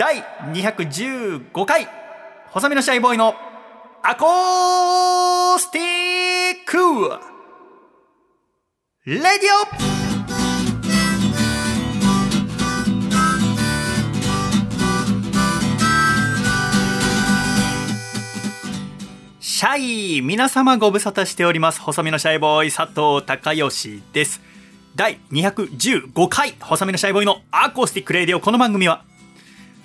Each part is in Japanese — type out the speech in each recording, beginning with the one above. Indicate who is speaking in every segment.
Speaker 1: 第215回細身のシャイボーイのアコースティック。レディオ。シャイ皆様ご無沙汰しております。細身のシャイボーイ佐藤孝義です。第215回細身のシャイボーイのアコースティックレディオ。この番組は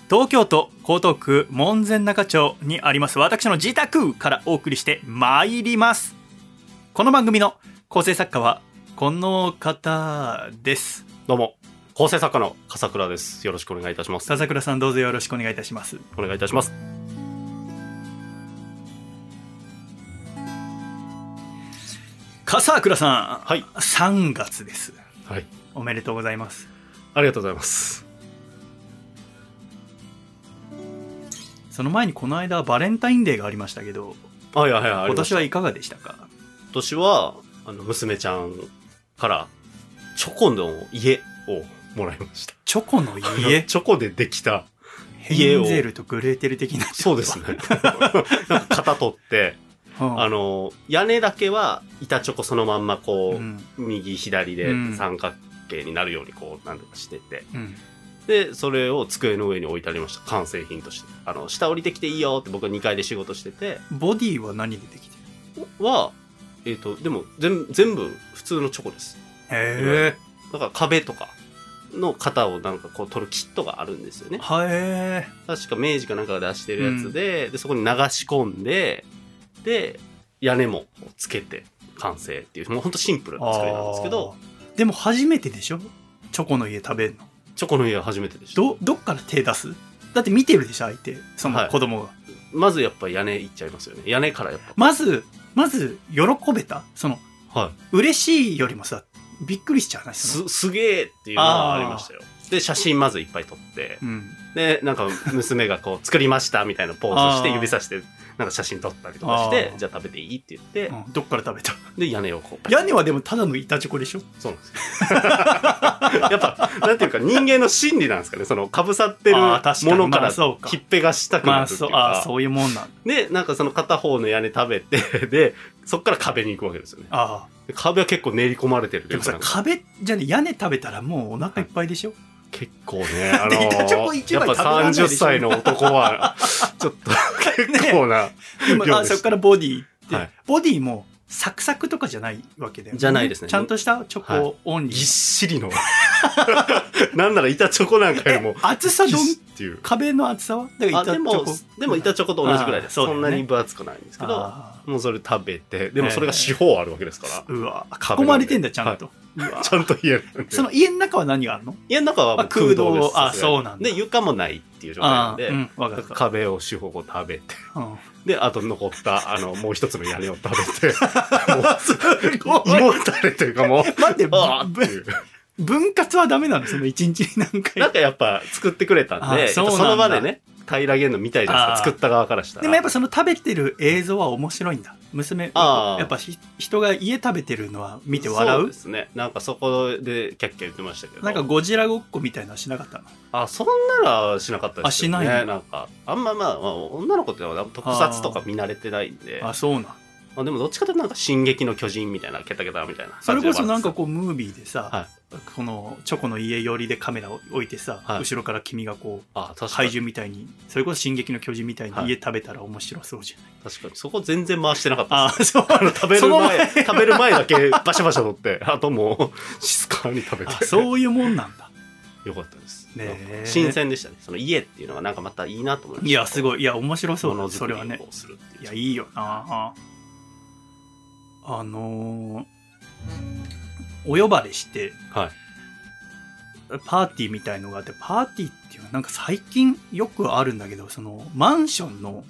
Speaker 1: 東京都江東区門前仲町にあります私の自宅からお送りしてまいりますこの番組の構成作家はこの方です
Speaker 2: どうも、構成作家の笠倉です。よろしくお願いいたします。
Speaker 1: 笹倉さんどうぞよろしくお願いいたします
Speaker 2: お願いいたします。
Speaker 1: 笠倉さん
Speaker 2: はい。
Speaker 1: 3月です
Speaker 2: はい。
Speaker 1: おめでとうございます
Speaker 2: ありがとうございます。
Speaker 1: その前にこの間バレンタインデーがありましたけど
Speaker 2: はいはいはい。
Speaker 1: 今年はいかがでしたか？
Speaker 2: 今年は、あの、娘ちゃんから、チョコの家をもらいました。
Speaker 1: チョコの家？
Speaker 2: チョコでできた、
Speaker 1: ヘンゼルとグレーテル的な。
Speaker 2: そうですね。なんか型取って、
Speaker 1: うん。
Speaker 2: あの、屋根だけは板チョコそのまんまこう、
Speaker 1: うん。
Speaker 2: 右左で
Speaker 1: うん。
Speaker 2: 三角形になるようにこう、なんとかしてて、
Speaker 1: うん
Speaker 2: で、それを机の上に置いてありました。完成品として。あの、下降りてきていいよって僕は2階で仕事してて、
Speaker 1: ボディは何でできて
Speaker 2: は、えっ、と、でも全全部普通のチョコです。
Speaker 1: るへ
Speaker 2: だから壁とかの型をなんかこう取るキットがあるんですよね。
Speaker 1: え。はえ。
Speaker 2: 確か明治かなんかが出してるやつで、で、そこに流し込んで、で、屋根もつけて完成っていう、もうほんとシンプルな作りなんですけど、
Speaker 1: でも初めてでしょ？チョコの家食べるの
Speaker 2: チョコの家は初めてでした。
Speaker 1: どどっから手出す？だって見てるでしょ相手。その
Speaker 2: はい。
Speaker 1: 子供が、
Speaker 2: まずやっぱ屋根行っちゃいますよね。屋根からやっ
Speaker 1: まずまず喜べた？その
Speaker 2: ぱ。はい。
Speaker 1: 嬉しいよりもさびっくりしちゃうねその。
Speaker 2: す、すげえっていうのはありましたよ。で、写真まずいっぱい撮って、
Speaker 1: うん。
Speaker 2: で、なんか娘がこう、作りましたみたいなポーズして指さして、なんか写真撮ったりとかしてじゃあ食べていいって言って、
Speaker 1: うん。どっから食べた？
Speaker 2: で、屋根をこう、
Speaker 1: 屋根はでもただの板チョコでしょ？
Speaker 2: そうなんですよ。やっぱ、なんていうか人間の心理なんですかね。その、かぶさってるものから、
Speaker 1: まあそうか。
Speaker 2: ひっぺがしたく
Speaker 1: まあ
Speaker 2: なるっていうか。
Speaker 1: そうあそういうもんなんだ。
Speaker 2: で、なんかその片方の屋根食べて、で、そっから壁に行くわけですよね。
Speaker 1: あ
Speaker 2: で壁は結構練り込まれてると
Speaker 1: でもさ壁じゃね屋根食べたらもうお腹いっぱいでしょ、
Speaker 2: 結構ね、あのー、やっぱ
Speaker 1: 一枚食べられないでしょ
Speaker 2: ？30歳の男は、ちょっと結構な、
Speaker 1: 今
Speaker 2: 量でした
Speaker 1: あそこからボディって、
Speaker 2: はい。
Speaker 1: ボディもサクサクとかじゃないわけだよね。
Speaker 2: じゃないですね。
Speaker 1: ちゃんとしたチョコオンリ
Speaker 2: ぎっ
Speaker 1: ー、
Speaker 2: しりの。なんなら板チョコなんかよりも、
Speaker 1: 厚さどん
Speaker 2: ぎっていう。
Speaker 1: 壁の厚さは？だから
Speaker 2: あ、でも
Speaker 1: 板チョコ、
Speaker 2: でも板チョコと同じぐらいです。そ
Speaker 1: あー。そ
Speaker 2: んなに分厚くないんですけど、
Speaker 1: あ
Speaker 2: もうそれ食べて、でもそれが四方あるわけですから、
Speaker 1: ーうわ
Speaker 2: 壁
Speaker 1: 囲まれてんだちゃんと、うわ
Speaker 2: ちゃんと家。
Speaker 1: その家の中は何があるの？
Speaker 2: 家の中は
Speaker 1: 空洞
Speaker 2: です。
Speaker 1: あそうなんだ。
Speaker 2: で、床もないっていう状態なんで、
Speaker 1: うん
Speaker 2: 壁を四方を食べて、
Speaker 1: うん。
Speaker 2: で、あと残った、あの、もう一つの屋根を食べて、もう、もたれというかも。う、
Speaker 1: 待って
Speaker 2: あーって
Speaker 1: ぶ
Speaker 2: いう。
Speaker 1: 分割はダメなの？その一日に何回？
Speaker 2: なんかやっぱ作ってくれたんで、
Speaker 1: そ
Speaker 2: の場でね、平らげるの見たいじゃないですか、作った側からしたら。
Speaker 1: でもやっぱその食べてる映像は面白いんだ娘
Speaker 2: あー
Speaker 1: やっぱひ人が家食べてるのは見て笑
Speaker 2: そううですね。なんかそこでキャッキャ言ってましたけど。
Speaker 1: なんかゴジラごっこみたいなのしなかったの？
Speaker 2: あ、そんなのしなかったですよね。
Speaker 1: あしないの？
Speaker 2: なんか、あんままあ、まあ、女の子って特撮とか見慣れてないんで、
Speaker 1: あそうなん
Speaker 2: まあ、でもどっちかというとなんか進撃の巨人みたいな、ケタケタみたいな
Speaker 1: それこそなんか
Speaker 2: う。
Speaker 1: こうムービーでさ、
Speaker 2: は
Speaker 1: このチョコの家寄りでカメラを置いてさ、
Speaker 2: はい
Speaker 1: 後ろから君がこう
Speaker 2: あ、
Speaker 1: 怪
Speaker 2: に。
Speaker 1: 獣みたいにそれこそ「進撃の巨人」みたいに
Speaker 2: はい
Speaker 1: 家食べたら面白そうじゃない、
Speaker 2: 確かに。そこ全然回してなかった。
Speaker 1: あそう
Speaker 2: あの食べる前、
Speaker 1: 前
Speaker 2: 食べる前だけバシャバシャ取って、あともう静かに食べて。
Speaker 1: あそういうもんなんだ
Speaker 2: よかったです。
Speaker 1: ねえ
Speaker 2: 新鮮でしたね。その家っていうのがなんかまたいいなと思いました。
Speaker 1: いやすごいいや面白そうそれはね。
Speaker 2: い
Speaker 1: やいいよなあのーお呼ばれして
Speaker 2: はい。
Speaker 1: パーティーみたいのがあってパーティーっていうのはなんか最近よくあるんだけどそのマンションの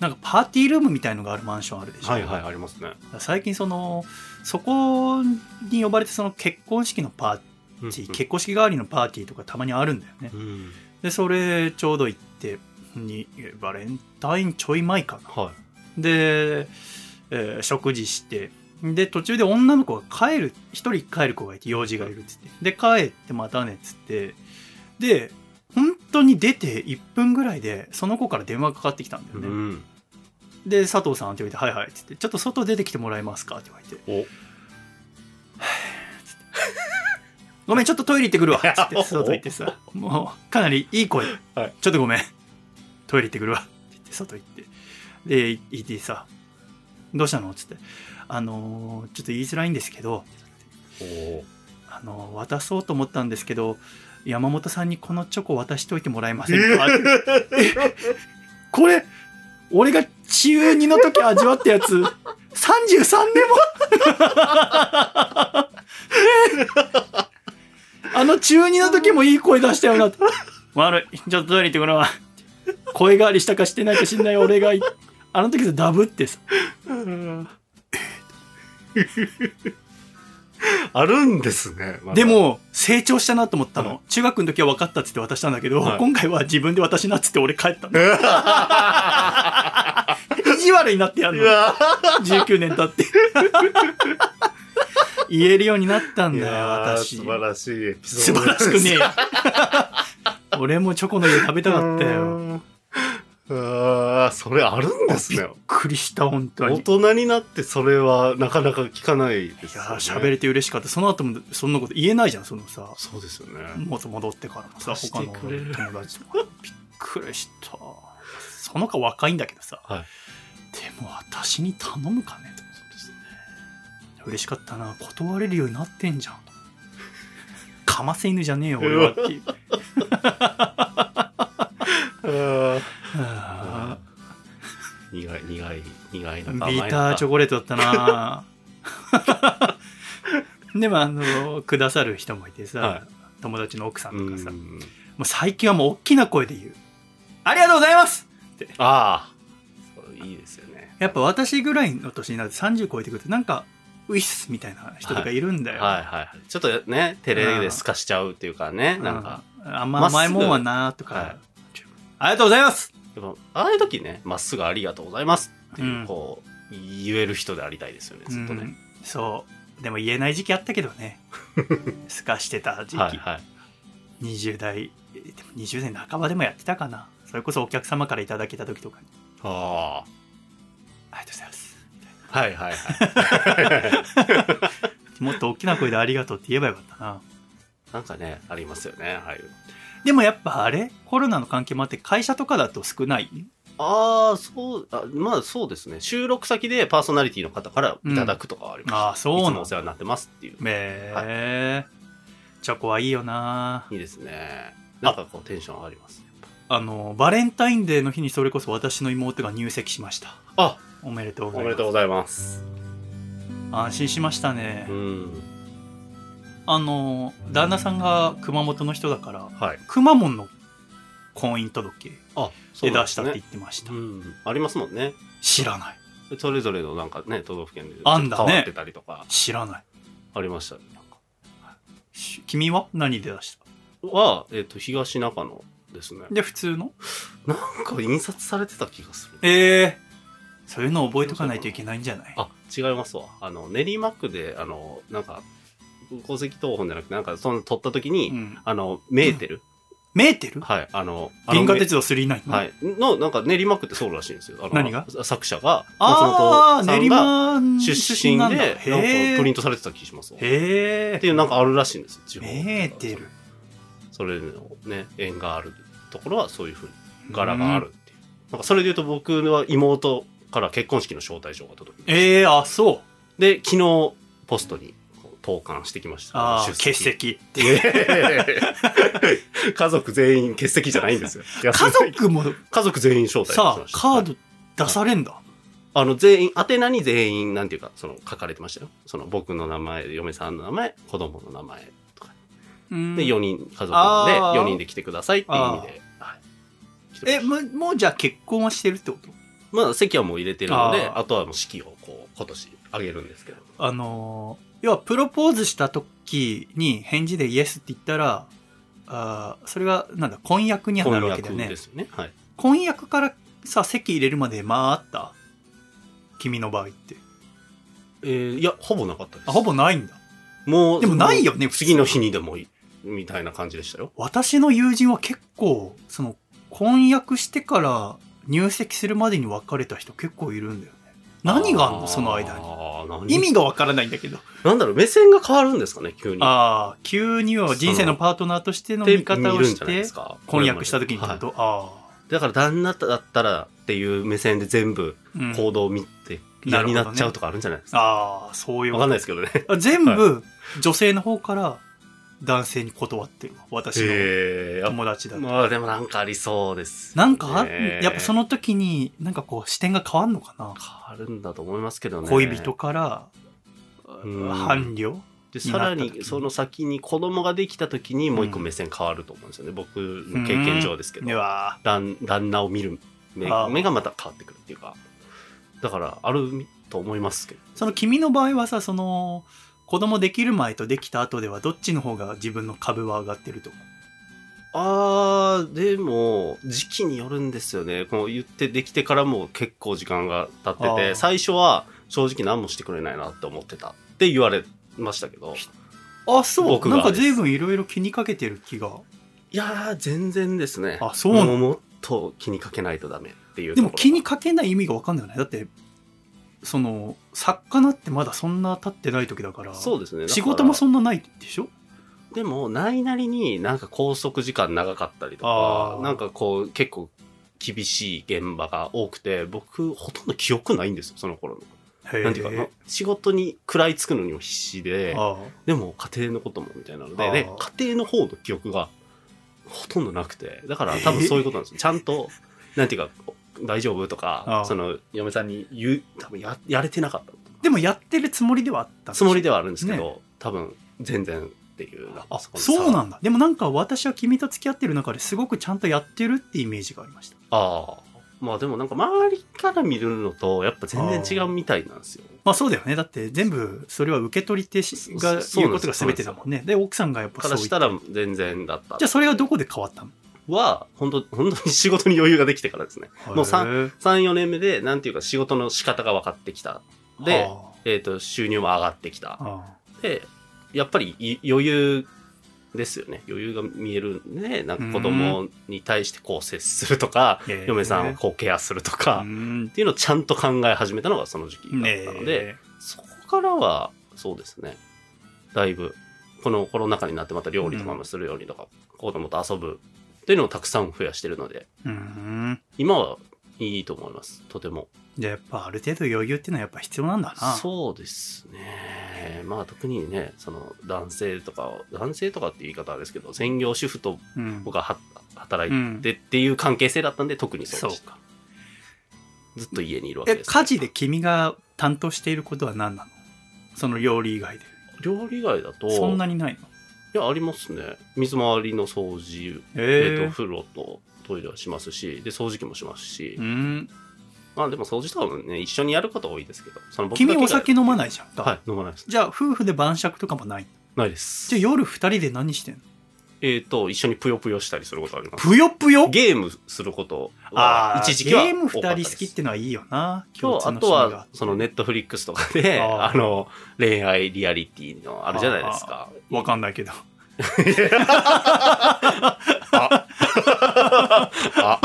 Speaker 1: なんかパーティールームみたいのがあるマンションあるでしょ、
Speaker 2: はいはい、ありますね。
Speaker 1: 最近そのそこに呼ばれてその結婚式のパーティー、
Speaker 2: うん
Speaker 1: 結婚式代わりのパーティーとかたまにあるんだよね
Speaker 2: うん。
Speaker 1: でそれちょうど行ってにバレンタインちょい前かな
Speaker 2: はい。
Speaker 1: で、えー食事して。で途中で女の子が帰る一人帰る子がいて用事がいるっつって。で帰ってまたねっつって。で本当に出て1分ぐらいでその子から電話がかかってきたんだよね、
Speaker 2: うん。
Speaker 1: で佐藤さんって言われて「はいはい」って言って「ちょっと外出てきてもらえますか?」って言われて。
Speaker 2: お「
Speaker 1: ごめんちょっとトイレ行ってくるわ」っつって 外行ってさもうかなりいい声、
Speaker 2: はい
Speaker 1: ちょっとごめんトイレ行ってくるわ」って言って外行って。でい行ってさ「どうしたの?」っつって「あのーちょっと言いづらいんですけど
Speaker 2: お
Speaker 1: あのー渡そうと思ったんですけど山本さんにこのチョコ渡しといてもらえませんか? 」ってえこれ俺が中2の時味わったやつ33年も？あの中2の時もいい声出したよな。悪い。ちょっとトイレ行ってくるわ声変わりしたかしてないか知んない俺がいあの時さダブってさ。
Speaker 2: あるんですね。まだ。
Speaker 1: で、も成長したなと思ったの、中学の時は分かったっつって渡したんだけど、
Speaker 2: はい。
Speaker 1: 今回は自分で渡しなっつって俺帰ったの。意地悪になってやんの。
Speaker 2: うわ
Speaker 1: 19年経って。言えるようになったんだよ
Speaker 2: いやー
Speaker 1: 私。
Speaker 2: 素晴らしいエピソ
Speaker 1: 素
Speaker 2: ード
Speaker 1: 晴らしくねえよ。俺もチョコの家食べたかったよ
Speaker 2: よ。ああ、それあるんですね。
Speaker 1: びっ。くりした本当
Speaker 2: 大
Speaker 1: に
Speaker 2: 人になってそれはなかなか聞かないですよ、
Speaker 1: いや喋れて嬉しかった。その後もそんなこと言えないじゃんそのさ。
Speaker 2: そうですよね。
Speaker 1: もっと戻ってからもさ他の友達とかびっくりした。その子若いんだけどさ、
Speaker 2: はい。
Speaker 1: でも私に頼むかね。と嬉しかったな。断れるようになってんじゃん。かませ犬じゃねえよ俺はっていう。あ
Speaker 2: 苦い、苦い、苦い
Speaker 1: ー
Speaker 2: の
Speaker 1: ビターチョ
Speaker 2: コ。
Speaker 1: コレートだったな。でもあのくださる人もいてさ、
Speaker 2: はい。
Speaker 1: 友達の奥さんとかさ、も
Speaker 2: う
Speaker 1: 最近はもう大きな声で言う。ありがとうございます！
Speaker 2: ああ。そういいですよね。
Speaker 1: やっぱ私ぐらいの年になると30超えてくるとなんかウィスみたいな人とかいるんだよ、
Speaker 2: はいはいはい。ちょっとね、照れですかしちゃうっていうかね、なんか。
Speaker 1: うんあんま甘いもんはなとか、
Speaker 2: はい
Speaker 1: ありがとうございます
Speaker 2: でも、ああいう時ね、まっすぐありがとうございますっていう、
Speaker 1: うん
Speaker 2: こう、言える人でありたいですよね、ずっとね。
Speaker 1: うんそうでも言えない時期あったけどね すかしてた時期、
Speaker 2: はいはい。
Speaker 1: 20代でも20代半ばでもやってたかなそれこそお客様からいただけた時とかに
Speaker 2: あ
Speaker 1: ありがとうございます
Speaker 2: あ。はいはいはい。
Speaker 1: もっと大きな声でありがとうって言えばよかったな
Speaker 2: なんかね、ありますよね、ああい。
Speaker 1: でもやっぱあれ？コロナの関係もあって会社とかだと少ない？
Speaker 2: ああ、そう、あまあそうですね。収録先でパーソナリティの方からいただくとかはあります、
Speaker 1: ああそうなの
Speaker 2: もお世話になってますっていう。
Speaker 1: へえ、チョコはいいよない
Speaker 2: いですね。なんかこうテンション上がります。
Speaker 1: あのバレンタインデーの日にそれこそ私の妹が入籍しました
Speaker 2: あ、
Speaker 1: おめでとうございます
Speaker 2: おめでとうございます。
Speaker 1: 安心しましたね、
Speaker 2: うん。
Speaker 1: あの旦那さんが熊本の人だから
Speaker 2: はい。
Speaker 1: くまモンの婚姻届
Speaker 2: あ、
Speaker 1: で出したって言ってました、
Speaker 2: うん。ありますもんね。
Speaker 1: 知らない
Speaker 2: それぞれのなんかね、都道府県で
Speaker 1: あんだね
Speaker 2: 変わってたりとか、
Speaker 1: 知らない
Speaker 2: ありましたね。なんか
Speaker 1: し君は何で出した？
Speaker 2: は、えっ、と、東中野ですね。
Speaker 1: で普通の？
Speaker 2: なんか印刷されてた気がする。
Speaker 1: ええそういうの覚えとかないといけないんじゃない？
Speaker 2: あ、違いますわ。あの、練馬区で、あの、なんか、戸籍謄本じゃなくて、なんか、その、取った時に、
Speaker 1: うん
Speaker 2: あの、メーテル、
Speaker 1: メーテル
Speaker 2: はい、あの、
Speaker 1: 銀河鉄道39の、
Speaker 2: はい。の、なんか練馬区ってそうらしいんですよ。
Speaker 1: 何が
Speaker 2: 作者が、
Speaker 1: ああ練
Speaker 2: 松本さんが出身で、なんかプリントされてた気します。
Speaker 1: へえっ
Speaker 2: ていうなんかあるらしいんですよ、地方
Speaker 1: メーテル
Speaker 2: それのね、縁があるところはそういうふうに柄があるっていう。なんかそれで言うと僕は妹から結婚式の招待状が届きました
Speaker 1: ええあそう
Speaker 2: で、昨日ポストに投函してきました。
Speaker 1: ああ
Speaker 2: 出
Speaker 1: 欠席
Speaker 2: 家族全員欠席じゃないんですよ。
Speaker 1: 家族も
Speaker 2: 家族全員招待し
Speaker 1: さあ。カード出されんだ、
Speaker 2: あの、全員、宛名に全員、なんていうか、その、書かれてましたよ。その、僕の名前、嫁さんの名前、子供の名前とか。
Speaker 1: うん
Speaker 2: で、4人、家族なんで、
Speaker 1: あー
Speaker 2: 4人で来てくださいっていう意味で。はい。
Speaker 1: え
Speaker 2: ました
Speaker 1: ももうじゃあ結婚はしてるってこと？
Speaker 2: まあ、席はもう入れてるので、
Speaker 1: あ
Speaker 2: とはもう式を、こう、今年、あげるんですけど。
Speaker 1: あのー要はプロポーズした時に返事でイエスって言ったらあーそれがなんだ婚約にはなるわけだよね
Speaker 2: ですよね。はい。
Speaker 1: 婚約からさ席入れるまでまああった？君の場合って
Speaker 2: えーいや、ほぼなかったです。
Speaker 1: あほぼないんだ
Speaker 2: もう、
Speaker 1: でもないよね
Speaker 2: 次の日にでもいみたいな感じでしたよ。
Speaker 1: 私の友人は結構、その、婚約してから入籍するまでに別れた人結構いるんだよね。何があんのその間に？意味がわからないんだけど。
Speaker 2: なんだろう、目線が変わるんですかね、急に。
Speaker 1: ああ、急には人生のパートナーとしての見方をして。婚約した時にってと、あ
Speaker 2: だから旦那だったらっていう目線で全部
Speaker 1: あ、うん
Speaker 2: 行動を見て嫌になっちゃうとかあるんじゃないですか？
Speaker 1: ああ、そういう
Speaker 2: わかんないですけどね。
Speaker 1: あ全部、女性の方から男性に断ってるわ。私の。友達だと。
Speaker 2: まあでもなんかありそうです。
Speaker 1: なんか？やっぱその時に、なんかこう視点が変わんのかな、
Speaker 2: 変わるんだと思いますけどね。
Speaker 1: 恋人から、
Speaker 2: うん
Speaker 1: 伴侶
Speaker 2: で、さら
Speaker 1: に
Speaker 2: その先に子供ができた時にもう一個目線変わると思うんですよね。僕の経験上ですけど。
Speaker 1: では、
Speaker 2: 旦旦那を見る目目がまた変わってくるっていうか。だから、あると思いますけど。
Speaker 1: その君の場合はさ、その、子供できる前とできた後ではどっちの方が自分の株は上がってると思う？
Speaker 2: あー、でも、時期によるんですよね。こう言ってできてからも結構時間が経って
Speaker 1: あー
Speaker 2: て、最初は正直何もしてくれないなって思ってたって言われましたけど。
Speaker 1: あ、そう。
Speaker 2: 僕が
Speaker 1: なんか随分いろいろ気にかけてる気が。
Speaker 2: いやー、全然ですね。
Speaker 1: あそうなの
Speaker 2: ももっと気にかけないとダメっていう
Speaker 1: でも気に
Speaker 2: か
Speaker 1: かけない意味がわかんないよね。だって、その、作家なってまだそんな経ってない時だから。
Speaker 2: そうですね。だから
Speaker 1: 仕事もそんなないでしょ？
Speaker 2: でも、ないなりになんか拘束時間長かったりとかなんかこう、結構厳しい現場が多くて、僕、ほとんど記憶ないんですよ、その頃の。
Speaker 1: へ
Speaker 2: なんていうか、仕事に食らいつくのにも必死で、
Speaker 1: あ
Speaker 2: でも家庭のこともみたいなので、で、家庭の方の記憶がほとんどなくて、だから多分そういうことなんですよ。ちゃんと、なんていうか、大丈夫？と
Speaker 1: あ
Speaker 2: か
Speaker 1: ー、
Speaker 2: その、嫁さんに言う、多分や、やれてなかった。
Speaker 1: でもやってるつもりではあった
Speaker 2: つもりではあるんですけど、
Speaker 1: ね。
Speaker 2: 多分、全然っていう。
Speaker 1: あそうな
Speaker 2: 差
Speaker 1: んだ。でもなんか私は君と付き合ってる中ですごくちゃんとやってるってイメージがありました。
Speaker 2: ああ。まあでもなんか周りから見るのと、やっぱ全然違うみたいなんですよ。
Speaker 1: まあそうだよね。だって全部それは受け取り手しが
Speaker 2: そう
Speaker 1: 言うことが全てだもんね。で奥さんがやっぱそう
Speaker 2: からしたら全然だった。
Speaker 1: じゃあそれはどこで変わったの？
Speaker 2: は、本当本当に仕事に余裕ができてからですね。もうさ
Speaker 1: へー
Speaker 2: 3、4年目で、なんていうか仕事の仕方が分かってきた。で、
Speaker 1: は
Speaker 2: えっ、と、収入も上がってきた。で、やっぱりい余裕ですよね。余裕が見えるんで、なんか子供に対してこう接するとか、嫁さんをこうケアすると
Speaker 1: あ
Speaker 2: か、っ
Speaker 1: うん
Speaker 2: ていうのをちゃんと考え始めたのがその時期だったので、
Speaker 1: ね
Speaker 2: そこからは、そうですね。だいぶ、このコロナ禍になってまた料理とかもするようにとか、子供と遊ぶっていうのをたくさん増やしてるので、
Speaker 1: えうん
Speaker 2: 今はいいと思います。とても。
Speaker 1: じゃあやっぱある程度余裕っていうのはやっぱ必要なんだな
Speaker 2: そうですね。まあ特にね、その男性とか、男性とかっていう言い方ですけど、専業主婦と
Speaker 1: うん
Speaker 2: 僕がは働いてっていう関係性だったんで、特にそう
Speaker 1: そう
Speaker 2: でした。ずっと家にいるわけ
Speaker 1: え
Speaker 2: です。
Speaker 1: 家事で君が担当していることは何なの？その料理以外で
Speaker 2: 料理以外だと、
Speaker 1: そんないにないの？
Speaker 2: や、ありますね。水回りの掃除、
Speaker 1: え
Speaker 2: えっと、風呂とトイレはしますし、で、掃除機もしますし、
Speaker 1: うん。
Speaker 2: まあでも掃除とかもね、一緒にやること多いですけど、その僕
Speaker 1: 君お酒飲まないじゃん。か、
Speaker 2: はい、飲まないです。
Speaker 1: じゃあ夫婦で晩酌とかもない？
Speaker 2: ないです。
Speaker 1: じゃあ夜二人で何してんの？
Speaker 2: えっ、と、一緒にぷよぷよしたりすることあります。
Speaker 1: ぷよぷよ？
Speaker 2: ゲームすること
Speaker 1: ああ
Speaker 2: は一時期は
Speaker 1: ゲーム二人好きってのはいいよな
Speaker 2: 今日、あとは、そのネットフリックスとかで、
Speaker 1: あ
Speaker 2: の、恋愛リアリティのあるじゃないですか。
Speaker 1: わかんないけど。
Speaker 2: あ、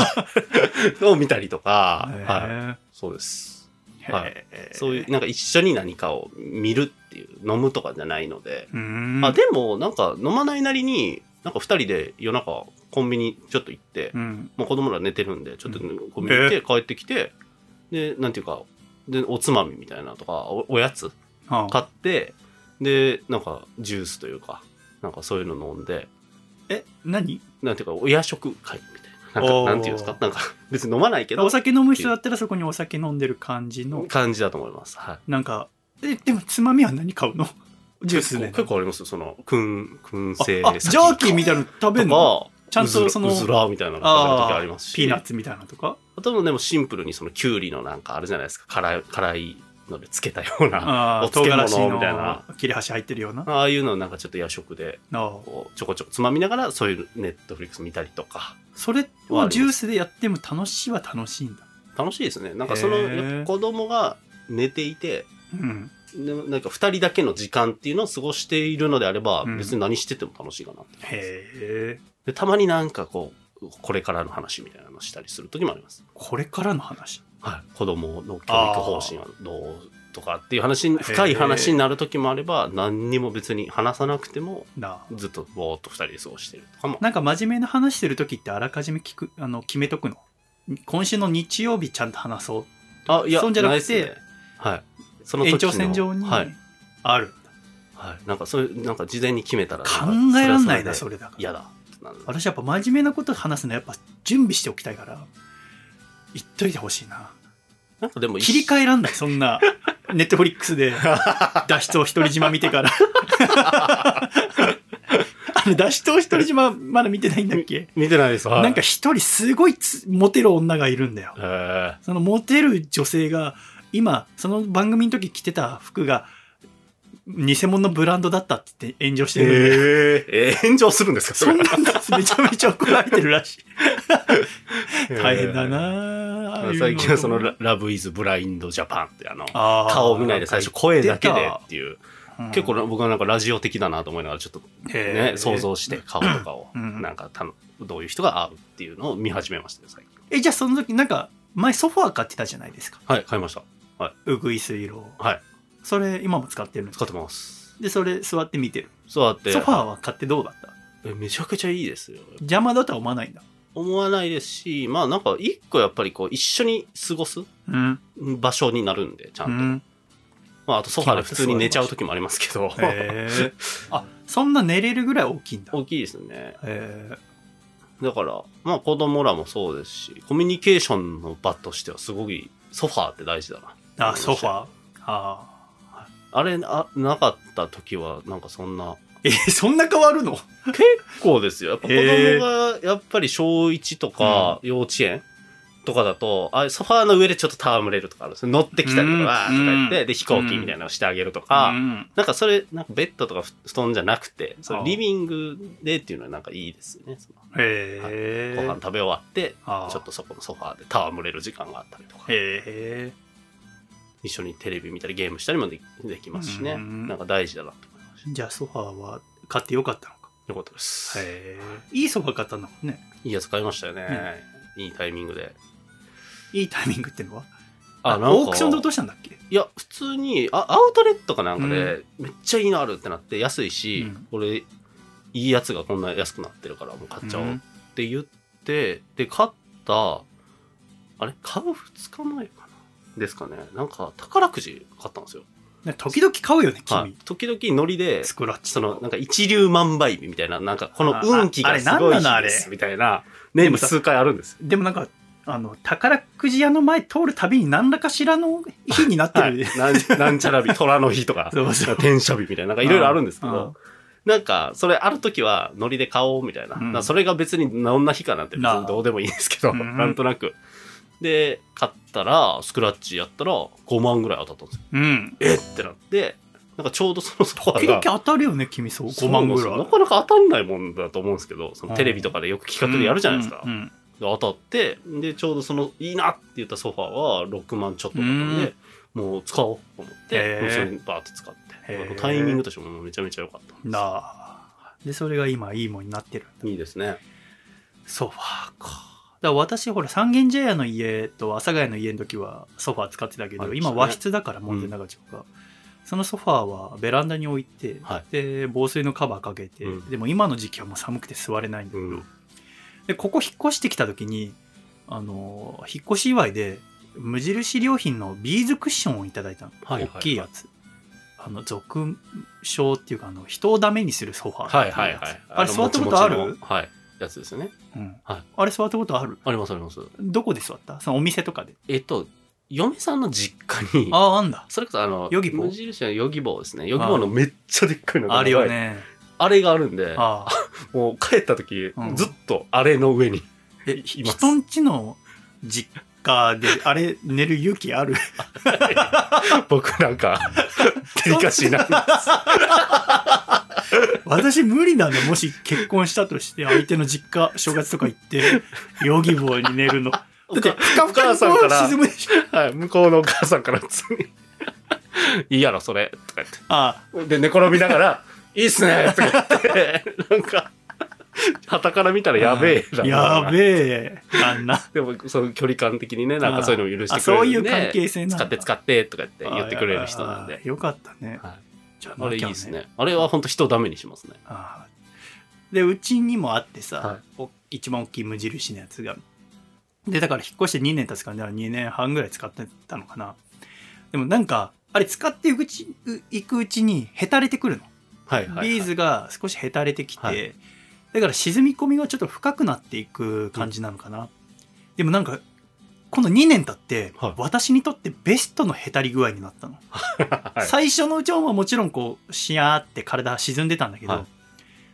Speaker 2: を見たりとか、
Speaker 1: へ
Speaker 2: はい。
Speaker 1: え
Speaker 2: そうです。
Speaker 1: へ
Speaker 2: はい。
Speaker 1: え
Speaker 2: そういう、なんか一緒に何かを見るっていう、飲むとかじゃないので。
Speaker 1: うーん。
Speaker 2: あ、でも、なんか飲まないなりに、なんか二人で夜中コンビニちょっと行って、
Speaker 1: うん。
Speaker 2: もう子供ら寝てるんで、ちょっと
Speaker 1: う
Speaker 2: コンビニ行って帰ってきて、で、なんていうか、で、おつまみみたいなとか、おおやつ
Speaker 1: はあ。
Speaker 2: 買って、で、なんかジュースというか、なんかそういうの飲んで、
Speaker 1: え何？
Speaker 2: なんていうか、お夜食会みたいな。なんか、なんていうんですか？なんか、別に飲まないけど。
Speaker 1: お、酒飲む人だったらそこにお酒飲んでる感じの。
Speaker 2: 感じだと思います。はい。
Speaker 1: なんかえでもつまみは何買うの？ジュースで
Speaker 2: 結構ありますよ。その、くん、燻製
Speaker 1: ジャーキーみたいなの食べんの？ちゃんとその
Speaker 2: うずらみたいなの食べる時
Speaker 1: あ
Speaker 2: ありますし。
Speaker 1: ピーナッツみたいなのとか？
Speaker 2: あともでもシンプルにそのキュウリのなんかあるじゃないですか。辛い、辛いのでつけたような、お漬物みたいな
Speaker 1: の切れ端入ってるような？あ
Speaker 2: ああいうのをなんかちょっと夜食で、
Speaker 1: あ
Speaker 2: こうちょこちょこつまみながら、そういうネットフリックス見たりとか。
Speaker 1: それをジュースでやっても楽しいは楽しいんだ
Speaker 2: 楽しいですね。なんかその、子供が寝ていて、
Speaker 1: うん
Speaker 2: なんか二人だけの時間っていうのを過ごしているのであれば、
Speaker 1: うん
Speaker 2: 別に何してても楽しいかなって。
Speaker 1: へえ。
Speaker 2: で、たまになんかこう、これからの話みたいなのしたりする時もあります。
Speaker 1: これからの話？
Speaker 2: はい。子供の教育方針はどうとかっていう話に、深い話になる時もあれば、何にも別に話さなくても、ずっとぼーっと二人で過ごしてるとかも。
Speaker 1: なんか真面目な話してる時ってあらかじめ聞く、あの、決めとくの？今週の日曜日ちゃんと話そう。
Speaker 2: あ、いや、
Speaker 1: そうじゃなくて
Speaker 2: ねはい。その
Speaker 1: 延長線上に
Speaker 2: はい。
Speaker 1: ある。
Speaker 2: はい。なんかそういう、なんか事前に決めたら。
Speaker 1: 考えらんないな、
Speaker 2: それ
Speaker 1: だから。
Speaker 2: 嫌だ。
Speaker 1: 私やっぱ真面目なこと話すのはやっぱ準備しておきたいから、言っといてほしいな。
Speaker 2: なんかでも
Speaker 1: 切り替えらんない、そんな。ネットフリックスで脱出を独り島見てから。脱出を独り島 まだ見てないんだっけ？
Speaker 2: 見てないです。はい。
Speaker 1: なんか一人すごいつモテる女がいるんだよ。
Speaker 2: へ
Speaker 1: そのモテる女性が、今、その番組の時着てた服が、偽物のブランドだったって言って炎上してるんで。
Speaker 2: え。えー、炎上するんですか
Speaker 1: そん
Speaker 2: れ
Speaker 1: なんだめちゃめちゃ怒られてるらしい。大変だなああいうの
Speaker 2: 最近はそのラ、ラブイズブラインドジャパンってあの、顔を見ないで最初声だけでっていう、
Speaker 1: うん
Speaker 2: 結構な僕はなんかラジオ的だなと思いながらちょっとね、想像して顔とかを、
Speaker 1: うん
Speaker 2: なんかたのどういう人が合うっていうのを見始めましたね、最近。
Speaker 1: え、じゃあその時なんか、前ソファー買ってたじゃないですか。
Speaker 2: はい、買いました。
Speaker 1: うぐいす色。
Speaker 2: はい、
Speaker 1: それ今も使ってるんですか？
Speaker 2: 使ってます。
Speaker 1: で、それ座って見てる。
Speaker 2: そうやって、
Speaker 1: ソファーは買ってどうだった？
Speaker 2: えめちゃくちゃいいですよ。
Speaker 1: 邪魔だとは思わないんだ。
Speaker 2: 思わないですし、まあなんか一個やっぱりこう一緒に過ごす
Speaker 1: うん。
Speaker 2: 場所になるんで、ちゃんと。
Speaker 1: うん。
Speaker 2: まああとソファーで普通に寝ちゃう時もありますけど、
Speaker 1: へえ。あ、そんな寝れるぐらい大きいんだ。
Speaker 2: 大きいですね。
Speaker 1: へ
Speaker 2: だから、まあ子供らもそうですし、コミュニケーションの場としてはすごいソファーって大事だな。
Speaker 1: え。あ、ソファー。あ
Speaker 2: あれあ、なかった時はなんかそんな、
Speaker 1: え、そんな変わるの？
Speaker 2: 結構ですよ。やっぱ子供がやっぱり小1とか幼稚園とかだと、あソファーの上でちょっと戯れるとかあるんですよ。乗ってきたりとか、
Speaker 1: うん。
Speaker 2: わーとか言って、
Speaker 1: うん。
Speaker 2: で飛行機みたいなのをしてあげるとか、
Speaker 1: うん。
Speaker 2: なんかそれ、なんかベッドとか布団じゃなくて、そリビングでっていうのはなんかいいですよね。その
Speaker 1: へえ。
Speaker 2: ご飯食べ終わって、ちょっとそこのソファーで戯れる時間があったりとか、
Speaker 1: へえ。
Speaker 2: 一緒にテレビ見たりゲームしたりもできできますしね。
Speaker 1: うん
Speaker 2: なんか大事だなと思いまし
Speaker 1: じゃあソファーは買ってよかったのか？
Speaker 2: た。よかったです。
Speaker 1: へえ。いいソファー買ったんだもんね。
Speaker 2: いいやつ買いましたよね。いいタイミングで。
Speaker 1: いいタイミングってのは？
Speaker 2: あ、な。
Speaker 1: オークションで落としたんだっけ？
Speaker 2: いや、普通に、あ、アウトレットかなんかで、めっちゃいいのあるってなって、安いし、
Speaker 1: うん
Speaker 2: これ、いいやつがこんな安くなってるから、もう買っちゃおうっ
Speaker 1: うん
Speaker 2: て言って、で、買った、あれ？買う2日前かな？ですかね。なんか、宝くじ買ったんですよ。
Speaker 1: ね時々買うよね、君
Speaker 2: はい。。時々ノリで、
Speaker 1: スクラッチ
Speaker 2: その、なんか一粒万倍日みたいな、なんかこの
Speaker 1: あ
Speaker 2: 運気
Speaker 1: ああれ
Speaker 2: がすごい
Speaker 1: なんなのあ
Speaker 2: です、みたいな、年に数回あるんです。
Speaker 1: でもなんか、あの、宝くじ屋の前通るたびに何らかしらの日になってる。
Speaker 2: はい、なん なんちゃら日、虎の日とか、
Speaker 1: そうそう
Speaker 2: 天赦日みたいな、なんかいろいろあるんですけ
Speaker 1: うん
Speaker 2: ど、なんか、それある時はノリで買おうみたいな。
Speaker 1: うん
Speaker 2: それが別にどんな日かなんて別にどうでもいいんですけど、
Speaker 1: うん
Speaker 2: なんとなく。で、買ったら、スクラッチやったら5万ぐらい当たったんですよ。
Speaker 1: うん。
Speaker 2: えってなって、なんかちょうどそのソファ
Speaker 1: 時
Speaker 2: が。
Speaker 1: 当たるよね、君そう。5万ぐらい。
Speaker 2: なかなか当たんないもんだと思うんですけど、そのテレビとかでよく企画でやるじゃないですか。
Speaker 1: うんうん
Speaker 2: で当たって、で、ちょうどその、いいなって言ったソファーは6万ちょっとだったんで、もう使おうと思って、
Speaker 1: へー
Speaker 2: それにバーって使ってタイミングとしてもめちゃめちゃ良かった。
Speaker 1: なあ。で、それが今いいもんになってる。
Speaker 2: いいですね。
Speaker 1: ソファーか。だ私、ほら、三軒茶屋の家と阿佐ヶ谷の家の時はソファー使ってたけど、
Speaker 2: ね
Speaker 1: 今和室だから門前仲町が。そのソファーはベランダに置いて、
Speaker 2: はい
Speaker 1: で、防水のカバーかけて、
Speaker 2: うん
Speaker 1: でも今の時期はもう寒くて座れないんだけど、
Speaker 2: うん。
Speaker 1: で、ここ引っ越してきた時に、あの、引っ越し祝いで、無印良品のビーズクッションをいただいたの。
Speaker 2: はいはいはい
Speaker 1: 大きいやつ。あの、俗称っていうか、あの、人をダメにするソファー
Speaker 2: はいはいはい。
Speaker 1: あれ座ったことある？
Speaker 2: はい。やつですよね。
Speaker 1: うん。
Speaker 2: はい
Speaker 1: あれ座ったことある？
Speaker 2: ありますあります。
Speaker 1: どこで座った？そのお店とかで？
Speaker 2: えっと、嫁さんの実家に、
Speaker 1: ああ、あんだ。
Speaker 2: それこそあの、
Speaker 1: ヨギボー？
Speaker 2: 無印のヨギボーですね。ヨギボーのめっちゃでっかいのが
Speaker 1: あるよ。ね。
Speaker 2: あれがあるんで、
Speaker 1: ああ。
Speaker 2: もう帰った時、
Speaker 1: うん
Speaker 2: ずっとあれの上に。
Speaker 1: え、
Speaker 2: います
Speaker 1: 人んちの実家で、あれ、寝る勇気ある？
Speaker 2: 僕なんか、デリカシーなんで
Speaker 1: 私無理なんだ。もし結婚したとして、相手の実家、正月とか行って、ヨギボーに寝るの。だって、ふかふかにこう沈むでしょ。
Speaker 2: はい、向こうのお母さんから普通に。いいやろ、それ。とか言って。
Speaker 1: あ
Speaker 2: で、寝転びながら、いいっすねとか言って、なんか、旗から見たらやべえだな
Speaker 1: やべえ旦那
Speaker 2: でも、その距離感的にね、なんかそういうのを許して
Speaker 1: あ
Speaker 2: くれるんで。
Speaker 1: そういう関係性なんだ
Speaker 2: 使って使ってとか言って言ってくれる人なんで
Speaker 1: あ。よかったね
Speaker 2: はい
Speaker 1: じゃ
Speaker 2: あれいいですね。あれは本当人をダメにしますね。
Speaker 1: でうちにもあってさ、
Speaker 2: はい。
Speaker 1: お一番大きい無印のやつが。でだから引っ越して2年経つからだから2年半ぐらい使ってたのかな。でもなんかあれ使っていくうちういくうちにへたれてくるの、
Speaker 2: はいはい、はい。
Speaker 1: ビーズが少しへたれてきて、
Speaker 2: はい。
Speaker 1: だから沈み込みがちょっと深くなっていく感じなのかな、でもなんかこの2年経って、
Speaker 2: はい。
Speaker 1: 私にとってベストのへたり具合になったの。
Speaker 2: はい。
Speaker 1: 最初のうちはもちろんこうシヤーって体沈んでたんだけど、
Speaker 2: はい。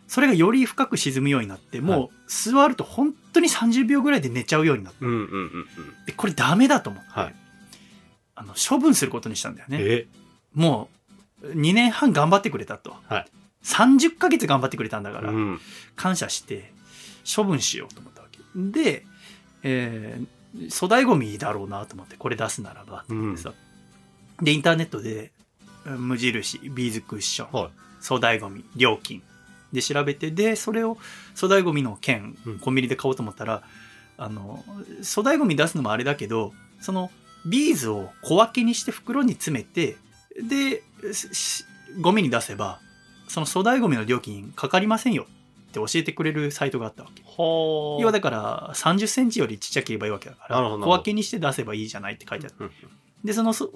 Speaker 1: それがより深く沈むようになってもう座ると本当に30秒ぐらいで寝ちゃうようになって
Speaker 2: うんうんうんうん。
Speaker 1: でこれダメだと思って、
Speaker 2: はい。
Speaker 1: あの処分することにしたんだよね。
Speaker 2: え？
Speaker 1: もう2年半頑張ってくれたと、
Speaker 2: はい。
Speaker 1: 30ヶ月頑張ってくれたんだから、
Speaker 2: うん。
Speaker 1: 感謝して処分しようと思ったわけ。で、えー粗大ごみだろうなと思ってこれ出すならばと思ってさ、でインターネットでうん無印ビーズクッション、
Speaker 2: はい。
Speaker 1: 粗大ごみ料金で調べてでそれを粗大ごみの券
Speaker 2: うん。
Speaker 1: コンビニで買おうと思ったら、あの粗大ごみ出すのもあれだけどそのビーズを小分けにして袋に詰めてでしゴミに出せばその粗大ごみの料金かかりませんよって教えてくれるサイトがあったわけ。
Speaker 2: は
Speaker 1: 要はだから30センチよりちっちゃければいいわけだから小分けにして出せばいいじゃないって書いてある。
Speaker 2: うん
Speaker 1: でそのそ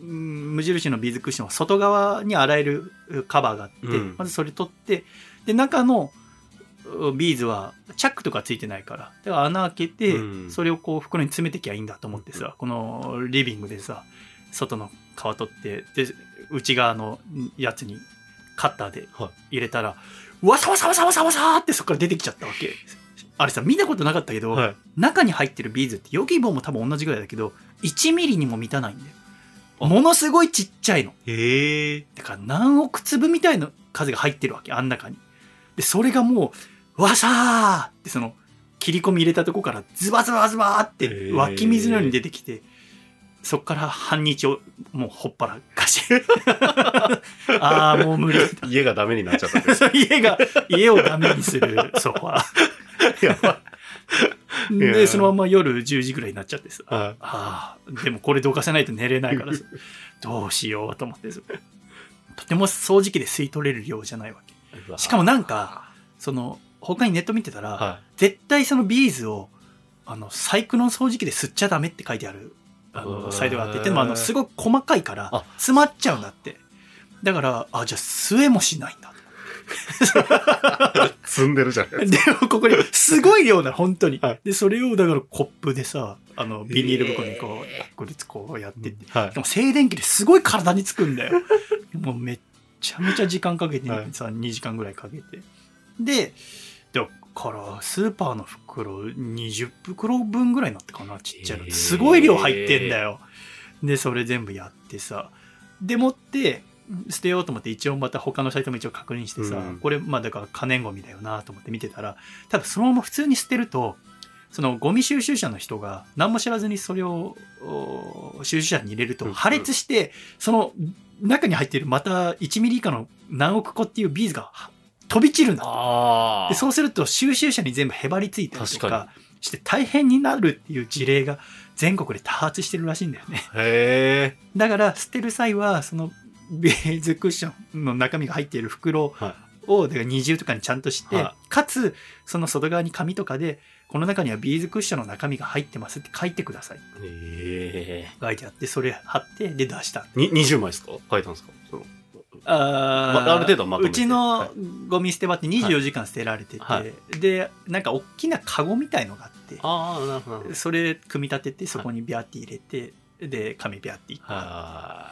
Speaker 1: うん無印のビーズクッションは外側に洗えるカバーがあって、
Speaker 2: うん。
Speaker 1: まずそれ取ってで中のうビーズはチャックとかついてないからだから穴開けて、
Speaker 2: うん。
Speaker 1: それをこう袋に詰めてきゃいいんだと思ってさ、このリビングでさ外の皮取ってで内側のやつにカッターで
Speaker 2: はい。
Speaker 1: 入れたら、わさわさわさわさわさってそこから出てきちゃったわけ。あれさ見たことなかったけど、
Speaker 2: はい。
Speaker 1: 中に入ってるビーズって Yogibo も多分同じぐらいだけど1ミリにも満たないんだよ。ものすごいちっちゃいの。
Speaker 2: へえ。
Speaker 1: だから何億粒みたいな数が入ってるわけあん中に。でそれがもうわさーってその切り込み入れたとこからズバズバズバーって湧き水のように出てきてそっから半日をもうほっぱらかし ああもう無理
Speaker 2: 家がダメになっちゃったんです。
Speaker 1: 家が家をダメにするソファでそのまま夜10時ぐらいになっちゃってさ。
Speaker 2: は
Speaker 1: あ。あ、でもこれどかせないと寝れないからさ、どうしようと思ってさ、とても掃除機で吸い取れる量じゃないわけ。
Speaker 2: い。
Speaker 1: しかもなんか、その、他にネット見てたら、
Speaker 2: は
Speaker 1: 絶対そのビーズを、あの、サイクロン掃除機で吸っちゃダメって書いてある、あの、サイトがあって、でもあの、すごく細かいから
Speaker 2: あ、
Speaker 1: 詰まっちゃうんだって。だから、あ、じゃあ吸えもしないんだ。
Speaker 2: い。積んでるじゃないです
Speaker 1: でもここにすごい量なの本当に、
Speaker 2: はい
Speaker 1: でそれをだからコップでさあのビニール袋にこうこれこうやってって、
Speaker 2: か。はい
Speaker 1: で。も静電気ですごい体につくんだよもうめっちゃめちゃ時間かけて
Speaker 2: はい
Speaker 1: さ、2時間ぐらいかけてでだからスーパーの袋20袋分ぐらいになってかなちっちゃいの。すごい量入ってんだよ。でそれ全部やってさ。でもって捨てようと思って一応また他のサイトも一応確認してさ、
Speaker 2: うん。
Speaker 1: これまあだから可燃ゴミだよなと思って見てたら多分そのまま普通に捨てるとそのゴミ収集車の人が何も知らずにそれをお収集車に入れる
Speaker 2: うん。
Speaker 1: と破裂して、その中に入っているまた1ミリ以下の何億個っていうビーズがは飛び散るんだ。でそうすると収集車に全部へばりついたりと
Speaker 2: 確か
Speaker 1: かして大変になるっていう事例が全国で多発してるらしいんだよね。
Speaker 2: へえ。
Speaker 1: だから捨てる際はそのベーズクッションの中身が入っている袋
Speaker 2: は
Speaker 1: をだから二重とかにちゃんとして、
Speaker 2: は
Speaker 1: かつその外側に紙とかでこの中にはビーズクッションの中身が入ってますって書いてください
Speaker 2: へえ。
Speaker 1: 書いてあってそれ貼ってで出した。
Speaker 2: に、20枚ですか？書いたんですか？その
Speaker 1: あ
Speaker 2: ある程度はまとめて。
Speaker 1: うちの
Speaker 2: はい。
Speaker 1: ゴミ捨て場って24時間捨てられてて、
Speaker 2: はい。
Speaker 1: でなんか大きなカゴみたいのがあって
Speaker 2: ああ、なるほど。
Speaker 1: それ組み立ててそこにビャって入れて、で紙ビャっていって
Speaker 2: は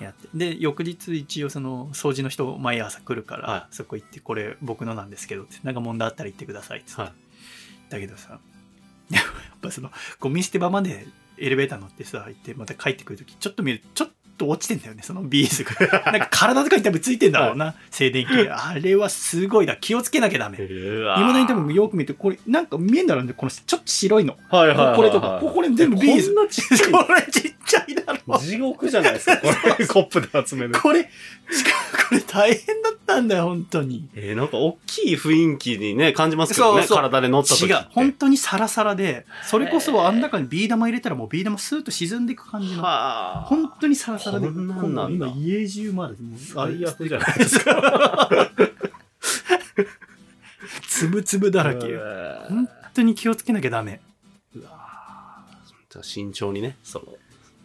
Speaker 1: やって。で翌日一応その掃除の人毎朝来るから、
Speaker 2: は
Speaker 1: そこ行ってこれ僕のなんですけどってなんか問題あったら言ってくださいっつって、
Speaker 2: はい。
Speaker 1: だけどさ やっぱそのゴミ捨て場までエレベーター乗ってさ行ってまた帰ってくるときちょっと見るとちょっと落ちてんだよねそのビーズがなんか体とかに多分ついてんだろうな、静電気であれはすごいだ気をつけなきゃダメだに多分よく見るとこれなんか見えんだろうねこのちょっと白いの
Speaker 2: はいはいはいはい。
Speaker 1: これとかここれ全部ビーズ
Speaker 2: こんなちっちゃい
Speaker 1: これちっちゃいだろ。
Speaker 2: 地獄じゃないですか、これ。コップで集める。
Speaker 1: これ、しかもこれ大変だったんだよ、本当に。
Speaker 2: えー、なんか大きい雰囲気にね、感じますけどね、
Speaker 1: そうそう
Speaker 2: 体で乗った時って。
Speaker 1: 違う。本当にサラサラで、それこそあん中にビー玉入れたらもうビー玉スーッと沈んでいく感じの。
Speaker 2: はあ。
Speaker 1: 本当にサラサラで、
Speaker 2: こんなんなんだ
Speaker 1: 今家中まで、もう
Speaker 2: 最悪じゃないですか。
Speaker 1: つぶつぶだらけ。本当に気をつけなきゃダメ。
Speaker 2: うわじゃあ慎重にね、その、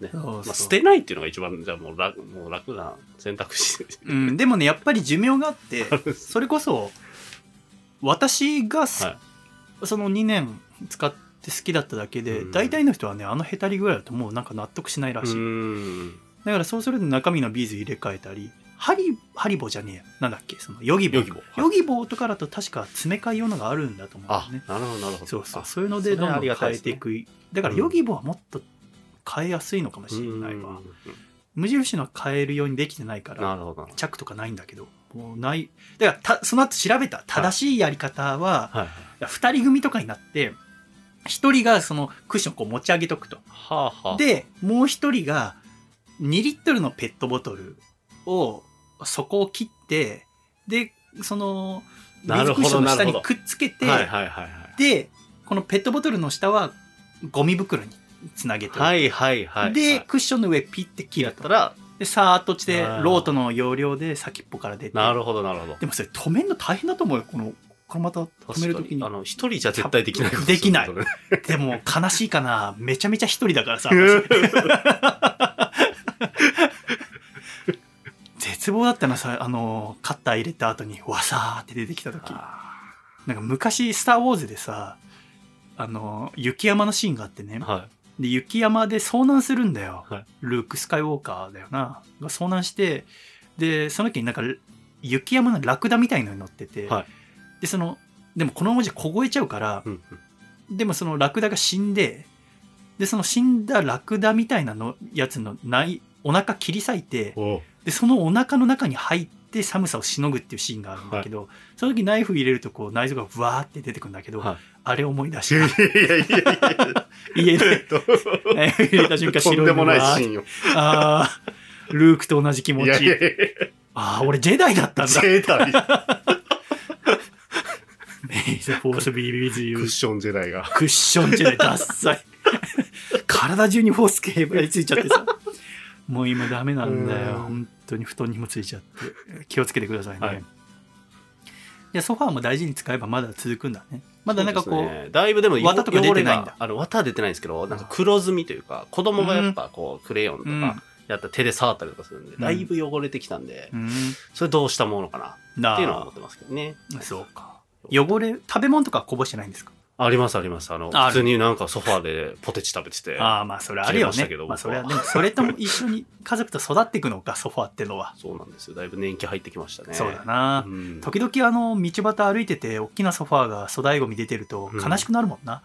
Speaker 2: ね。
Speaker 1: そうそう
Speaker 2: まあ、捨てないっていうのが一番、じゃあもう楽、もう楽な選択肢。
Speaker 1: うん、でもね、やっぱり寿命があって、それこそ、私がす、
Speaker 2: はい
Speaker 1: その2年使って好きだっただけで、
Speaker 2: うん
Speaker 1: 大体の人はね、あのへたりぐらいだともうなんか納得しないらしい。
Speaker 2: ん。
Speaker 1: だからそうすると中身のビーズ入れ替えたり、ハリ、ハリボじゃねえや。なんだっけ？その、ヨギボー。
Speaker 2: ヨギボー
Speaker 1: ヨギボーとかだと確か詰め替え用のがあるんだと思うんだ
Speaker 2: あ
Speaker 1: よね。、
Speaker 2: なるほど、なるほど。
Speaker 1: そうそう。
Speaker 2: あ
Speaker 1: そういうのでどんどん変え
Speaker 2: いですね
Speaker 1: ていく。だからヨギボーはもっと変えやすいのかもしれないわ
Speaker 2: うん。
Speaker 1: 無印のは変えるようにできてないから、
Speaker 2: なるほど。
Speaker 1: チャックとかないんだけど、もうない。だからた、その後調べた正しいやり方は、
Speaker 2: はい。
Speaker 1: 二人組とかになって、一人がそのクッションをこう持ち上げとくと。
Speaker 2: はあはあ。、
Speaker 1: で、もう一人が2リットルのペットボトルを、底を切って、で、その、ビークッションの下にくっつけて。で、このペットボトルの下はゴミ袋につなげて
Speaker 2: はいはいはい。
Speaker 1: で、クッションの上ピッて切る
Speaker 2: たら、
Speaker 1: で、さーっと落ちて、ロートの容量で先っぽから出て。
Speaker 2: なるほどなるほど。
Speaker 1: でもそれ止めるの大変だと思うよ。この、これまた止めるときに
Speaker 2: あ。の、一人じゃ絶対できないこと
Speaker 1: できないでも悲しいかな。めちゃめちゃ一人だからさ。私 絶望だったなさ、あの、カッター入れた後に、わさーって出てきたとき。なんか昔、スター・ウォーズでさ、あの、雪山のシーンがあってね。
Speaker 2: は
Speaker 1: で、雪山で遭難するんだよ。
Speaker 2: はい
Speaker 1: ルーク・スカイウォーカーだよな。が遭難して、で、その時になんか、雪山のラクダみたいのに乗ってて、
Speaker 2: はい
Speaker 1: で、その、でもこの文字凍えちゃうから
Speaker 2: い。、うん
Speaker 1: でもそのラクダが死んで、で、その死んだラクダみたいなのやつのない、お腹切り裂いて、
Speaker 2: お
Speaker 1: で、そのお腹の中に入って寒さをしのぐっていうシーンがあるんだけど、その時ナイフ入れるとこう内臓がブワーって出てくるんだけど、
Speaker 2: はい
Speaker 1: あれ思い出し
Speaker 2: いやい
Speaker 1: た。
Speaker 2: やいやいやいや。
Speaker 1: 家で ナイフ入れた瞬間白い
Speaker 2: とんでもないシーンよ。
Speaker 1: ああ、ルークと同じ気持ち。
Speaker 2: いやいやいや
Speaker 1: ああ、俺ジェダイだったんだ。
Speaker 2: ジェダイ。
Speaker 1: May the force be with
Speaker 2: ク
Speaker 1: you
Speaker 2: ッ。ションジェダイが。
Speaker 1: クッションジェダイ、ダッサい。体中にフォースケーブルついちゃってさ。もう今ダメなんだよ。
Speaker 2: うん
Speaker 1: 本当に布団にもついちゃって。気をつけてくださいね。
Speaker 2: はい
Speaker 1: いや、ソファーも大事に使えばまだ続くんだね。まだなんかこう、
Speaker 2: ねだいぶでも
Speaker 1: 綿とか出てないんだ
Speaker 2: あの、綿は出てないんですけど、なんか黒ずみというか、子供がやっぱこう、クレヨンと
Speaker 1: うん
Speaker 2: か、やったら手で触ったりとかするんで、
Speaker 1: ん
Speaker 2: だいぶ汚れてきたんで、
Speaker 1: うん、
Speaker 2: それどうしたものかな
Speaker 1: な
Speaker 2: っていうのは思ってますけどね。
Speaker 1: そうか。汚れ、食べ物とかこぼしてないんですか？
Speaker 2: ありますあります。あの、
Speaker 1: あ
Speaker 2: 普通になんかソファーでポテチ食べてて、
Speaker 1: ああ、まあそれあるよね。
Speaker 2: ま
Speaker 1: あそれは、でもそれとも一緒に家族と育っていくのか、ソファーってのは。
Speaker 2: そうなんですよ。だいぶ年季入ってきましたね。
Speaker 1: そうだな。
Speaker 2: うん。
Speaker 1: 時々あの道端歩いてて大きなソファーが粗大ゴミ出てると
Speaker 2: うん。
Speaker 1: 悲しくなるもんな、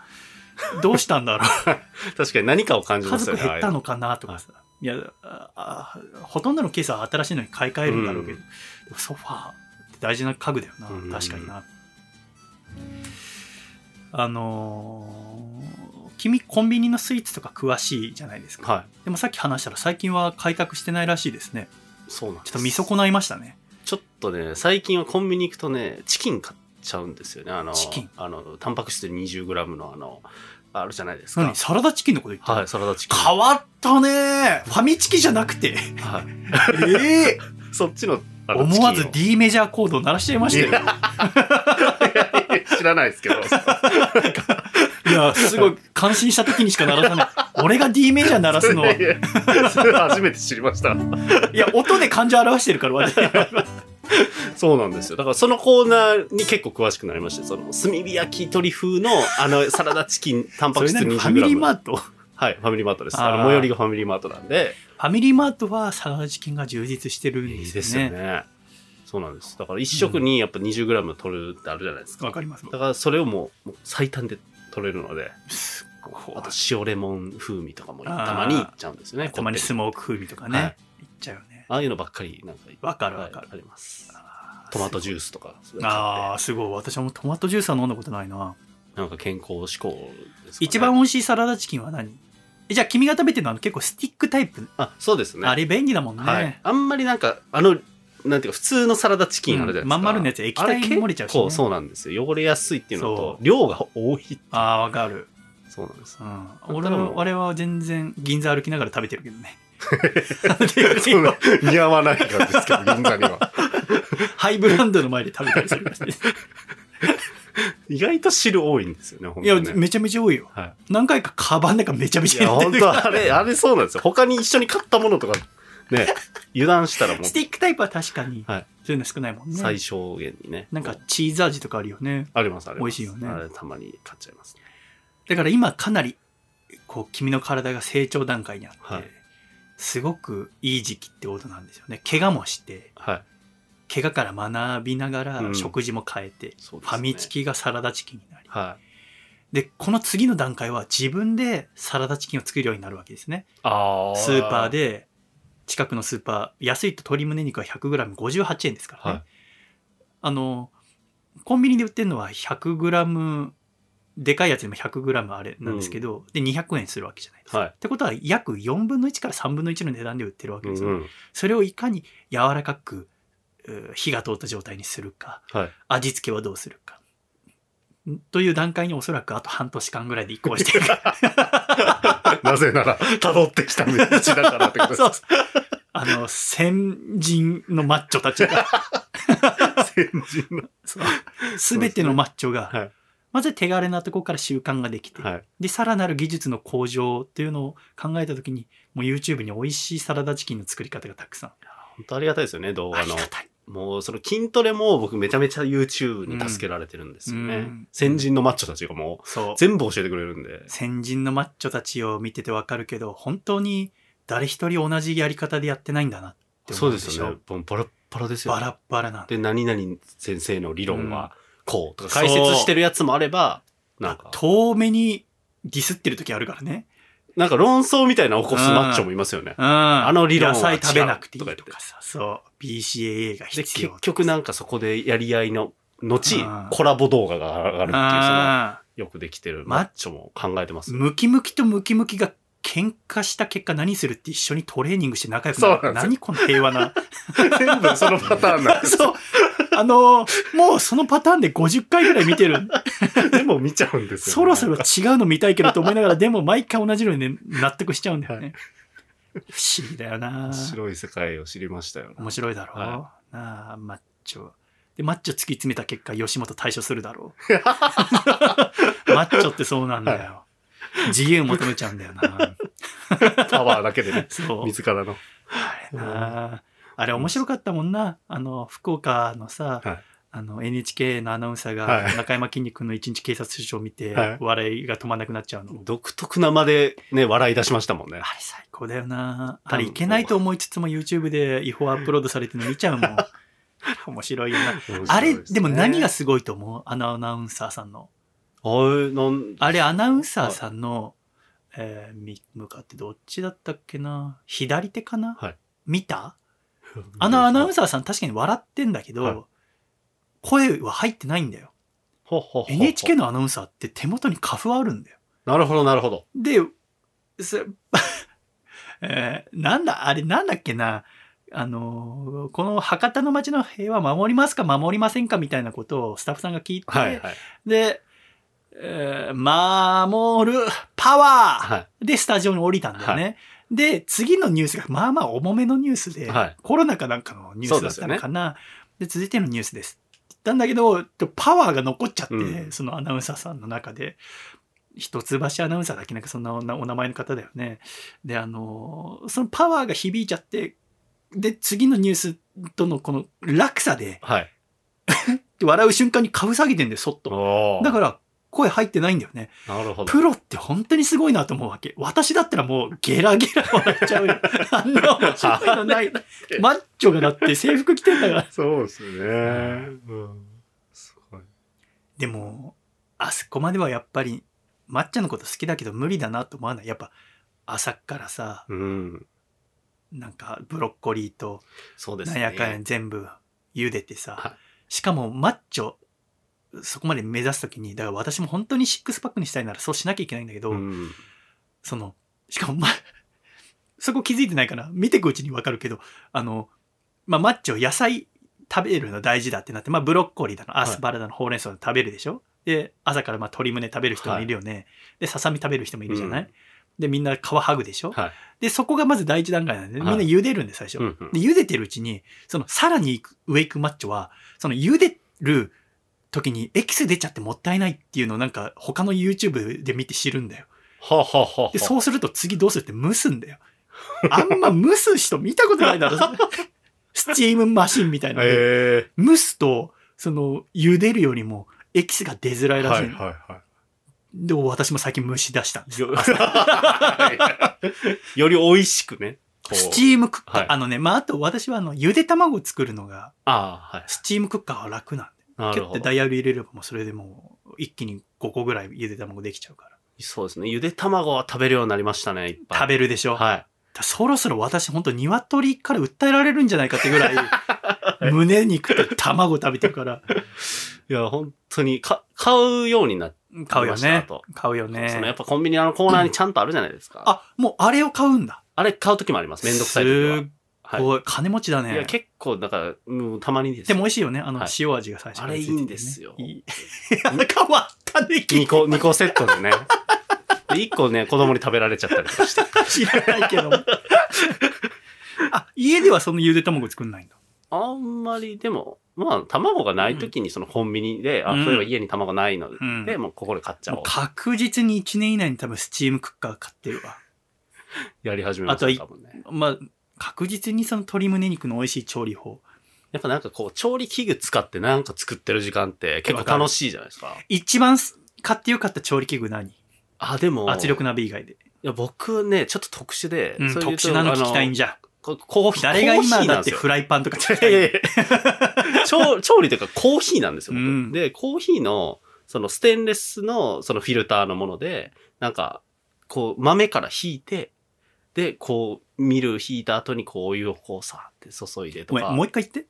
Speaker 1: どうしたんだろう。
Speaker 2: 確かに何かを感じ
Speaker 1: 家
Speaker 2: ますよね。
Speaker 1: 族減ったのかなとかさ。いやああほとんどのケースは新しいのに買い替えるんだろうけど、
Speaker 2: うん。
Speaker 1: ソファーって大事な家具だよな、
Speaker 2: うん。
Speaker 1: 確かになあのー君コンビニのスイーツとか詳しいじゃないですか、
Speaker 2: はい。
Speaker 1: でもさっき話したら最近は開拓してないらしいですね
Speaker 2: そうなんです。
Speaker 1: ちょっと見損ないましたね
Speaker 2: ちょっとね、最近はコンビニ行くとね、チキン買っちゃうんですよね。あの、
Speaker 1: チキン？
Speaker 2: あの、タンパク質 20g のあの、あるじゃないですか。
Speaker 1: 何？サラダチキンのこと言ってる
Speaker 2: はい、サラダチキン。
Speaker 1: 変わったねファミチキじゃなくて。
Speaker 2: はい。
Speaker 1: ええ
Speaker 2: そっちの、
Speaker 1: 思わず D メジャーコードを鳴らしちゃいましたよ。
Speaker 2: を 知らないですけど。
Speaker 1: いや、すごい感心した時にしか鳴らさない。俺が D メジャー鳴らすのは。い
Speaker 2: いやそれ初めて知りました。
Speaker 1: や、音で感情表してるから、私。
Speaker 2: そうなんですよ。だからそのコーナーに結構詳しくなりまして、その、炭火焼き鳥風の、あの、サラダチキン、タンパク質
Speaker 1: それなり
Speaker 2: 20g。
Speaker 1: にファミリーマート？フ
Speaker 2: はい、ファミリーマートです。
Speaker 1: あ
Speaker 2: の、最寄りがファミリーマートなんで、
Speaker 1: ァミリーマートはサラダチキンが充実してるんですよ
Speaker 2: いいですよ
Speaker 1: ね。
Speaker 2: ね。そうなんです。だから一食にやっぱ 20g 取るってあるじゃないですか。
Speaker 1: わかります。
Speaker 2: だからそれをもうもう最短で取れるので、
Speaker 1: すごい
Speaker 2: あと塩レモン風味とかもたまにいっちゃうんですよね。
Speaker 1: たまにスモーク風味とかね。
Speaker 2: はい
Speaker 1: いっちゃうよね。
Speaker 2: ああいうのばっかりなんか
Speaker 1: わかるわかる
Speaker 2: はいあります。
Speaker 1: あー
Speaker 2: トマトジュースとか、
Speaker 1: ああ、
Speaker 2: 買っ
Speaker 1: すごい。私はもうトマトジュースは飲んだことないな。
Speaker 2: てなんか健康志向ですかね。
Speaker 1: 一番美味しいサラダチキンは何？えじゃあ君が食べてるのは結構スティックタイプ、
Speaker 2: あ、そうですね。
Speaker 1: あれ便利だもんね、
Speaker 2: はい。あんまりなんか、あの、なんていうか、普通のサラダチキンあるじゃないですか。
Speaker 1: うんまん丸のやつ液体に漏れちゃうしね
Speaker 2: そうなんですよ。汚れやすいっていうのと量が多い。
Speaker 1: ああわかる、
Speaker 2: そうなんです
Speaker 1: う。ん、
Speaker 2: だ
Speaker 1: 俺は俺は全然銀座歩きながら食べてるけどね
Speaker 2: 似合わないからですけど、銀座には。
Speaker 1: ハイブランドの前で食べたりするからね
Speaker 2: 意外と汁多いんですよね、本
Speaker 1: いや。めちゃめちゃ多いよ
Speaker 2: はい。
Speaker 1: 何回かカバンの中めちゃめちゃ入れてる
Speaker 2: 本当あれ、あれそうなんですよ。他に一緒に買ったものとか、ね、油断したらもう
Speaker 1: スティックタイプは確かに
Speaker 2: はい
Speaker 1: そういうの少ないもんね、
Speaker 2: 最小限にね。
Speaker 1: なんかチーズ味とかあるよね
Speaker 2: あります、あります。
Speaker 1: 美味しいよね
Speaker 2: あれ、たまに買っちゃいますね。
Speaker 1: だから今かなりこう君の体が成長段階にあって、
Speaker 2: はい
Speaker 1: すごくいい時期ってことなんですよね怪我もして
Speaker 2: はい。
Speaker 1: 怪我から学びながら
Speaker 2: うん
Speaker 1: 食事も変えて、
Speaker 2: そうですね
Speaker 1: ファミチキがサラダチキンになり
Speaker 2: はい。
Speaker 1: でこの次の段階は自分でサラダチキンを作るようになるわけですね
Speaker 2: あ
Speaker 1: スーパー。で近くのスーパー安いと鶏胸肉は 100g58 円ですからね、
Speaker 2: はい。
Speaker 1: あのコンビニで売ってるのは 100g でかいやつでも 100g あれなんですけど、で200円するわけじゃないですか、
Speaker 2: はい。
Speaker 1: ってことは約4分の1から3分の1の値段で売ってるわけですよ、
Speaker 2: うんうん。
Speaker 1: それをいかに柔らかくう火が通った状態にするか
Speaker 2: はい。
Speaker 1: 味付けはどうするか。んという段階におそらくあと半年間ぐらいで移行していく
Speaker 2: なぜなら、辿ってきた道だからってことです。
Speaker 1: そうあの先人のマッチョたちが
Speaker 2: 先人の。
Speaker 1: すべてのマッチョが、
Speaker 2: はい
Speaker 1: まず手軽なところから習慣ができて、
Speaker 2: はい。
Speaker 1: でさらなる技術の向上っていうのを考えた時にもう YouTube に美味しいサラダチキンの作り方がたくさん
Speaker 2: 本当ありがたいですよね、動画の
Speaker 1: ありが。たい
Speaker 2: もう、その筋トレも僕めちゃめちゃ YouTube に助けられてるんですよね。
Speaker 1: うん。
Speaker 2: 先人のマッチョたちがもう、
Speaker 1: そう。
Speaker 2: 全部教えてくれるんで。
Speaker 1: 先人のマッチョたちを見ててわかるけど本当に誰一人同じやり方でやってないんだなって
Speaker 2: そう
Speaker 1: 思うでしょ。
Speaker 2: ですよね。バラッバラですよね。
Speaker 1: バラッバラな
Speaker 2: で、何々先生の理論はこうとか
Speaker 1: そう
Speaker 2: 解説してるやつもあれば、なんか、
Speaker 1: 遠目にディスってる時あるからね。
Speaker 2: なんか論争みたいな起こすマッチョもいますよね。
Speaker 1: あ
Speaker 2: の理論は
Speaker 1: 野菜食べなくていい
Speaker 2: とか
Speaker 1: さ。そう BCAA が
Speaker 2: で、
Speaker 1: 必要
Speaker 2: 結局なんかそこでやり合いの後
Speaker 1: うん、
Speaker 2: コラボ動画が上がるっていう、その、
Speaker 1: あ
Speaker 2: よくできてる
Speaker 1: マッ
Speaker 2: チョも考えてます。
Speaker 1: ー。ムキムキとムキムキが喧嘩した結果何するって一緒にトレーニングして仲良くなる。何この平和な。
Speaker 2: 全部そのパターンなんです
Speaker 1: そう。あのもうそのパターンで50回ぐらい見てる。
Speaker 2: でも見ちゃうんですよ、
Speaker 1: そろそろ違うの見たいけどと思いながらでも毎回同じのにね納得しちゃうんだよね、不思議だよな。
Speaker 2: 白い世界を知りましたよ、ね。
Speaker 1: 面白いだろう、
Speaker 2: は
Speaker 1: なあマッチョ。でマッチョ突き詰めた結果吉本対処するだろう。マッチョってそうなんだよ、自由求めちゃうんだよな。
Speaker 2: パワーだけでね、
Speaker 1: そう。
Speaker 2: 自らの。
Speaker 1: あれなあれ面白かったもんな。あの福岡のさ、
Speaker 2: はい
Speaker 1: あの NHK のアナウンサー
Speaker 2: はい。
Speaker 1: が中山きんに君の一日警察署を見て、
Speaker 2: はい。
Speaker 1: 笑いが止まんなくなっちゃうの、
Speaker 2: 独特な間でね、笑い出しましたもんね。
Speaker 1: あ。れ最高だよな。あれいけないと思いつつも YouTube で違法アップロードされてるの見ちゃうもん。面白いよな。
Speaker 2: 面白い
Speaker 1: あれ、でも何がすごいと思う？あのアナウンサーさんの。
Speaker 2: あれ、
Speaker 1: アナウンサーさんの、えーみ向かってどっちだったっけな？左手かな、
Speaker 2: はい。
Speaker 1: 見た？あのアナウン
Speaker 2: サ
Speaker 1: サーさん確かに笑ってんだけど、
Speaker 2: はい
Speaker 1: 声は入ってないんだよ。
Speaker 2: ー。ほほほほ
Speaker 1: NHK のアナウンサーって手元にカフあるんだよ。
Speaker 2: なるほど、なるほど。
Speaker 1: で、そ えーなんだ、あれなんだっけなあのーこの博多の街の平和守りますか守りませんかみたいなことをスタッフさんが聞いて、
Speaker 2: はい、はい。
Speaker 1: で、えー守るパワー
Speaker 2: は
Speaker 1: でスタジオに降りたんだよね。で、次のニュースがまあまあ重めのニュースで、
Speaker 2: はい
Speaker 1: コロナかなんかのニュースだったのかな。で続いてのニュースです。ったんだけど、パワーが残っちゃって、
Speaker 2: うん
Speaker 1: そのアナウンサーさんの中で、一橋アナウンサーだっけ？なんかそんなお名前の方だよね。で、あのーそのパワーが響いちゃって、で、次のニュースとのこの落差で
Speaker 2: い。はい。
Speaker 1: 笑う瞬間に顔下げてんだよ、そっと。だから、声入ってないんだよね。
Speaker 2: なるほど。
Speaker 1: プロって本当にすごいなと思うわけ。私だったらもうゲラゲラ笑っちゃうよ。あんな面白いのない。マッチョがだって制服着てんだから。
Speaker 2: そうですね。うん。すごい。
Speaker 1: でも、あそこまではやっぱり、抹茶のこと好きだけど無理だなと思わない？やっぱ、朝っからさ、
Speaker 2: うん。
Speaker 1: なんかブロッコリーと
Speaker 2: そうですね。
Speaker 1: なんやかんや全部茹でてさ、
Speaker 2: は
Speaker 1: しかもマッチョ、そこまで目指すときに、だから私も本当にシックスパックにしたいならそうしなきゃいけないんだけど、
Speaker 2: うん。
Speaker 1: その、しかも、ま、そこ気づいてないかな見てくうちにわかるけど、あの、まあ、マッチョ野菜食べるの大事だってなって、まあ、ブロッコリーだの、アスパラだの、ほうれん草だの食べるでしょ？で、朝からまあ鶏胸食べる人もいるよね。で、ささみ食べる人もいるじゃない、
Speaker 2: うん
Speaker 1: で、みんな皮剥ぐでしょ？
Speaker 2: はい。
Speaker 1: で、そこがまず第一段階なんで、みん
Speaker 2: は
Speaker 1: ない茹でるんで、最初。で、茹でてるうちに、その、さらに上行くマッチョは、その、茹でる時にエキス出ちゃってもったいないっていうのをなんか、他の YouTube で見て知るんだよ。
Speaker 2: はあはあはあはあ
Speaker 1: で、そうすると次どうするって蒸すんだよ。あんま蒸す人見たことないだろ。スチームマシンみたいなので。
Speaker 2: へ
Speaker 1: 蒸すと、その、茹でるよりも、エキスが出づら
Speaker 2: え。
Speaker 1: いらしいの。
Speaker 2: はいはいは
Speaker 1: で、私も最近蒸し出したんです
Speaker 2: い。
Speaker 1: よ。
Speaker 2: よ より美味しくね。
Speaker 1: スチームクッカー。
Speaker 2: はい
Speaker 1: あのね、まあ、あと私はあの、ゆで卵を作るのが、
Speaker 2: ああ、はい。
Speaker 1: スチームクッカーは楽なんで。キュッ。てダイヤル入れればもうそれでもう、一気に5個ぐらいゆで卵できちゃうから。
Speaker 2: そうですね。ゆで卵は食べるようになりましたね、いっぱい。
Speaker 1: 食べるでしょ、
Speaker 2: はい。
Speaker 1: だそろそろ私本当鶏から訴えられるんじゃないかってぐらい、胸肉と卵食べてるから、
Speaker 2: いや、本当に、か、買うようになって、
Speaker 1: 買うよね。買うよ
Speaker 2: そのやっ
Speaker 1: ね。
Speaker 2: ぱコンビニあのコーナーにちゃんとあるじゃないですか。
Speaker 1: あ、もうあれを買うんだ。
Speaker 2: あれ買う時もあります。めんどくさい時は。
Speaker 1: すっ
Speaker 2: はい。
Speaker 1: ごい、金持ちだ
Speaker 2: いや、
Speaker 1: ね。
Speaker 2: 結構、だから、うん、たまにです。
Speaker 1: でも美味しいよね。あの
Speaker 2: はい、
Speaker 1: 塩味が最初
Speaker 2: あれいいんですよ
Speaker 1: いい 変わったね、
Speaker 2: 2個、二個セットでね。で、1個ね、子供に食べられちゃったりとかして。
Speaker 1: 知らないけども。あ、家ではそのゆで卵作んないんだ。
Speaker 2: あんまり、でも、まあ、卵がない時にそのコンビニで、あ、
Speaker 1: うん
Speaker 2: そういえば家に卵ないの
Speaker 1: うん
Speaker 2: で、もうここで買っちゃおう
Speaker 1: もう。確実に1年以内に多分スチームクッカー買ってるわ。
Speaker 2: やり始めました
Speaker 1: あとはい
Speaker 2: 多分ね。
Speaker 1: まあ、確実にその鶏胸肉の美味しい調理法。
Speaker 2: やっぱなんかこう、調理器具使ってなんか作ってる時間って結構楽しいじゃないですか。
Speaker 1: 一番す買ってよかった調理器具何？
Speaker 2: あ、でも、
Speaker 1: 圧力鍋以外で。
Speaker 2: いや、僕ね、ちょっと特殊で、
Speaker 1: うん、特殊なの聞きたいん
Speaker 2: あ
Speaker 1: じゃ。
Speaker 2: こコーヒー、
Speaker 1: 誰が今だってフライパンとか使い
Speaker 2: い
Speaker 1: たい。
Speaker 2: やいやいや調調理というかコーヒーなんですよ、僕
Speaker 1: うん
Speaker 2: で、コーヒーの、そのステンレスのそのフィルターのもので、なんか、こう豆から引いて、で、こう、ミル引いた後にこうお湯をこうさーって注いでと
Speaker 1: ごめん、
Speaker 2: か。
Speaker 1: もう一回言って。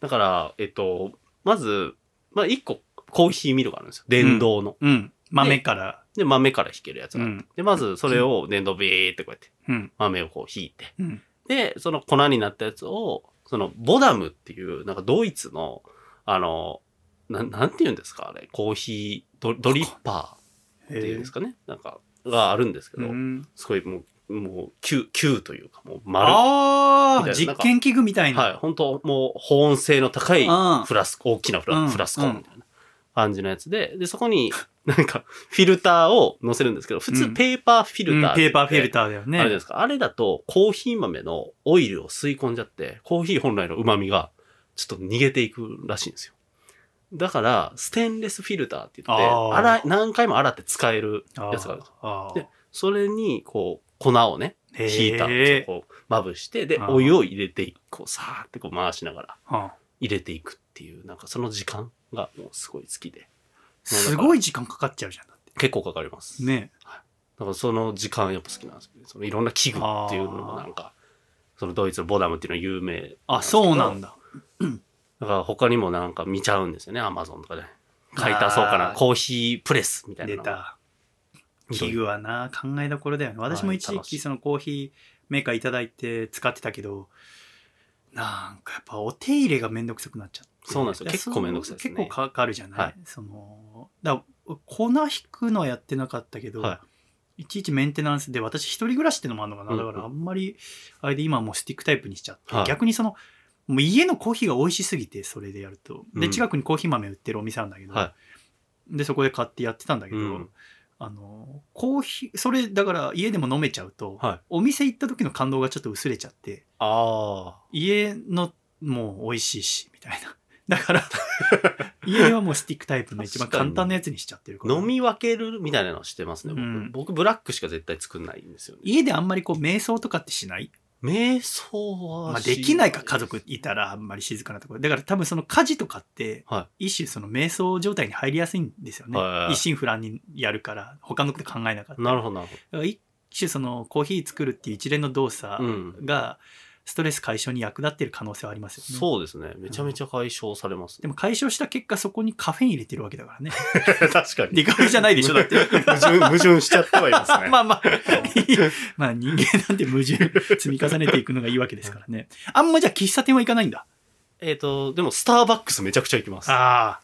Speaker 2: だから、えっと、まず、まあ一個コーヒーミルがあるんですよ。電動の。
Speaker 1: うん。豆から。
Speaker 2: で、豆から引けるやつがあっ
Speaker 1: ん。
Speaker 2: で、まずそれを電動ビーってこうやって
Speaker 1: うん。
Speaker 2: 豆をこう引いて、
Speaker 1: うん。
Speaker 2: で、その粉になったやつを、そのボダムっていう、なんかドイツの、あの、なん、なんて言うんですかあれ、コーヒード、ドリッパーっていうんですかねなんか、があるんですけど、
Speaker 1: うん
Speaker 2: すごいもう、もう、球、球というか、もう丸。
Speaker 1: ああ実験器具みたいな。
Speaker 2: はい、本当もう保温性の高い
Speaker 1: うん
Speaker 2: フラスコ、大きなフラ,、
Speaker 1: うん
Speaker 2: フラスコみたいな感じのやつで、で、そこに なんかフィルターを乗せるんですけど、普通
Speaker 1: うん
Speaker 2: ペーパーフィルター、
Speaker 1: うんペーパーフィル
Speaker 2: ー。
Speaker 1: ターだよ
Speaker 2: あれ。ですか。あれだとコーヒー豆のオイルを吸い込んじゃって、コーヒー本来の旨味がちょっと逃げていくらしいんですよ。だから、ステンレスフィルターって言って、洗い、何回も洗って使えるやつがあるんですでそれに、こう、粉をね、
Speaker 1: へー
Speaker 2: ヒーターでこう、まぶして、で、お湯を入れていく、こう、さーってこう回しながら
Speaker 1: あ
Speaker 2: 入れていくっていう、なんかその時間がもうすごい好きで。
Speaker 1: すごい時間かかっちゃうじゃん。だって
Speaker 2: 結構かかります。
Speaker 1: ね。
Speaker 2: だからその時間やっぱ好きなんですよね。そのいろんな器具っていうのもなんか、そのドイツのボダムっていうのは有名
Speaker 1: あ、そうなん
Speaker 2: だ。
Speaker 1: だ。
Speaker 2: だから他にもなんか見ちゃうんですよね、アマゾンとかで。買い足そうかな。コーヒープレスみたいなの。
Speaker 1: 出た。器具はな、考えどころだよね。私も一時期そのコーヒーメーカーいただいて使ってたけど、なんかやっぱお手入れがめんどくさくなっちゃって。
Speaker 2: そうなんですよ。結構めんどくさいですね。
Speaker 1: 結構かかるじゃない、
Speaker 2: はい。
Speaker 1: その、だ粉引くのはやってなかったけど、、
Speaker 2: はい。
Speaker 1: ちいちメンテナンスで私一人暮らしってのもあるのかな、だからあんまり、あれで今はもうスティックタイプにしちゃって、
Speaker 2: はい。
Speaker 1: 逆にその、もう家のコーヒーが美味しすぎて、それでやると。で、
Speaker 2: うん。
Speaker 1: 近くにコーヒー豆売ってるお店なんだけど、
Speaker 2: は
Speaker 1: で、そこで買ってやってたんだけど、
Speaker 2: うん
Speaker 1: あの、コーヒー、それだから家でも飲めちゃうと、
Speaker 2: はい
Speaker 1: お店行った時の感動がちょっと薄れちゃって、
Speaker 2: あ
Speaker 1: 家のもう美味しいし、みたいな。だから、家ではもうスティックタイプの一番簡単なやつにしちゃってるから。
Speaker 2: あ。飲み分けるみたいなのしてますね、僕。
Speaker 1: うん
Speaker 2: 僕、ブラックしか絶対作んないんですよね。
Speaker 1: 家であんまりこう瞑想とかってしない？
Speaker 2: 瞑想は
Speaker 1: まあ、できないか家族いたらあんまり静かなところ。だから多分その家事とかって
Speaker 2: は
Speaker 1: 一種その瞑想状態に入りやすいんですよね、
Speaker 2: はい
Speaker 1: 一心不乱にやるから他のこと考えなかった
Speaker 2: なるほど、なるほ
Speaker 1: だから一種そのコーヒー作るっていう一連の動作
Speaker 2: ど。うん。
Speaker 1: が、ストレス解消に役立ってる可能性はありますよね。
Speaker 2: そうですね。めちゃめちゃ解消されますね。
Speaker 1: でも解消した結果そこにカフェイン入れてるわけだからね。
Speaker 2: 確かに。
Speaker 1: リカバリーじゃないでしょ、だって。
Speaker 2: 矛盾、矛盾しちゃってはいますね。
Speaker 1: まあまあ、まあ人間なんて矛盾積み重ねていくのがいいわけですからね。あんまじゃあ喫茶店は行かないんだ。
Speaker 2: えっと、でもスターバックスめちゃくちゃ行きます。
Speaker 1: あ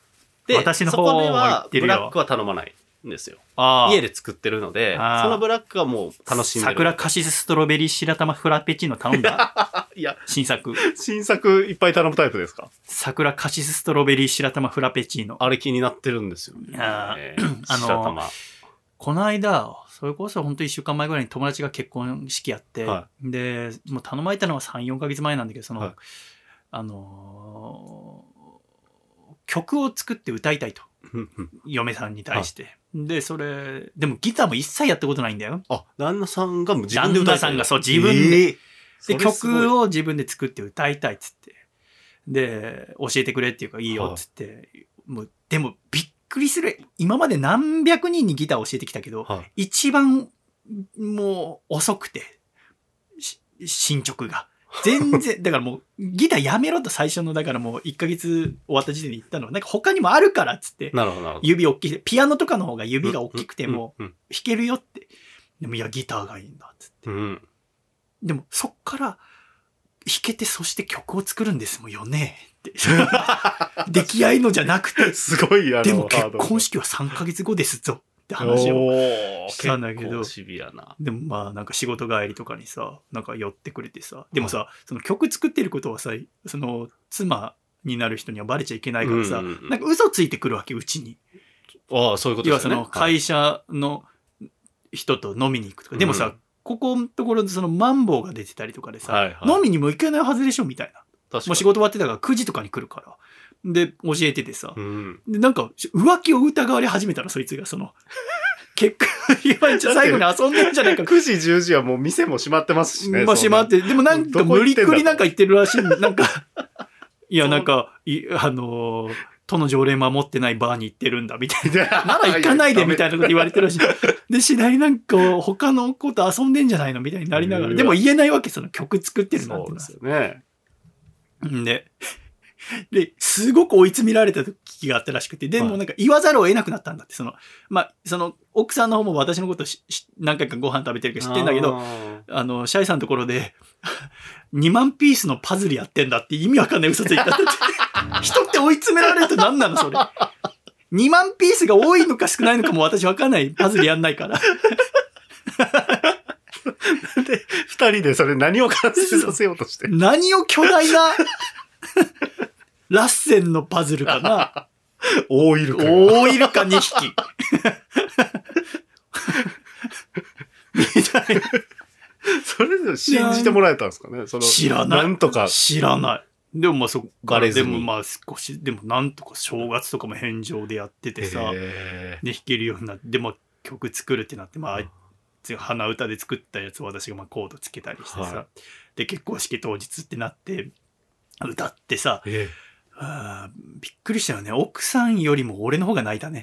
Speaker 2: で、
Speaker 1: 私の方
Speaker 2: そこはブラックは頼まないんですよ。
Speaker 1: あ。
Speaker 2: 家で作ってるので、
Speaker 1: あー
Speaker 2: そのブラックはもう楽しんでる。
Speaker 1: 桜カシスストロベリー白玉フラペチーノ頼んだ？
Speaker 2: いや、
Speaker 1: 新作。
Speaker 2: 新作いっぱい頼むタイプですか？
Speaker 1: 桜カシスストロベリー白玉フラペチーノ。
Speaker 2: あれ気になってるんですよね。
Speaker 1: あーあの
Speaker 2: 白玉。
Speaker 1: この間、それこそ本当一週間前ぐらいに友達が結婚式やって、
Speaker 2: は
Speaker 1: で、もう頼まれたのは3、4ヶ月前なんだけど、その、
Speaker 2: はい
Speaker 1: あのー曲を作って歌いたいと。嫁さんに対して。で、それ、でもギターも一切やったことないんだよ。
Speaker 2: あ、旦那さんが自分で歌いたい
Speaker 1: 旦那さんがそう自分で
Speaker 2: えーそ
Speaker 1: で、
Speaker 2: れすごい
Speaker 1: 曲を自分で作って歌いたいっつって。で、教えてくれっていうかいいよっつって。もう、でもびっくりする。今まで何百人にギター教えてきたけど、
Speaker 2: はい
Speaker 1: 一番もう遅くて、し進捗が。全然、だからもうギターやめろと最初の、だからもう1ヶ月終わった時点で言ったのは、なんか他にもあるからっつって、
Speaker 2: なるほど。
Speaker 1: 指大きい、ピアノとかの方が指が大きくても
Speaker 2: うん、
Speaker 1: 弾けるよって。でもいや、ギターがいいんだっつって。
Speaker 2: うんうん
Speaker 1: でもそっから弾けてそして曲を作るんですもんよねって。出来合いのじゃなくて、
Speaker 2: すごい、あの、
Speaker 1: でも結婚式は3ヶ月後ですぞって話を。したんだけど
Speaker 2: シビアな。
Speaker 1: でもまあなんか仕事帰りとかにさ、なんか寄ってくれてさ、でもさ、その曲作ってることはさ、その妻になる人にはバレちゃいけないからさ、
Speaker 2: うんうんうん
Speaker 1: なんか嘘ついてくるわけ、うちに。
Speaker 2: ああ、そういうこと
Speaker 1: 要はそ
Speaker 2: ですね。
Speaker 1: の会社の人と飲みに行くとか。でもさ、
Speaker 2: うん
Speaker 1: ここのところでそのマンボウが出てたりとかでさ、
Speaker 2: はいはい
Speaker 1: 飲みにも行けないはずでしょみたいな。もう仕事終わってたから9時とかに来るから。で、教えててさ。
Speaker 2: うん。
Speaker 1: で、なんか、浮気を疑われ始めたの、そいつが、その。結婚、今最後に遊んでるんじゃないか。
Speaker 2: 9時、10時はもう店も閉まってますしね。
Speaker 1: まあ、閉まって、でもなんか無理くりなんか言ってるらしい。なんか、いや、なんか、いあのー、都の条例守ってないバーに行ってるんだ、みたいな。
Speaker 2: な
Speaker 1: なら行かないで、みたいなこと言われてるらしい。で、次第になんか、他の子と遊んでんじゃないのみたいになりながら。でも言えないわけ、その曲作ってるなんて
Speaker 2: そうですよね。
Speaker 1: んで、で、すごく追い詰められた時があったらしくて、で
Speaker 2: はい
Speaker 1: もなんか言わざるを得なくなったんだって、その、まあ、その、奥さんの方も私のこと何回かご飯食べてるけど知ってんだけど、
Speaker 2: あ
Speaker 1: の、シャイさんのところで、2万ピースのパズルやってんだって意味わかんない嘘ついたって。人って追い詰められると何なのそれ。2万ピースが多いのか少ないのかも私わかんない。パズルやんないから。
Speaker 2: で、二人でそれ何を完成させようとして。
Speaker 1: 何を巨大な、ラッセンのパズルかな。
Speaker 2: 大イルカが。
Speaker 1: 大イルカ2匹。みたいな。
Speaker 2: それで信じてもらえたんですかね？その
Speaker 1: 知らない。
Speaker 2: なんとか。
Speaker 1: 知らない。でもまあそっから、
Speaker 2: バレずに
Speaker 1: でもまあ少し、でもなんとか正月とかも返上でやっててさ、
Speaker 2: へ
Speaker 1: で弾けるようになって、でも曲作るってなって、まあ、
Speaker 2: うん
Speaker 1: 鼻歌で作ったやつを私がまあコードつけたりしてさ、
Speaker 2: は
Speaker 1: で結婚式当日ってなって、歌ってさ、
Speaker 2: ーえ
Speaker 1: あーびっくりしたよね。奥さんよりも俺の方が泣いたね。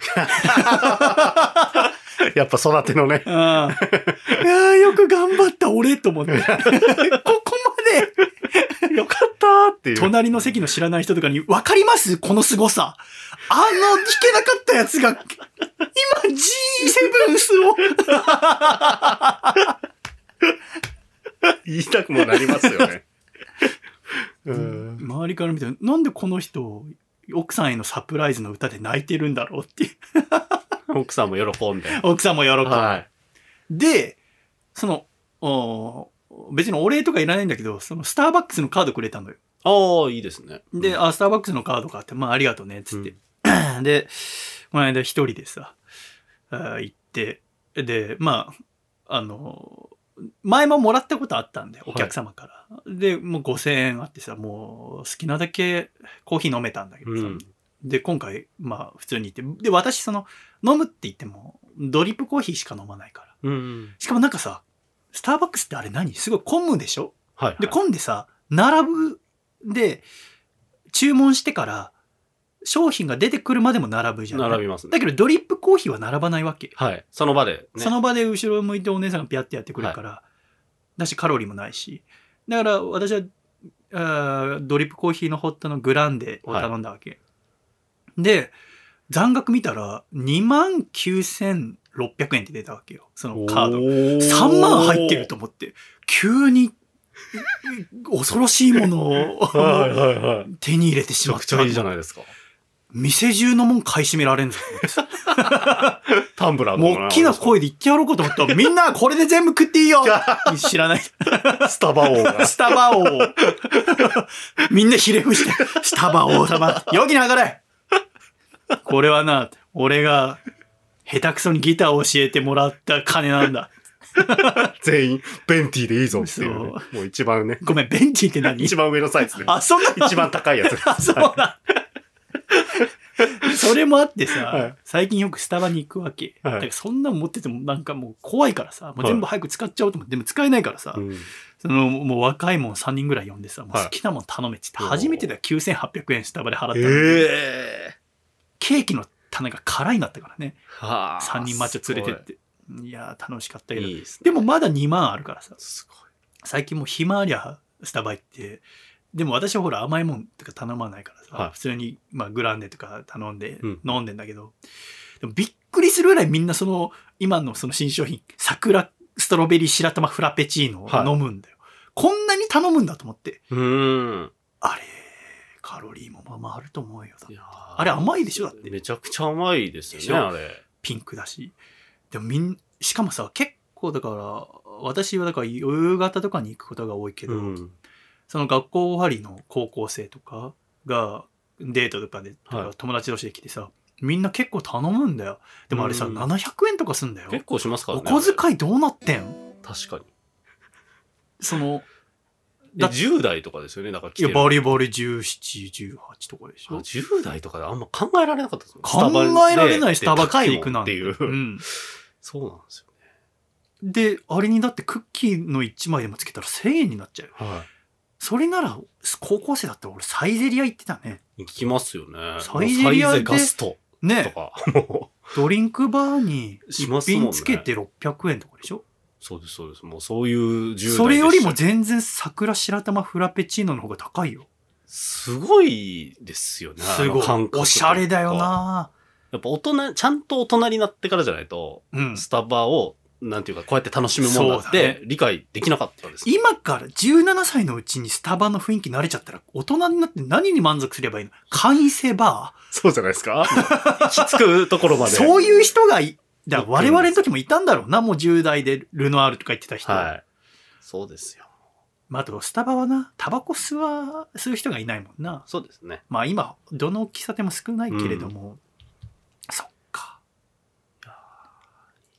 Speaker 2: え やっぱ育てのね。
Speaker 1: うん。いやーよく頑張った俺と思って。ここまで
Speaker 2: よかったーっていう。
Speaker 1: 隣の席の知らない人とかに、わかります？この凄さ。あの、弾けなかったやつが、今 G7 スを。
Speaker 2: 言いたくもなりますよね。うん。
Speaker 1: 周りから見て、なんでこの人、奥さんへのサプライズの歌で泣いてるんだろうっていう。
Speaker 2: 奥さんも喜んで。
Speaker 1: 奥さんも喜ぶ。
Speaker 2: はい。
Speaker 1: で、その、お別にお礼とかいらないんだけど、そのスターバックスのカードくれたのよ。
Speaker 2: ああ、いいですね。
Speaker 1: で、あ、スターバックスのカードかって、まあありがとうね、つって。で、この間一人でさ、あ行って、で、まあ、あの、前ももらったことあったんで、お客様から。で、もう5000円あってさ、もう好きなだけコーヒー飲めたんだけどさ。
Speaker 2: うん。
Speaker 1: で、今回、まあ普通に行って、で、私その、飲むって言っても、ドリップコーヒーしか飲まないから。
Speaker 2: うん。
Speaker 1: しかもなんかさ、スターバックスってあれ何？すごい混むでしょ？
Speaker 2: はい。
Speaker 1: で、混んでさ、並ぶで、注文してから、商品が出てくるまでも並ぶじゃん。
Speaker 2: 並びますね。
Speaker 1: だけど、ドリップコーヒーは並ばないわけ。
Speaker 2: はい。その場でね。
Speaker 1: その場で後ろ向いてお姉さんがピャってやってくれるから、だしカロリーもないし。だから私はあードリップコーヒーのホットのグランデを頼んだわけ。で、残額見たら2万9600円って出たわけよ。そのカード。3万入ってると思って、急に恐ろしいものを
Speaker 2: はいはいはい。め
Speaker 1: 手に入れてしまった
Speaker 2: ちゃくちゃいいじゃないですか。
Speaker 1: 店中のもん買い占められんぞ。
Speaker 2: タンブラー
Speaker 1: もう大きな声で言ってやろうかと思ったら、みんなこれで全部食っていいよ 知らない。
Speaker 2: スタバ王が。
Speaker 1: スタバ王。みんなひれ伏して、スタバ王様、良きながれこれはな、俺が下手くそにギターを教えてもらった金なんだ。
Speaker 2: 全員、ベンティでいいぞっていうね、
Speaker 1: そ
Speaker 2: もう一番ね、
Speaker 1: ごめん、ベンチって何？
Speaker 2: 一番上のサイズで。
Speaker 1: あ、そんなの
Speaker 2: 一番高いやつ。
Speaker 1: あ、そうだ。それもあってさ、
Speaker 2: はい
Speaker 1: 最近よくスタバに行くわけ。
Speaker 2: はい
Speaker 1: だからそんなん持っててもなんかもう怖いからさ、もう全部早く使っちゃおうと思って、でも使えないからさ、
Speaker 2: うん
Speaker 1: そのもう若いもん3人ぐらい呼んでさ、もう
Speaker 2: はい
Speaker 1: 好きなもん頼めって言って、初めてだよ9800円スタバで払ったの、
Speaker 2: ええ
Speaker 1: ケーキの種が空になったからね。
Speaker 2: はあ。
Speaker 1: 3人マッチョ連れてって。いやー楽しかったけど。
Speaker 2: ね。
Speaker 1: でもまだ2万あるからさ。最近もう暇ありゃスタバ行って、でも私はほら甘いもんとか頼まないからさ、
Speaker 2: はい。
Speaker 1: 普通に、まあ、グランデとか頼んで
Speaker 2: うん。
Speaker 1: 飲んでんだけど、でもびっくりするぐらいみんなその今のその新商品桜ストロベリー白玉フラペチーノを飲むんだよ、こんなに頼むんだと思って。
Speaker 2: うーん。
Speaker 1: あれカロリーもまあまああると思うよだって。あれ甘いでしょだって。
Speaker 2: めちゃくちゃ甘いです
Speaker 1: でしょ？
Speaker 2: よね、あれ。
Speaker 1: ピンクだし。でもみんしかもさ結構だから私はだから夕方とかに行くことが多いけど、
Speaker 2: うん。
Speaker 1: その学校終わりの高校生とかがデートとかで、
Speaker 2: はい。
Speaker 1: 友達同士で来てさみんな結構頼むんだよ。でもあれさ、
Speaker 2: うん。
Speaker 1: 700円とかすんだよ。
Speaker 2: 結構しますから
Speaker 1: お
Speaker 2: ね。
Speaker 1: 小遣いどうなってん？
Speaker 2: 確かに。
Speaker 1: その
Speaker 2: で
Speaker 1: だ
Speaker 2: 10代とかですよね、だから来てる。
Speaker 1: いやバリバリ1718とかでし
Speaker 2: あ
Speaker 1: ょ
Speaker 2: 10代とかであんま考えられなかったですもん
Speaker 1: 考えられないスタバ
Speaker 2: 高い
Speaker 1: 行くなん
Speaker 2: もんっていう。
Speaker 1: うん、
Speaker 2: そうなんですよ
Speaker 1: であれにだってクッキーの1枚でもつけたら1000円になっちゃう。
Speaker 2: は
Speaker 1: それなら高校生だったら俺サイゼリア行ってたね
Speaker 2: い。聞きますよね。
Speaker 1: サイゼリアで
Speaker 2: ガストと
Speaker 1: ね
Speaker 2: か。もう、
Speaker 1: ドリンクバーに一品つけて600円とかでしょ？
Speaker 2: そうです、そうです。もうそういう10代でした
Speaker 1: それよりも全然桜白玉フラペチーノの方が高いよ。
Speaker 2: すごいですよね。
Speaker 1: すごいおしゃれだよ。な
Speaker 2: やっぱ大人、ちゃんと大人になってからじゃないと、
Speaker 1: うん。
Speaker 2: スタバを、なんていうか、こうやって楽しむものだって理解できなかったんです。
Speaker 1: 今から17歳のうちにスタバの雰囲気慣れちゃったら大人になって何に満足すればいいの？会員制バ
Speaker 2: そうじゃないですか？行 き着くところ
Speaker 1: ー
Speaker 2: まで。
Speaker 1: そういう人がい、だ我々の時もいたんだろうな、もう10代でルノアールとか言ってた人。
Speaker 2: はい。そうですよ。
Speaker 1: まあ、あとスタバはな、タバコ吸わ、吸う人がいないもんな。
Speaker 2: そうですね。
Speaker 1: まあ今、どの喫茶店も少ないけれども、そっか。
Speaker 2: で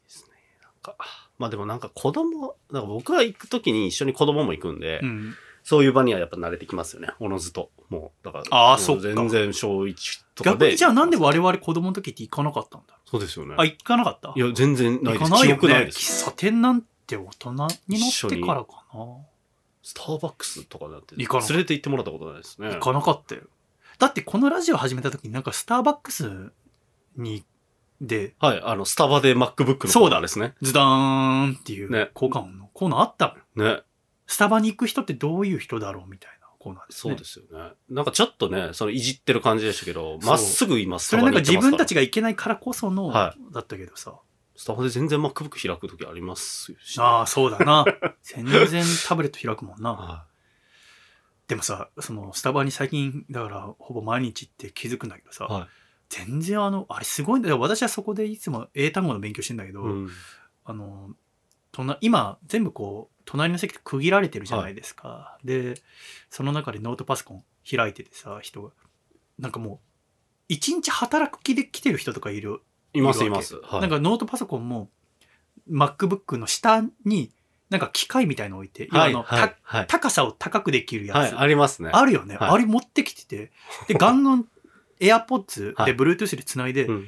Speaker 2: すね。なんか、まあでもなんか子供、なんか僕が行くときに一緒に子供も行くんで、
Speaker 1: うん。
Speaker 2: そういう場にはやっぱ慣れてきますよね。おのずと。もう、だから。
Speaker 1: あーそっか
Speaker 2: 全然小1とかで。
Speaker 1: 逆にじゃあなんで我々子供の時って行かなかったんだ
Speaker 2: そうですよね。
Speaker 1: あ、行かなかった？
Speaker 2: いや、全然ないです。
Speaker 1: 行かないよね
Speaker 2: 記憶ない。です。
Speaker 1: 喫茶店なんて大人になってからかな。
Speaker 2: スターバックスとかだって、
Speaker 1: 行かな
Speaker 2: 連れて行ってもらったことないですね。
Speaker 1: 行かなかったよ。だってこのラジオ始めた時になんかスターバックスに、で、
Speaker 2: はい、あの、スタバで MacBook の
Speaker 1: そうだ
Speaker 2: コーナーですね。
Speaker 1: ズダーンっていう
Speaker 2: ね
Speaker 1: 効果音のコーナーあったもん。
Speaker 2: ね。
Speaker 1: スタバに行く人ってどういう人だろうみたいなコーナーですね。
Speaker 2: そうですよね。なんかちょっとね、そのいじってる感じでしたけど、まっすぐ今スタ
Speaker 1: それなんか
Speaker 2: バに行ってますから
Speaker 1: 自分たちが行けないからこその、
Speaker 2: は
Speaker 1: だったけどさ。
Speaker 2: スタバで全然 MacBook 開くときありますし、
Speaker 1: ああ、そうだな。全然タブレット開くもんな。
Speaker 2: は
Speaker 1: でもさ、そのスタバに最近、だからほぼ毎日行って気づくんだけどさ、
Speaker 2: い。はい。
Speaker 1: 全然あの、あれすごいんだよ。私はそこでいつも英単語の勉強してんだけど、
Speaker 2: うん。
Speaker 1: あの、隣今、全部こう、隣の席で区切られてるじゃないですか。で、その中でノートパソコン開いててさ、人が。なんかもう、一日働く気で来てる人とかいる。
Speaker 2: います、
Speaker 1: い
Speaker 2: ます。はい。
Speaker 1: なんかノートパソコンも、MacBook の下に、なんか機械みたいの置いて、
Speaker 2: はい、
Speaker 1: あの
Speaker 2: はい、はい。
Speaker 1: た高さを高くできるやつ。
Speaker 2: はい、ありますね。
Speaker 1: あるよね。
Speaker 2: はい
Speaker 1: あれ持ってきてて。で、ガンガン AirPods で
Speaker 2: はい
Speaker 1: Bluetooth で繋いで、
Speaker 2: うん。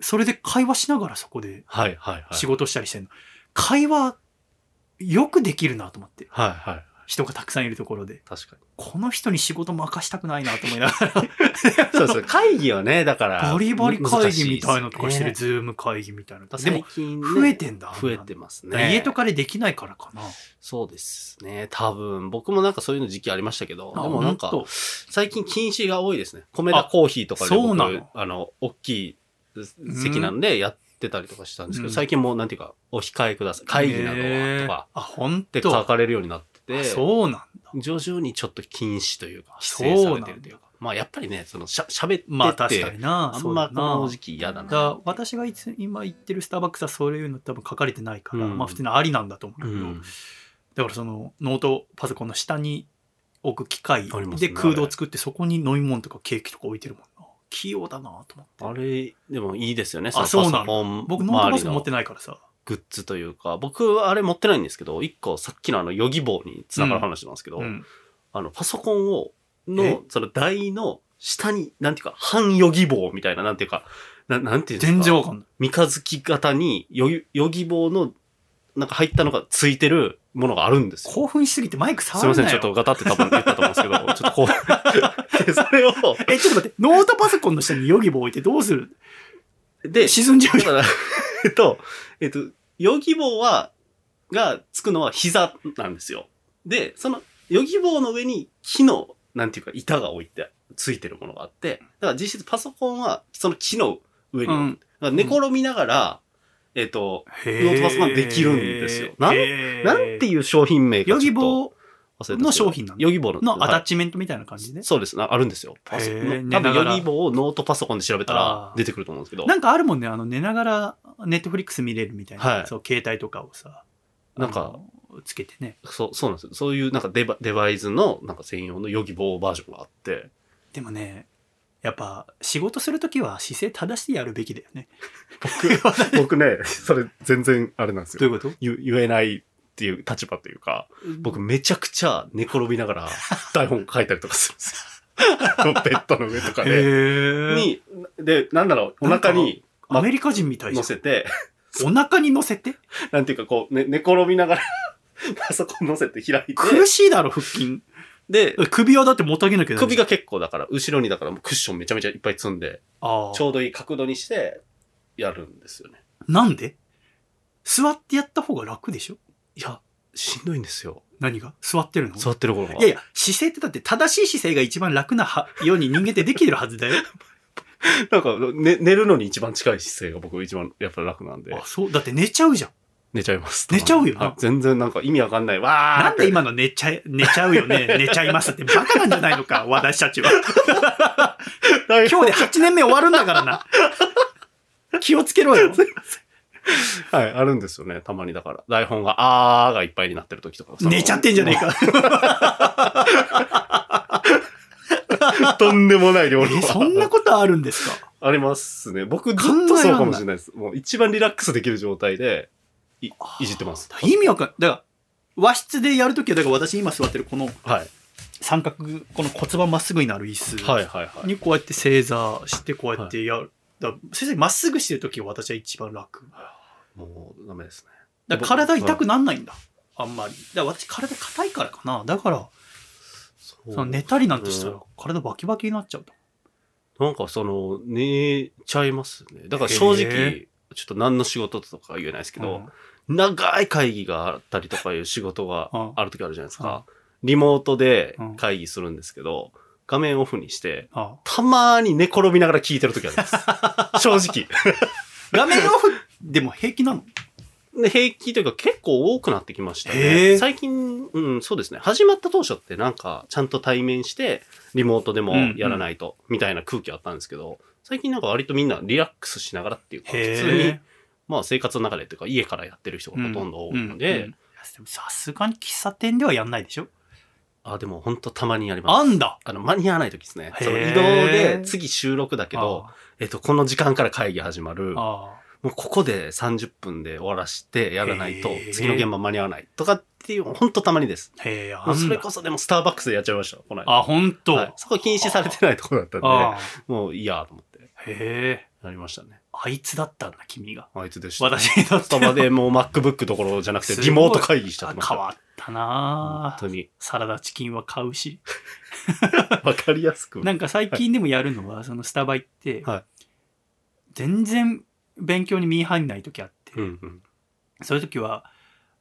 Speaker 1: それで会話しながらそこで
Speaker 2: はい、はい、はい。
Speaker 1: 仕事したりしてんの。会話、よくできるなと思って。
Speaker 2: はい、はい。
Speaker 1: 人がたくさんいるところで。
Speaker 2: 確かに。
Speaker 1: この人に仕事任したくないなと思いながら。
Speaker 2: そうそう、会議はね、だから。
Speaker 1: バリバリ会議みたいなのとかしてる、 Zoom 会議みたいな。
Speaker 2: で
Speaker 1: も、増えてんだ。
Speaker 2: 増えてますね。
Speaker 1: 家とかでできないからかな。
Speaker 2: そうですね。多分、僕もなんかそういうの時期ありましたけど、でもなんか最近禁止が多いですね。米田コーヒーとかで僕
Speaker 1: そうなの
Speaker 2: あの、大きい席なんでやってたりとかしたんですけど、
Speaker 1: うん
Speaker 2: 最近もうなんていうか、お控えください。会議などはとか、
Speaker 1: あ、本
Speaker 2: って
Speaker 1: 当
Speaker 2: 書かれるようになって
Speaker 1: そうなんだ。
Speaker 2: 徐々にちょっと禁止というか、規制されてるというか。まあやっぱりね、そのしゃ、喋ってって、
Speaker 1: まあ確かにな。
Speaker 2: あんまこの時期嫌だな。
Speaker 1: だ私がいつ今行ってるスターバックスはそういうの多分書かれてないから、
Speaker 2: うん
Speaker 1: まあ普通にありなんだと思うんだけど、
Speaker 2: うん。
Speaker 1: だからそのノートパソコンの下に置く機械で空洞を作ってそこに飲み物とかケーキとか置いてるもんな器用だなと思って
Speaker 2: あれ、でもいいですよね。
Speaker 1: あ
Speaker 2: の
Speaker 1: そうなの僕ノートパソコン持ってないからさ
Speaker 2: グッズというか、僕、あれ持ってないんですけど、一個さっきのあの、ヨギ棒につながる話なんですけど、
Speaker 1: うん。
Speaker 2: あの、パソコンを、
Speaker 1: え？
Speaker 2: の、その台の下に、なんていうか、半ヨギ棒みたいな、なんていうか、ななんていうんですか？
Speaker 1: 全然わかんない。
Speaker 2: 三日月型にヨギ、ヨギ棒の、なんか入ったのがついてるものがあるんですよ。
Speaker 1: 興奮しすぎてマイク
Speaker 2: すいません、ちょっとガタって多分言ったと思うんですけど、ちょっとこう、でそれを、
Speaker 1: えちょっと待ってノートパソコンの下にヨギボ置いてどうする？
Speaker 2: で、
Speaker 1: 沈んじゃう
Speaker 2: から、えっと、えっと、ヨギ棒は、がつくのは膝なんですよ。で、その、ヨギ棒の上に木の、なんていうか、板が置いて、ついてるものがあって、だから実質パソコンは、その木の上に、
Speaker 1: うん。
Speaker 2: だから寝転びながら、えっと、
Speaker 1: ノ
Speaker 2: ノートパソコンできるんですよ。なんなんていう商品名かちょっと。
Speaker 1: ヨギボ
Speaker 2: 忘れたんですけど
Speaker 1: の商品なの
Speaker 2: ヨギ棒の。
Speaker 1: のアタッ
Speaker 2: はい
Speaker 1: チメントみたいな感じで、
Speaker 2: そうです。なあるんですよ。パソコン
Speaker 1: へー
Speaker 2: の多分ヨギ棒をノートパソコンで調べた
Speaker 1: あ
Speaker 2: ら
Speaker 1: ー。
Speaker 2: 出てくると思うんですけど。
Speaker 1: なんかあるもんね。あの寝ながらネットフリックス見れるみたいな、
Speaker 2: はい。
Speaker 1: そう携帯とかをさ
Speaker 2: なんか
Speaker 1: つけてね。
Speaker 2: そう、そうなんですよ。そういうなんかデバデバイスのなんか専用のヨギ棒バージョンがあって。
Speaker 1: でもねやっぱ仕事するときは姿勢正してやるべきだよね。
Speaker 2: 僕、僕ね、それ全然あれなんです
Speaker 1: どういうこと？
Speaker 2: 言言えないっていう立場というか、僕めちゃくちゃ寝転びながら台本書いたりとかするんですよ。ベッドの上とか
Speaker 1: へ
Speaker 2: で。
Speaker 1: え
Speaker 2: に、で、なんだろう、お腹に
Speaker 1: アメリカ人みたいじゃん。
Speaker 2: 乗せて、
Speaker 1: お腹に乗せて？
Speaker 2: なんていうかこう、ね、寝転びながらパソコン乗せて開いて、
Speaker 1: 苦しいだろ腹筋。
Speaker 2: で、
Speaker 1: 首はだってもたげなきゃ
Speaker 2: 首が結構だから、後ろにだからもうクッションめちゃめちゃいっぱい積んで、ちょうどいい角度にして、やるんですよね。
Speaker 1: なんで？座ってやった方が楽でしょ？
Speaker 2: いや、しんどいんですよ。
Speaker 1: 何が？座ってるの？
Speaker 2: 座ってる頃が。
Speaker 1: いやいや、姿勢ってだって正しい姿勢が一番楽なはように人間ってできてるはずだよ。
Speaker 2: なんか、ね、寝るのに一番近い姿勢が僕一番やっぱ楽なんで
Speaker 1: あ、、そう？だって寝ちゃうじゃん。
Speaker 2: 寝ちゃいます。
Speaker 1: 寝ちゃうよな
Speaker 2: はい全然なんか意味わかんない。わー
Speaker 1: なんで今の寝ちゃい、寝ちゃうよね、寝ちゃいますってバカなんじゃないのか、私たちは。
Speaker 2: 今
Speaker 1: 今日で8年目終わるんだからな。気をつけろよ。
Speaker 2: はい、あるんですよね。たまにだから。台本が、あーがいっぱいになってる時とか。
Speaker 1: 寝ちゃってんじゃねえ
Speaker 2: か。
Speaker 1: か。
Speaker 2: とんでもない量の。
Speaker 1: え、そんなことあるんですか？
Speaker 2: ありますね。僕ずっとそうかもしれないです。もう一番リラックスできる状態で、い、いじってます。
Speaker 1: 意味わかんだから、和室でやるときは、だから私今座ってるこの
Speaker 2: はい。
Speaker 1: 三角、この骨盤まっすぐになる椅子
Speaker 2: はいはいはい。
Speaker 1: にこうやって正座して、こうやってやる。だから先生、まっすぐしてるときは私は一番楽。
Speaker 2: もうダメですね。
Speaker 1: だから体痛くなんないんだ。あんまり。だ私体硬いからかな。だから、
Speaker 2: そ
Speaker 1: その寝たりなんてしたら
Speaker 2: うん
Speaker 1: 体バキバキになっちゃうと。
Speaker 2: なんかその、寝ちゃいますね。だから正
Speaker 1: へ
Speaker 2: 直、ちょっと何の仕事とか言えないですけど、
Speaker 1: うん
Speaker 2: 長い会議があったりとかいう仕事が
Speaker 1: うん
Speaker 2: ある時あるじゃないですか。リモートで
Speaker 1: うん
Speaker 2: 会議するんですけど、画面オフにして、
Speaker 1: あ
Speaker 2: たまに寝転びながら聞いてる時あります。正直。
Speaker 1: 画面オフでも平気なの？
Speaker 2: で平気というか結構多くなってきました
Speaker 1: へ
Speaker 2: ね。
Speaker 1: ー
Speaker 2: 最近、うん、そうですね。始まった当初ってなんか、ちゃんと対面して、リモートでもやらないと、みたいな空気あったんですけど、最近なんか割とみんなリラックスしながらっていうか、普通に
Speaker 1: へ、
Speaker 2: まあ生活の中でというか家からやってる人がほとんど多いので、
Speaker 1: うんうんでもさすがに喫茶店ではやんないでしょ？
Speaker 2: あ、でも本当たまにやります。
Speaker 1: あんだ
Speaker 2: あの、間に合わない時ですね。その移動で次収録だけど、えっと、この時間から会議始まる。
Speaker 1: あ
Speaker 2: もうここで30分で終わらしてやらないと次の現場間に合わないとかっていう、ほんとたまにです。
Speaker 1: あへえ
Speaker 2: それ
Speaker 1: だ
Speaker 2: こそでもスターバックスでやっちゃいました。この間。
Speaker 1: あほんと、
Speaker 2: はいそこ禁止されてないところだったんで、
Speaker 1: あ
Speaker 2: もういいやと思って
Speaker 1: へえ
Speaker 2: やりましたね。
Speaker 1: あいつだったんだ、君が。
Speaker 2: あいつでした。
Speaker 1: 私にとっての
Speaker 2: スタバでもう MacBook どころじゃなくてリモート会議した。
Speaker 1: あ変わったなぁ
Speaker 2: 本当に。
Speaker 1: サラダチキンは買うし。
Speaker 2: わかりやすく。
Speaker 1: なんか最近でもやるのは、そのスタバ行って、
Speaker 2: はい
Speaker 1: 全然勉強に身入んない時あって、
Speaker 2: うんうん。
Speaker 1: そういう時は、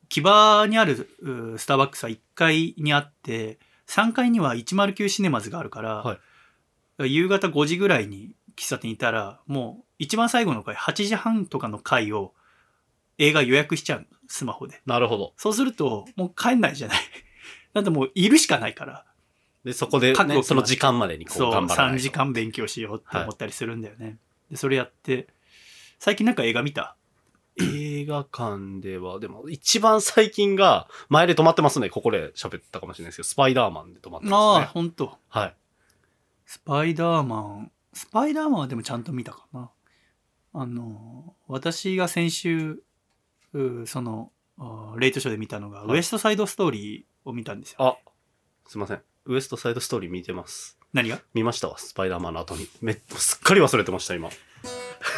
Speaker 1: 木場にあるうスターバックスは1階にあって、3階には109シネマズがあるから、
Speaker 2: はい
Speaker 1: 夕方5時ぐらいに喫茶店にいたら、もう一番最後の回、8時半とかの回を映画予約しちゃうの、スマホで。
Speaker 2: なるほど。
Speaker 1: そうすると、もう帰んないじゃない。だってもういるしかないから。
Speaker 2: で、そこで、ね、その時間までにこう
Speaker 1: そう、
Speaker 2: 頑張らない
Speaker 1: 3
Speaker 2: と
Speaker 1: 時間勉強しようって思ったりするんだよね。で、それやって、最近なんか映画見た？
Speaker 2: 映画館では、でも一番最近が前で止まってますね。ここで喋ったかもしれないですけど、スパイダーマンで止まって
Speaker 1: ああ、
Speaker 2: ますね。
Speaker 1: ほんと。
Speaker 2: はい。
Speaker 1: スパイダーマン、スパイダーマンはでもちゃんと見たかな。あの、私が先週、うその、あレイトショーで見たのが、
Speaker 2: はい
Speaker 1: ウエストサイドストーリーを見たんですよ。
Speaker 2: あ、すいません。ウエストサイドストーリー見てます。
Speaker 1: 何が？
Speaker 2: 見ましたわ、スパイダーマンの後に。めすっかり忘れてました、今。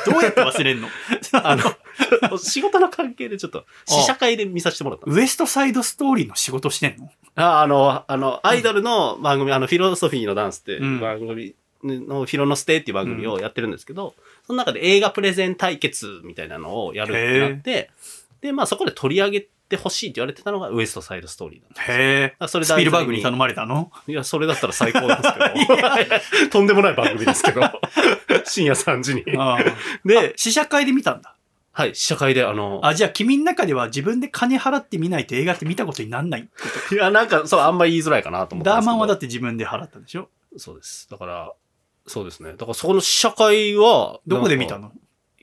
Speaker 1: どうやって忘れんの？
Speaker 2: あの、仕事の関係でちょっと、試写会で見させてもらった
Speaker 1: ウエストサイドストーリーの仕事してんの？
Speaker 2: ああの、あの、アイドルの番組、あの、フィロソフィーのダンスって
Speaker 1: うん。
Speaker 2: 番組の、フィロノステっていう番組をやってるんですけど、その中で映画プレゼン対決みたいなのをやるってなって、で、まあそこで取り上げてほしいって言われてたのがウエストサイドストーリーだった。
Speaker 1: へえ。
Speaker 2: あそれ
Speaker 1: スピルバーグに頼
Speaker 2: む。
Speaker 1: まれたの？
Speaker 2: いや、それだったら最高ですけど。とんでもない番組ですけど。深夜3時に。で、
Speaker 1: 試写会で見たんだ。
Speaker 2: はい、試写会であの、
Speaker 1: あ、じゃあ君の中では自分で金払って見ないと映画って見たことになんない？
Speaker 2: いや、なんか、そう、あんま言いづらいかなと思ったんですけど。
Speaker 1: ダーマンはだって自分で払ったんでしょ？
Speaker 2: そうです。だから、そうですね。だからそこの試写会は、
Speaker 1: どこで見たの？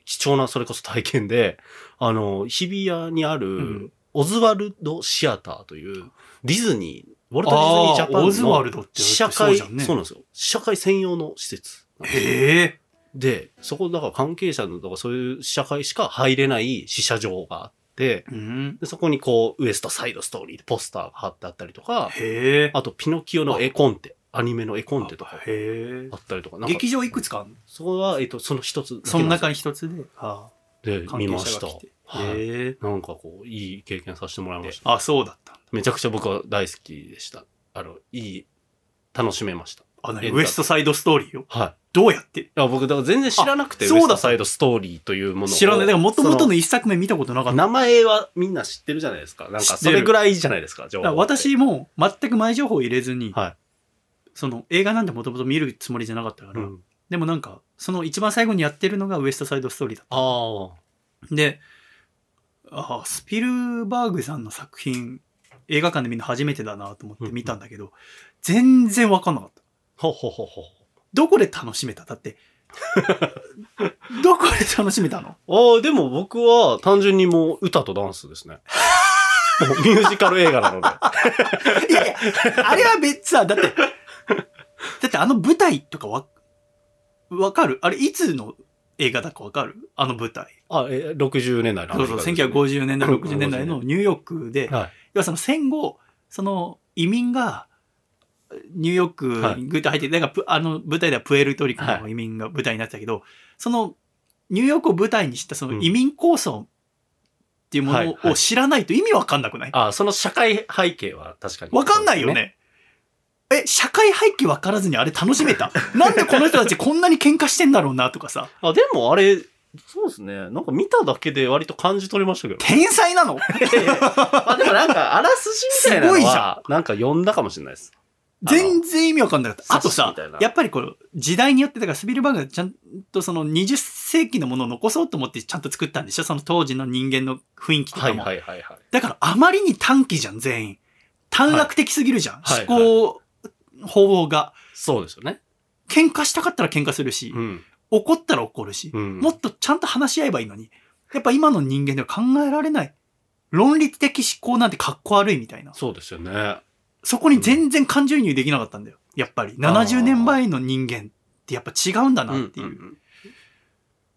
Speaker 2: 貴重なそれこそ体験で、あの、日比谷にある、
Speaker 1: ん
Speaker 2: オズワルドシアターという、ディズニー、ウォルト・ディズニー・ジャパンの
Speaker 1: オズワルドって
Speaker 2: 試写会、
Speaker 1: そう
Speaker 2: なんですよ。試写会専用の施設。
Speaker 1: へえ。
Speaker 2: で、そこだから関係者のとかそういう試写会しか入れない試写場があって、
Speaker 1: うん。
Speaker 2: でそこにこう、ウエストサイドストーリーでポスターが貼ってあったりとか、
Speaker 1: へえ。
Speaker 2: あとピノキオの絵コンテ、アニメの絵コンテとかあ。ったりとか、か
Speaker 1: 劇場いくつかあんの？
Speaker 2: そこは、えっと、その一つ
Speaker 1: その中
Speaker 2: に
Speaker 1: に一つで、あ
Speaker 2: で
Speaker 1: あ、関係
Speaker 2: 見ました。
Speaker 1: へえ。
Speaker 2: なんかこう、いい経験させてもらいました。
Speaker 1: あ、そうだったんだ。
Speaker 2: めちゃくちゃ僕は大好きでした。あの、いい、楽しめました。
Speaker 1: あ、何？
Speaker 2: エンタ
Speaker 1: ウエストサイドストーリーよ。
Speaker 2: はい。
Speaker 1: どうやって？
Speaker 2: いや、僕、だから全然知らなくて、
Speaker 1: あそうだ
Speaker 2: ウエストサイドストーリーというものを。
Speaker 1: 知らない。だから元々
Speaker 2: そ
Speaker 1: の一作目見たことなかった。
Speaker 2: 名前はみんな知ってるじゃないですか。なんか、
Speaker 1: 知ってる
Speaker 2: それぐらいじゃないですか、情
Speaker 1: だ
Speaker 2: 報
Speaker 1: 私も全く前情報を入れずに、
Speaker 2: はい。
Speaker 1: その映画なんてもともと見るつもりじゃなかったから、
Speaker 2: うん。
Speaker 1: でもなんか、その一番最後にやってるのがウエストサイドストーリーだっ
Speaker 2: ああ。
Speaker 1: た。で、ああ、スピルバーグさんの作品、映画館で見るの初めてだなと思って見たんだけど、全然わかんなかった。
Speaker 2: ほうほうほうほう。
Speaker 1: どこで楽しめた？だって、どこで楽しめたの？
Speaker 2: ああ、でも僕は単純にもう歌とダンスですね。ミュージカル映画なので。
Speaker 1: いやいや、あれは別さ、だって、だってあの舞台とかわ、わかる？あれいつの映画だかわかる？あの舞台。
Speaker 2: あ、え、60年代のア
Speaker 1: そうそう、
Speaker 2: メリカですね
Speaker 1: 1950年代、60年代のニューヨークで、
Speaker 2: はい。
Speaker 1: 要はその戦後、その移民が、ニューヨークにグッと入って、だからプあの舞台ではプエルトリコの移民が舞台になってたけど、そのニューヨークを舞台にしたその移民構想っていうもの
Speaker 2: はいはい
Speaker 1: を知らないと意味わかんなくない？
Speaker 2: あ、その社会背景は確かに。
Speaker 1: わかんないよね。え、社会背景わからずにあれ楽しめた？なんでこの人たちこんなに喧嘩してんだろうなとかさ。
Speaker 2: あ、でもあれ、そうですね。なんか見ただけで割と感じ取れましたけど。
Speaker 1: 天才なの？
Speaker 2: あ、でもなんか、あらすじみたいなの
Speaker 1: すごいじ
Speaker 2: は、なんか読んだかもしれないです。
Speaker 1: 全然意味わかんなかった。あとさやっぱりこの時代によって、だからスピルバーグがちゃんとその20世紀のものを残そうと思ってちゃんと作ったんでしょ？その当時の人間の雰囲気と
Speaker 2: はい
Speaker 1: かも。
Speaker 2: はいはいはい。
Speaker 1: だからあまりに短期じゃん、全員。短絡的すぎるじゃん。
Speaker 2: はい
Speaker 1: 思考法が。
Speaker 2: そうですよね。
Speaker 1: 喧嘩したかったら喧嘩するし、
Speaker 2: うん。
Speaker 1: 怒ったら怒るし、
Speaker 2: うん。
Speaker 1: もっとちゃんと話し合えばいいのに。やっぱ今の人間では考えられない。論理的思考なんてかっこ悪いみたいな。
Speaker 2: そうですよね。
Speaker 1: そこに全然感情移入できなかったんだよ。やっぱり。70年前の人間ってやっぱ違うんだなっていう。
Speaker 2: んんん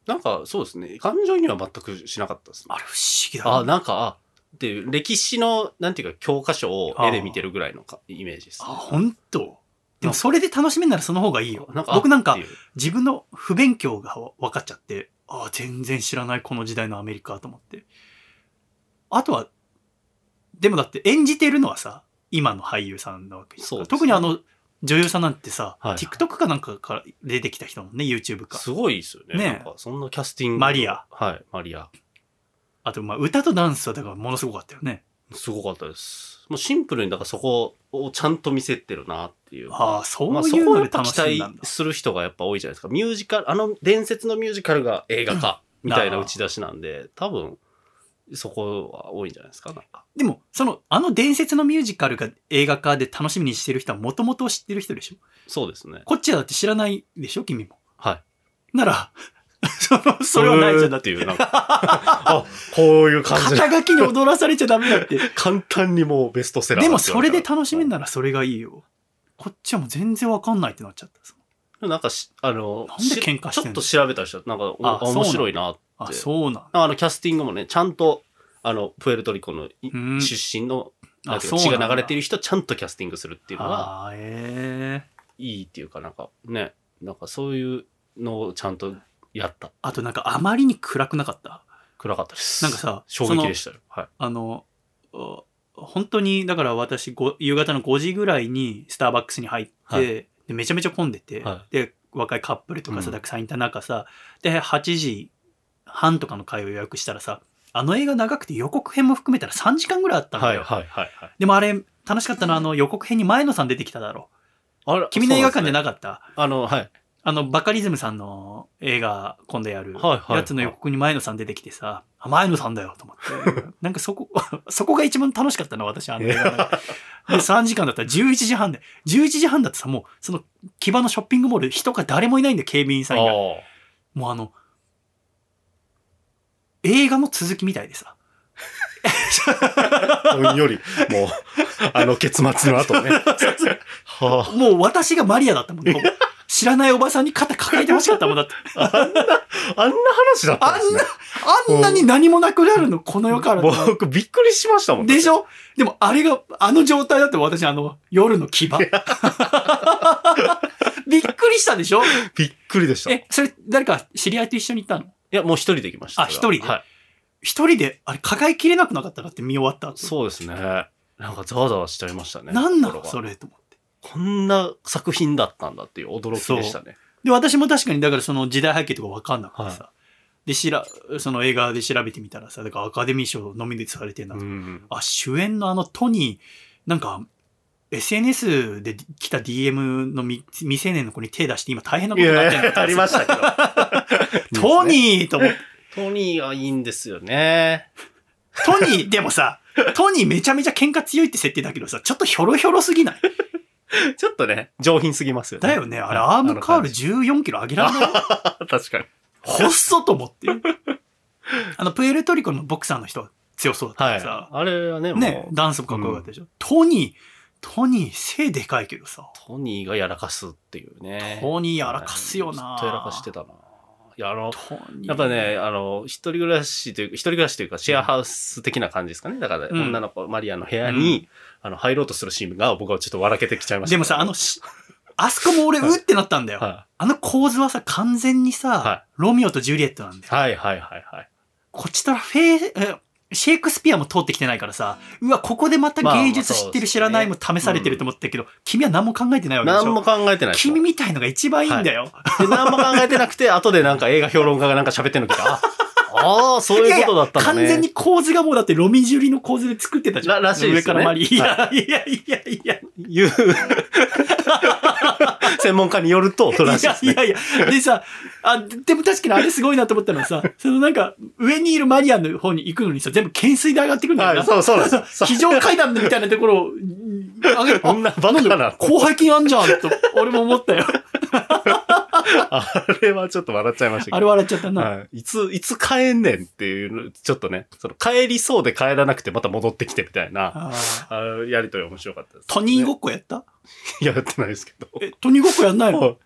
Speaker 2: なんか、そうですね。感情には全くしなかったですね。
Speaker 1: あれ不思議だ
Speaker 2: あ、
Speaker 1: な。
Speaker 2: なんか、あ、っていう、歴史の、なんていうか、教科書を絵で見てるぐらいのかイメージです、
Speaker 1: あ、本当？でもそれで楽しめんならその方がいいよ。
Speaker 2: なんか
Speaker 1: 僕なんか自分の不勉強が分かっちゃって、ああ、全然知らないこの時代のアメリカと思って。あとは、でもだって演じてるのはさ、今の俳優さんなわけ
Speaker 2: そうね
Speaker 1: 特にあの、女優さんなんてさ、
Speaker 2: はい
Speaker 1: TikTok かなんかから出てきた人もんね、YouTube か。
Speaker 2: すごいですよね。
Speaker 1: ね
Speaker 2: なんかそんなキャスティング。
Speaker 1: マリア。
Speaker 2: はい、マリア。
Speaker 1: あと、まあ、歌とダンスはだからものすごかったよね。
Speaker 2: すごかったです。もうシンプルに、だからそこをちゃんと見せてるなっていう。
Speaker 1: ああ、そういうので楽し
Speaker 2: 期
Speaker 1: んだんだ。
Speaker 2: 待する人がやっぱ多いじゃないですか。ミュージカル、あの伝説のミュージカルが映画化みたいな打ち出しなんで、多分、そこは多いんじゃないですか、なんか。
Speaker 1: でも、その、あの伝説のミュージカルが映画化で楽しみにしてる人はもともと知ってる人でしょ？
Speaker 2: そうですね。
Speaker 1: こっちはだって知らないでしょ君も。
Speaker 2: はい。
Speaker 1: なら、その、それはないじゃんだって
Speaker 2: いう、な。ん。か、あ、こういう感じ。で、
Speaker 1: 肩書きに踊らされちゃダメだって。
Speaker 2: 簡単にもうベストセラー
Speaker 1: でもそれで楽しめん
Speaker 2: な
Speaker 1: ならそれがいいよ。こっちはもう全然わかんないってなっちゃった。
Speaker 2: なんかし、あの、
Speaker 1: なんで喧嘩して
Speaker 2: ちょっと調べた人は、なんかお、
Speaker 1: あそうなんだ
Speaker 2: 面白いなって。
Speaker 1: あ、そうなん
Speaker 2: あの、キャスティングもね、ちゃんと、あの、プエルトリコの出身の、なんか血が流れてる人、ちゃんとキャスティングするっていうのが、いいっていうか、なんか、ね、なんかそういうのをちゃんとやった。
Speaker 1: あとなんかあまりに暗くなかった？
Speaker 2: 暗かったです。
Speaker 1: なんかさ
Speaker 2: 衝撃でしたよ。はい。
Speaker 1: あの、お本当に、だから私ご、夕方の5時ぐらいにスターバックスに入って、
Speaker 2: はい
Speaker 1: でめちゃめちゃ混んでて、
Speaker 2: は
Speaker 1: で、若いカップルとかさ、
Speaker 2: うん
Speaker 1: たくさんいた中さ、で、8時半とかの会を予約したらさ、あの映画長くて予告編も含めたら3時間ぐらいあったんだ
Speaker 2: はい、
Speaker 1: よ。
Speaker 2: はい、はい。はい
Speaker 1: でもあれ、楽しかったのは、あの予告編に前野さん出てきただろ
Speaker 2: あ。
Speaker 1: 君の映画館で
Speaker 2: な
Speaker 1: なかった、
Speaker 2: あの、はい。
Speaker 1: あの、バカリズムさんの映画、今度やるやつの予告に前野さん出てきてさ、あ、前野さんだよ、と思って。なんかそこ、そこが一番楽しかったな、私、あの映画で。で、3時間だったら11時半で。11時半だってさ、もう、その、木場のショッピングモール、人が誰もいないんだよ、警備員さんが。
Speaker 2: あ
Speaker 1: もうあの、映画の続きみたいでさ。
Speaker 2: あ。ほんより、もう、あの結末の後ね。は
Speaker 1: もう私がマリアだったもんね。知らないおばさんに肩抱えてほしかったもんだって。
Speaker 2: あ、あんな話だったんですね。
Speaker 1: あんなに何もなくなるの、この世から。
Speaker 2: 僕、びっくりしましたもん。
Speaker 1: でしょ？でもあれが、あの状態だって私あの、夜の牙。びっくりしたでしょ？
Speaker 2: びっくりでした。い
Speaker 1: え、それ誰か知り合いと一緒に行ったの？
Speaker 2: や、もう一人できました。
Speaker 1: あ一人で？
Speaker 2: はい。
Speaker 1: 一人で、あれ抱えきれなくなかったなって見終わった後。
Speaker 2: そうですね。なんかざわざわしちゃいましたね。
Speaker 1: なんなのそれと思って。
Speaker 2: こんな作品だったんだっていう驚きでしたね。
Speaker 1: で、私も確かにだからその時代背景とかわかんなくてさ。で、しら、その映画で調べてみたらさ、だからアカデミー賞ノミネートされてんだと、
Speaker 2: うん。
Speaker 1: あ、主演のあのトニー、なんか、SNS で来た DM の未未成年の子に手出して今大変ないことになってんだ
Speaker 2: や、ありましたけど。
Speaker 1: トニーと思って。
Speaker 2: トニーがいいんですよね。
Speaker 1: トニー、でもさ、トニーめちゃめちゃ喧嘩強いって設定だけどさ、ちょっとひょろひょろすぎない？
Speaker 2: ちょっとね、上品すぎますよね。
Speaker 1: だよね。あれ、
Speaker 2: はい
Speaker 1: アームカール
Speaker 2: あ
Speaker 1: 14キロ上げられない？
Speaker 2: 確かに。
Speaker 1: 細っと思って。あの、プエルトリコのボクサーの人は強そうだったからさ
Speaker 2: はい。、あれはね、もう、
Speaker 1: ね、ダンスもかっこよかったでしょ。トニー、トニー背でかいけどさ、
Speaker 2: トニーがやらかすっていうね。
Speaker 1: トニーやらかすよな
Speaker 2: ずっとやらかしてたな。いや、あの。やっぱね、あの、一人暮らしというか、一人暮らしというか、シェアハウス的な感じですかね。だから、
Speaker 1: うん
Speaker 2: 女の子、マリアの部屋に、あの、入ろうとするシーンが僕はちょっと笑けてきちゃいました。
Speaker 1: でもさ、あのし、あそこも俺、うってなったんだよ。
Speaker 2: は
Speaker 1: あの構図はさ、完全にさ、
Speaker 2: は
Speaker 1: ロミオとジュリエットなんだよ。
Speaker 2: い、はい、はい、はいはい。
Speaker 1: こっちとらフェイ、えシェイクスピアも通ってきてないからさ、うわ、ここでまた芸術知ってる知らないも試されてると思ったけど、君は何も考えてないわけでしょ？
Speaker 2: 何も考えてない
Speaker 1: 君みたいのが一番いいんだよ。
Speaker 2: で、何も考えてなくて、後でなんか映画評論家がなんか喋ってんの聞いて、あ、ああ、そういうことだったんだね。
Speaker 1: 完全に構図がもうだってロミジュリの構図で作ってたじゃん。
Speaker 2: ららしいですよね
Speaker 1: 上からマリー。いやいやいやいや。
Speaker 2: 言う、専門家によると、そうらしいですね。
Speaker 1: いやいやいや。でさ、あ、でも確かにあれすごいなと思ったのはさ、そのなんか、上にいるマリアンの方に行くのにさ、全部懸垂で上がってくるんだよな。
Speaker 2: はい、そうそうなんですよ。
Speaker 1: 非常階段みたいなところを、うん上げる。
Speaker 2: こんなバカな。
Speaker 1: 広背筋あんじゃんと、俺も思ったよ。
Speaker 2: あれはちょっと笑っちゃいましたけど。
Speaker 1: あれ笑っちゃったな。
Speaker 2: はい。いつ、いつ帰んねんっていうの、ちょっとね、その帰りそうで帰らなくてまた戻ってきてみたいな、
Speaker 1: あ
Speaker 2: やりとり面白かったです、
Speaker 1: トニーご
Speaker 2: っ
Speaker 1: っこやった？
Speaker 2: こやってないですけど。
Speaker 1: え、トニーごっこやんないの？
Speaker 2: はい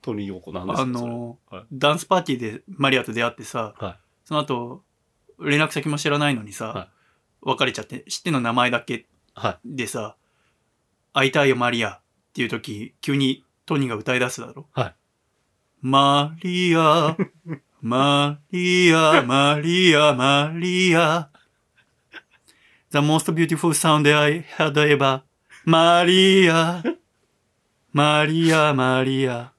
Speaker 2: トニーごっこなんですか
Speaker 1: あの
Speaker 2: はい
Speaker 1: ダンスパーティーでマリアと出会ってさ、
Speaker 2: はい
Speaker 1: その後、連絡先も知らないのにさ、
Speaker 2: は
Speaker 1: 別れちゃって、知ってんの名前だけ
Speaker 2: はい。
Speaker 1: でさ、会いたいよマリアっていう時、急にトニーが歌い出すだろ。
Speaker 2: はい
Speaker 1: マリア、マリア、マリア、マリア。The most beautiful sound I had ever. マリア、マリア、マリア。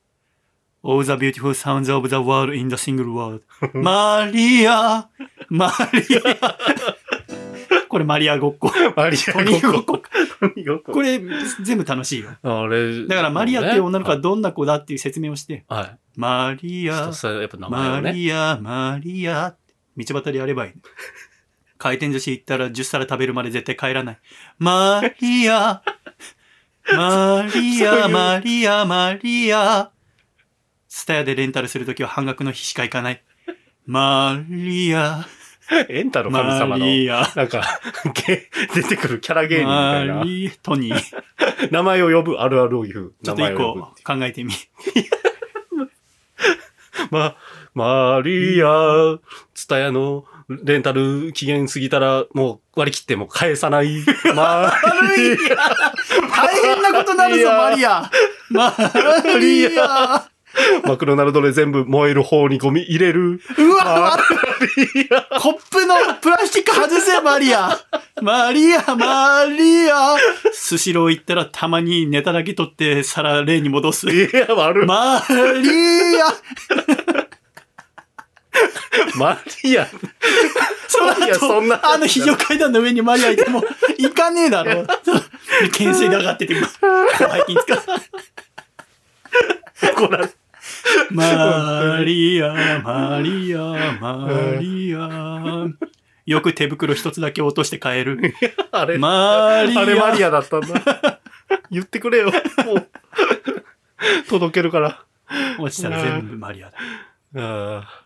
Speaker 1: All the beautiful sounds of the world in the single word. マリア、マリア。これマリアごっこ。
Speaker 2: マリ
Speaker 1: トニーごっこ。
Speaker 2: トニーごっこ
Speaker 1: これ全部楽しいよ。
Speaker 2: あれ。
Speaker 1: だからマリアっていう女の子は
Speaker 2: ね
Speaker 1: どんな子だっていう説明をして、
Speaker 2: はい。
Speaker 1: マリアマ。リア、マリア道端でやればいい。回転寿司行ったら10皿食べるまで絶対帰らない。マリア、マリア、マリア、マリア。スタヤでレンタルするときは半額の日しか行かない。マリア、
Speaker 2: エンタの神
Speaker 1: マ
Speaker 2: 様の、なんか、ゲ出てくるキャラ芸人みたいな
Speaker 1: マ。リトニー。
Speaker 2: 名前を呼ぶ、あるあるを言う。
Speaker 1: ちょっと一個考えてみ。
Speaker 2: ま、マリア、ツタヤのレンタル期限過ぎたら、もう割り切っても返さない。マリ
Speaker 1: 大変なことなるぞ、マリア。マリア。
Speaker 2: ア、マクドナルドで全部燃える方にゴミ入れる。
Speaker 1: うわ
Speaker 2: マリア、
Speaker 1: コップのプラスチック外せ、マリア。マリア、マリア。スシロー行ったらたまにネタだけ取って皿例に戻す。
Speaker 2: いや、悪い。
Speaker 1: マリア。
Speaker 2: マリア。
Speaker 1: その
Speaker 2: いやそんな
Speaker 1: 後、あの非常階段の上にマリアいても、行かねえだろ。懸垂で上がってて、背筋使う。
Speaker 2: 怒られ
Speaker 1: マリア、マリア、マリア。よく手袋一つだけ落として帰る。
Speaker 2: あれ、
Speaker 1: マリア。
Speaker 2: あれマリアだったんだ。言ってくれよ。もう、届けるから。
Speaker 1: 落ちたら全部マリアだ。
Speaker 2: あ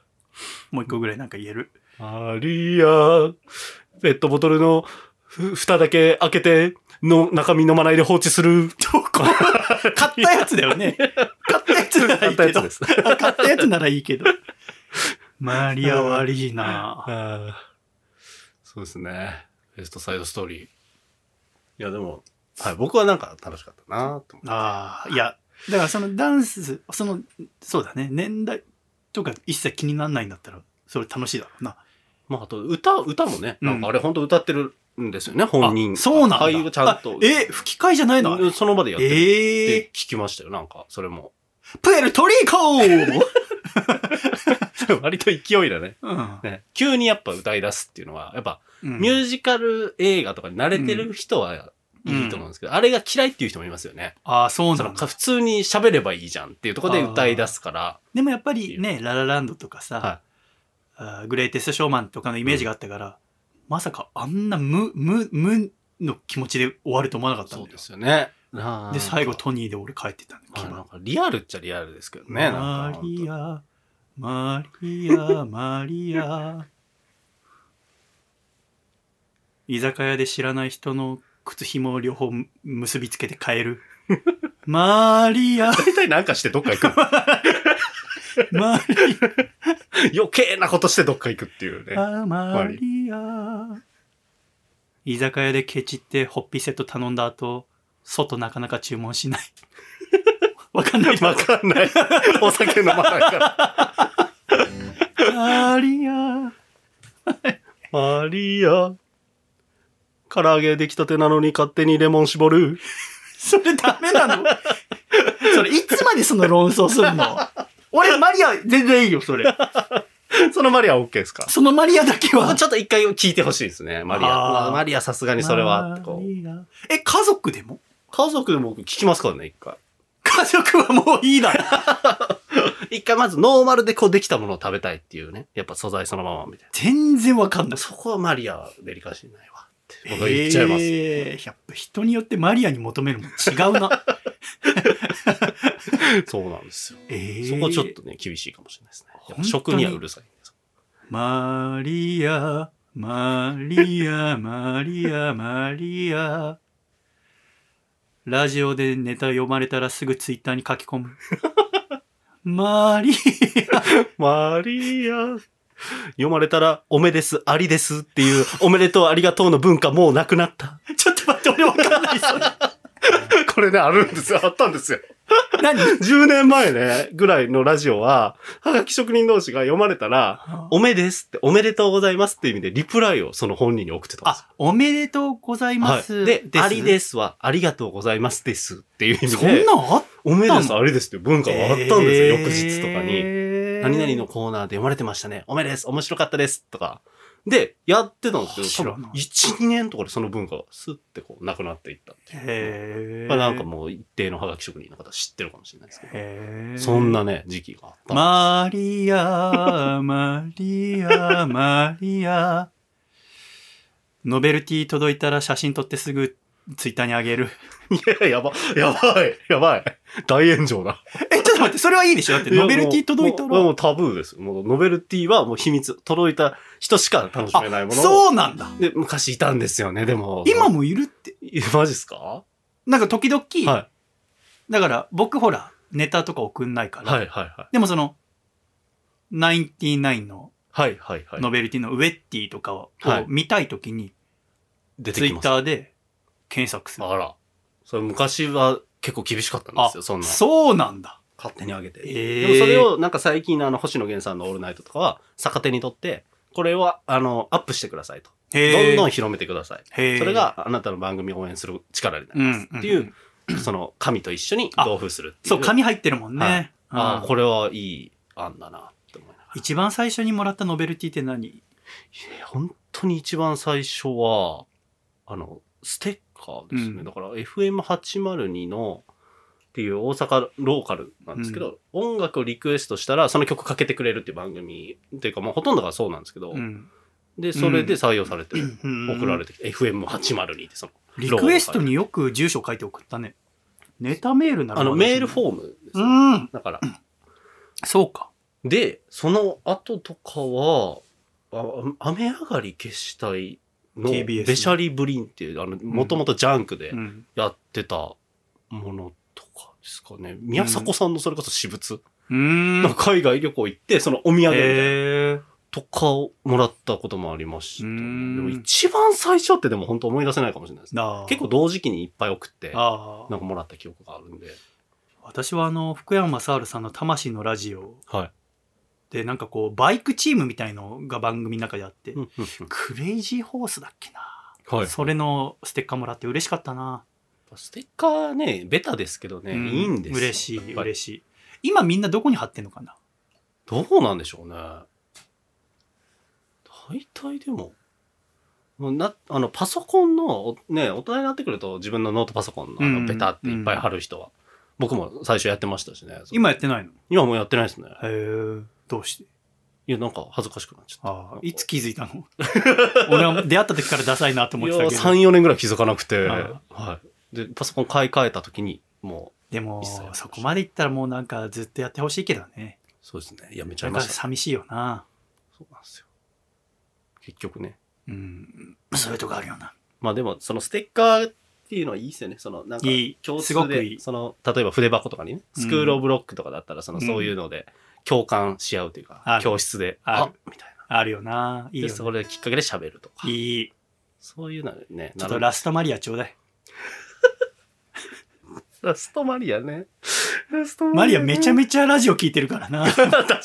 Speaker 1: もう一個ぐらいなんか言える。
Speaker 2: ーマリア、ペットボトルのふ蓋だけ開けて、の中身飲まないで放置する。
Speaker 1: 買ったやつだよね。買ったやつならいいけど。
Speaker 2: 買った
Speaker 1: 買ったやつならいいけど。マリア悪いな
Speaker 2: そうですね。ベストサイドストーリー。いや、でも、はい、僕はなんか楽しかったなと思って。
Speaker 1: ああ、いや、だからそのダンス、その、そうだね、年代とか一切気にならないんだったら、それ楽しいだろうな。
Speaker 2: まあ、あと、歌、歌もね、
Speaker 1: うん
Speaker 2: なんかあれ本当歌ってるんですよね、本人。
Speaker 1: あそうなんだ。
Speaker 2: 俳優がちゃんと
Speaker 1: あ。え、吹き替えじゃないの？
Speaker 2: その場でやってるっ
Speaker 1: ええ
Speaker 2: て聞きましたよ、なんか、それも。
Speaker 1: プエルトリコ
Speaker 2: 割と勢いだね。
Speaker 1: うん
Speaker 2: ね。急にやっぱ歌い出すっていうのは、やっぱ、
Speaker 1: うん
Speaker 2: ミュージカル映画とかに慣れてる人はいいと思うんですけど、あれが嫌いっていう人もいますよね。
Speaker 1: ああ、そうなんだ。
Speaker 2: 普通に喋ればいいじゃんっていうところで歌い出すから、
Speaker 1: でもやっぱりね、ララランドとかさ、
Speaker 2: は
Speaker 1: あーグレイテストショーマンとかのイメージがあったから、まさかあんな無、無、無の気持ちで終わると思わなかったんだよ
Speaker 2: そうで。すよね。
Speaker 1: で、最後トニーで俺帰ってたんだ
Speaker 2: まあ
Speaker 1: よ。
Speaker 2: なんかリアルっちゃリアルですけどね。
Speaker 1: マ
Speaker 2: か
Speaker 1: リア、マリア、マリア。居酒屋で知らない人の靴紐を両方結びつけて帰る。マリア、
Speaker 2: 大体なんかしてどっか行く。
Speaker 1: マリ
Speaker 2: 余計なことしてどっか行くっていうね。
Speaker 1: ア、マリア。居酒屋でケチってホッピーセット頼んだ後、外なかなか注文しない。わかんない
Speaker 2: わかんない。お酒飲まないから。
Speaker 1: マリア。
Speaker 2: マリア。唐揚げ出来たてなのに勝手にレモン絞る。
Speaker 1: それダメなの？それいつまでその論争するの？俺、マリア全然いいよ、それ。
Speaker 2: そのマリアは OK ですか？
Speaker 1: そのマリアだけは。
Speaker 2: ちょっと一回聞いてほしいですね、マリア。マリアさすがにそれは
Speaker 1: え、家族でも？
Speaker 2: 家族でも僕聞きますからね、一回。
Speaker 1: 家族はもういいだろ。
Speaker 2: 一回まずノーマルでこうできたものを食べたいっていうね。やっぱ素材そのままみたい
Speaker 1: 全然わかんな
Speaker 2: な。
Speaker 1: い。
Speaker 2: そこはマリアはデリカシーないわって。僕は言っちゃいます。
Speaker 1: えーやっぱ人によってマリアに求めるもん違うな。
Speaker 2: そうなんですよ。
Speaker 1: えー
Speaker 2: そこちょっとね、厳しいかもしれないですね。食に？はうるさい。
Speaker 1: マリア、マリア、マリア、マリア。ラジオでネタ読まれたらすぐツイッターに書き込む。マリア。
Speaker 2: マリア。読まれたら、おめです、ありですっていう、おめでとう、ありがとうの文化もうなくなった。
Speaker 1: ちょっと待って、俺わかんない、それ。
Speaker 2: これね、あるんですよ。あったんですよ。
Speaker 1: 何
Speaker 2: ？10年前ね、ぐらいのラジオは、はがき職人同士が読まれたら、おめですって、おめでとうございますっていう意味で、リプライをその本人に送ってたんですよ。
Speaker 1: あ、おめでとうございます。
Speaker 2: はい。で、ありですすは、ありがとうございますですっていう意味
Speaker 1: そん
Speaker 2: で、
Speaker 1: なんあっ
Speaker 2: おめです、ありですって文化があったんですよ、翌日とかに。
Speaker 1: に
Speaker 2: 何々のコーナーで読まれてましたね。おめです。面白かったです。とか。で、やってたんですけど、多分
Speaker 1: 知らない
Speaker 2: 1、2年とかでその文化がスッてこう、なくなっていったっていう。まあなんかもう一定のハガキ職人の方知ってるかもしれないですけど。そんなね、時期があったんです。
Speaker 1: マリア、マリア、マリア。ノベルティ届いたら写真撮ってすぐツイッターにあげる。
Speaker 2: いや、やば、やばい、やばい。大炎上だ。
Speaker 1: え、と待って、それはいいでしょ？だってノベルティ届いたら。
Speaker 2: もうもうタブーですよ。もうノベルティはもう秘密。届いた人しか楽しめないものを。
Speaker 1: そうなんだ。
Speaker 2: で、昔いたんですよね、でも。
Speaker 1: 今もいるって。
Speaker 2: いマジっすか？
Speaker 1: なんか時々、
Speaker 2: は
Speaker 1: だから僕ほら、ネタとか送んないか
Speaker 2: い。
Speaker 1: ら。
Speaker 2: はい、はい、はい。
Speaker 1: でもその、ナインティナインの
Speaker 2: はい、はい、はい。
Speaker 1: ノベルティのウェッティとかを
Speaker 2: はい
Speaker 1: 見たいときに、ツイッ
Speaker 2: 出てきます。
Speaker 1: ターで検索する。
Speaker 2: あら。それ昔は結構厳しかったんですよ、そんな。
Speaker 1: そうなんだ。
Speaker 2: 勝手に上げて。
Speaker 1: え
Speaker 2: でもそれをなんか最近のあの星野源さんのオールナイトとかは逆手にとって、これはあの、アップしてくださいと。どんどん広めてください。それがあなたの番組を応援する力になります。っていう、その紙と一緒に同封するっていう。
Speaker 1: そう、紙入ってるもんね。
Speaker 2: はいああ、
Speaker 1: うん
Speaker 2: これはいい案だなって思いながら。
Speaker 1: 一番最初にもらったノベルティって何？
Speaker 2: 本当に一番最初は、あの、ステッカーですね。
Speaker 1: うん
Speaker 2: だから FM802 の、っていう大阪ローカルなんですけど、音楽をリクエストしたらその曲かけてくれるっていう番組っていうかもうほとんどがそうなんですけど、
Speaker 1: うん。
Speaker 2: で、それで採用されて、
Speaker 1: うん
Speaker 2: 送られてきて、FM802 ってその、
Speaker 1: リクエストによく住所書いて送ったね。ネタメールなら
Speaker 2: あの、メール
Speaker 1: ォ
Speaker 2: フォームです
Speaker 1: う
Speaker 2: よ、
Speaker 1: ん。
Speaker 2: だから。
Speaker 1: そうか。
Speaker 2: で、その後とかは、あ雨上がり消したいの、ベシャリブリンっていう、あの、もともとジャンクで
Speaker 1: うん。
Speaker 2: やってたものとかですかね。宮迫さんのそれこそ私物、
Speaker 1: うーん。
Speaker 2: 海外旅行行って、そのお土産みたいなとかをもらったこともありましたね。
Speaker 1: うん
Speaker 2: でも一番最初ってでも本当思い出せないかもしれないです結構同時期にいっぱい送って、なんかもらった記憶があるんで。
Speaker 1: 私はあの福山雅治さんの「魂のラジオ
Speaker 2: はい。」
Speaker 1: でなんかこうバイクチームみたいのが番組の中であって、クレイジーホースだっけな、
Speaker 2: はい。
Speaker 1: それのステッカーもらって嬉しかったな、
Speaker 2: ステッカーね、ベタですけどね、
Speaker 1: うん
Speaker 2: いいんですよ。
Speaker 1: 嬉しい嬉しい今みんなどこに貼ってんのかな？
Speaker 2: どうなんでしょうね。大体でも、な、あの、パソコンの、おね、大人になってくると自分のノートパソコンのあ
Speaker 1: うん
Speaker 2: の、ベタっていっぱい貼る人は、僕も最初やってましたしね。
Speaker 1: 今やってないの？
Speaker 2: 今もうやってないですね。
Speaker 1: へえどうして？
Speaker 2: いや、なんか恥ずかしくなっちゃった。
Speaker 1: いつ気づいたの？俺は出会った時からダサいなと思ってたけど
Speaker 2: 3、4年ぐらい気づかなくて、
Speaker 1: あ
Speaker 2: はい。で、パソコン買い替えた時に、も
Speaker 1: でもそこまでいったらもうなんかずっとやってほしいけどね。
Speaker 2: う、そうですね、やめちゃいました。
Speaker 1: 寂しいよな。
Speaker 2: そうなんですよ。結局ね。
Speaker 1: うん。そういうとこあるよな。
Speaker 2: まあでも、そのステッカーっていうのはいいですよね。その、なんか、共通で、
Speaker 1: いい。
Speaker 2: その、例えば筆箱とかにね、スクールオブロックとかだったら、その、
Speaker 1: うん。
Speaker 2: そういうので、共感し合うというか、
Speaker 1: ある。
Speaker 2: 教室で、
Speaker 1: ある。
Speaker 2: あみたい
Speaker 1: あるよな。いいよ、
Speaker 2: それきっかけで喋るとか、
Speaker 1: いい。
Speaker 2: そういうのね、
Speaker 1: ちょっとラストマリアちょうだい。
Speaker 2: ラストマリアね。ラスト
Speaker 1: マリアめちゃ
Speaker 2: ち
Speaker 1: めちゃラジオ聞いてるからな。
Speaker 2: ゃ、確かに。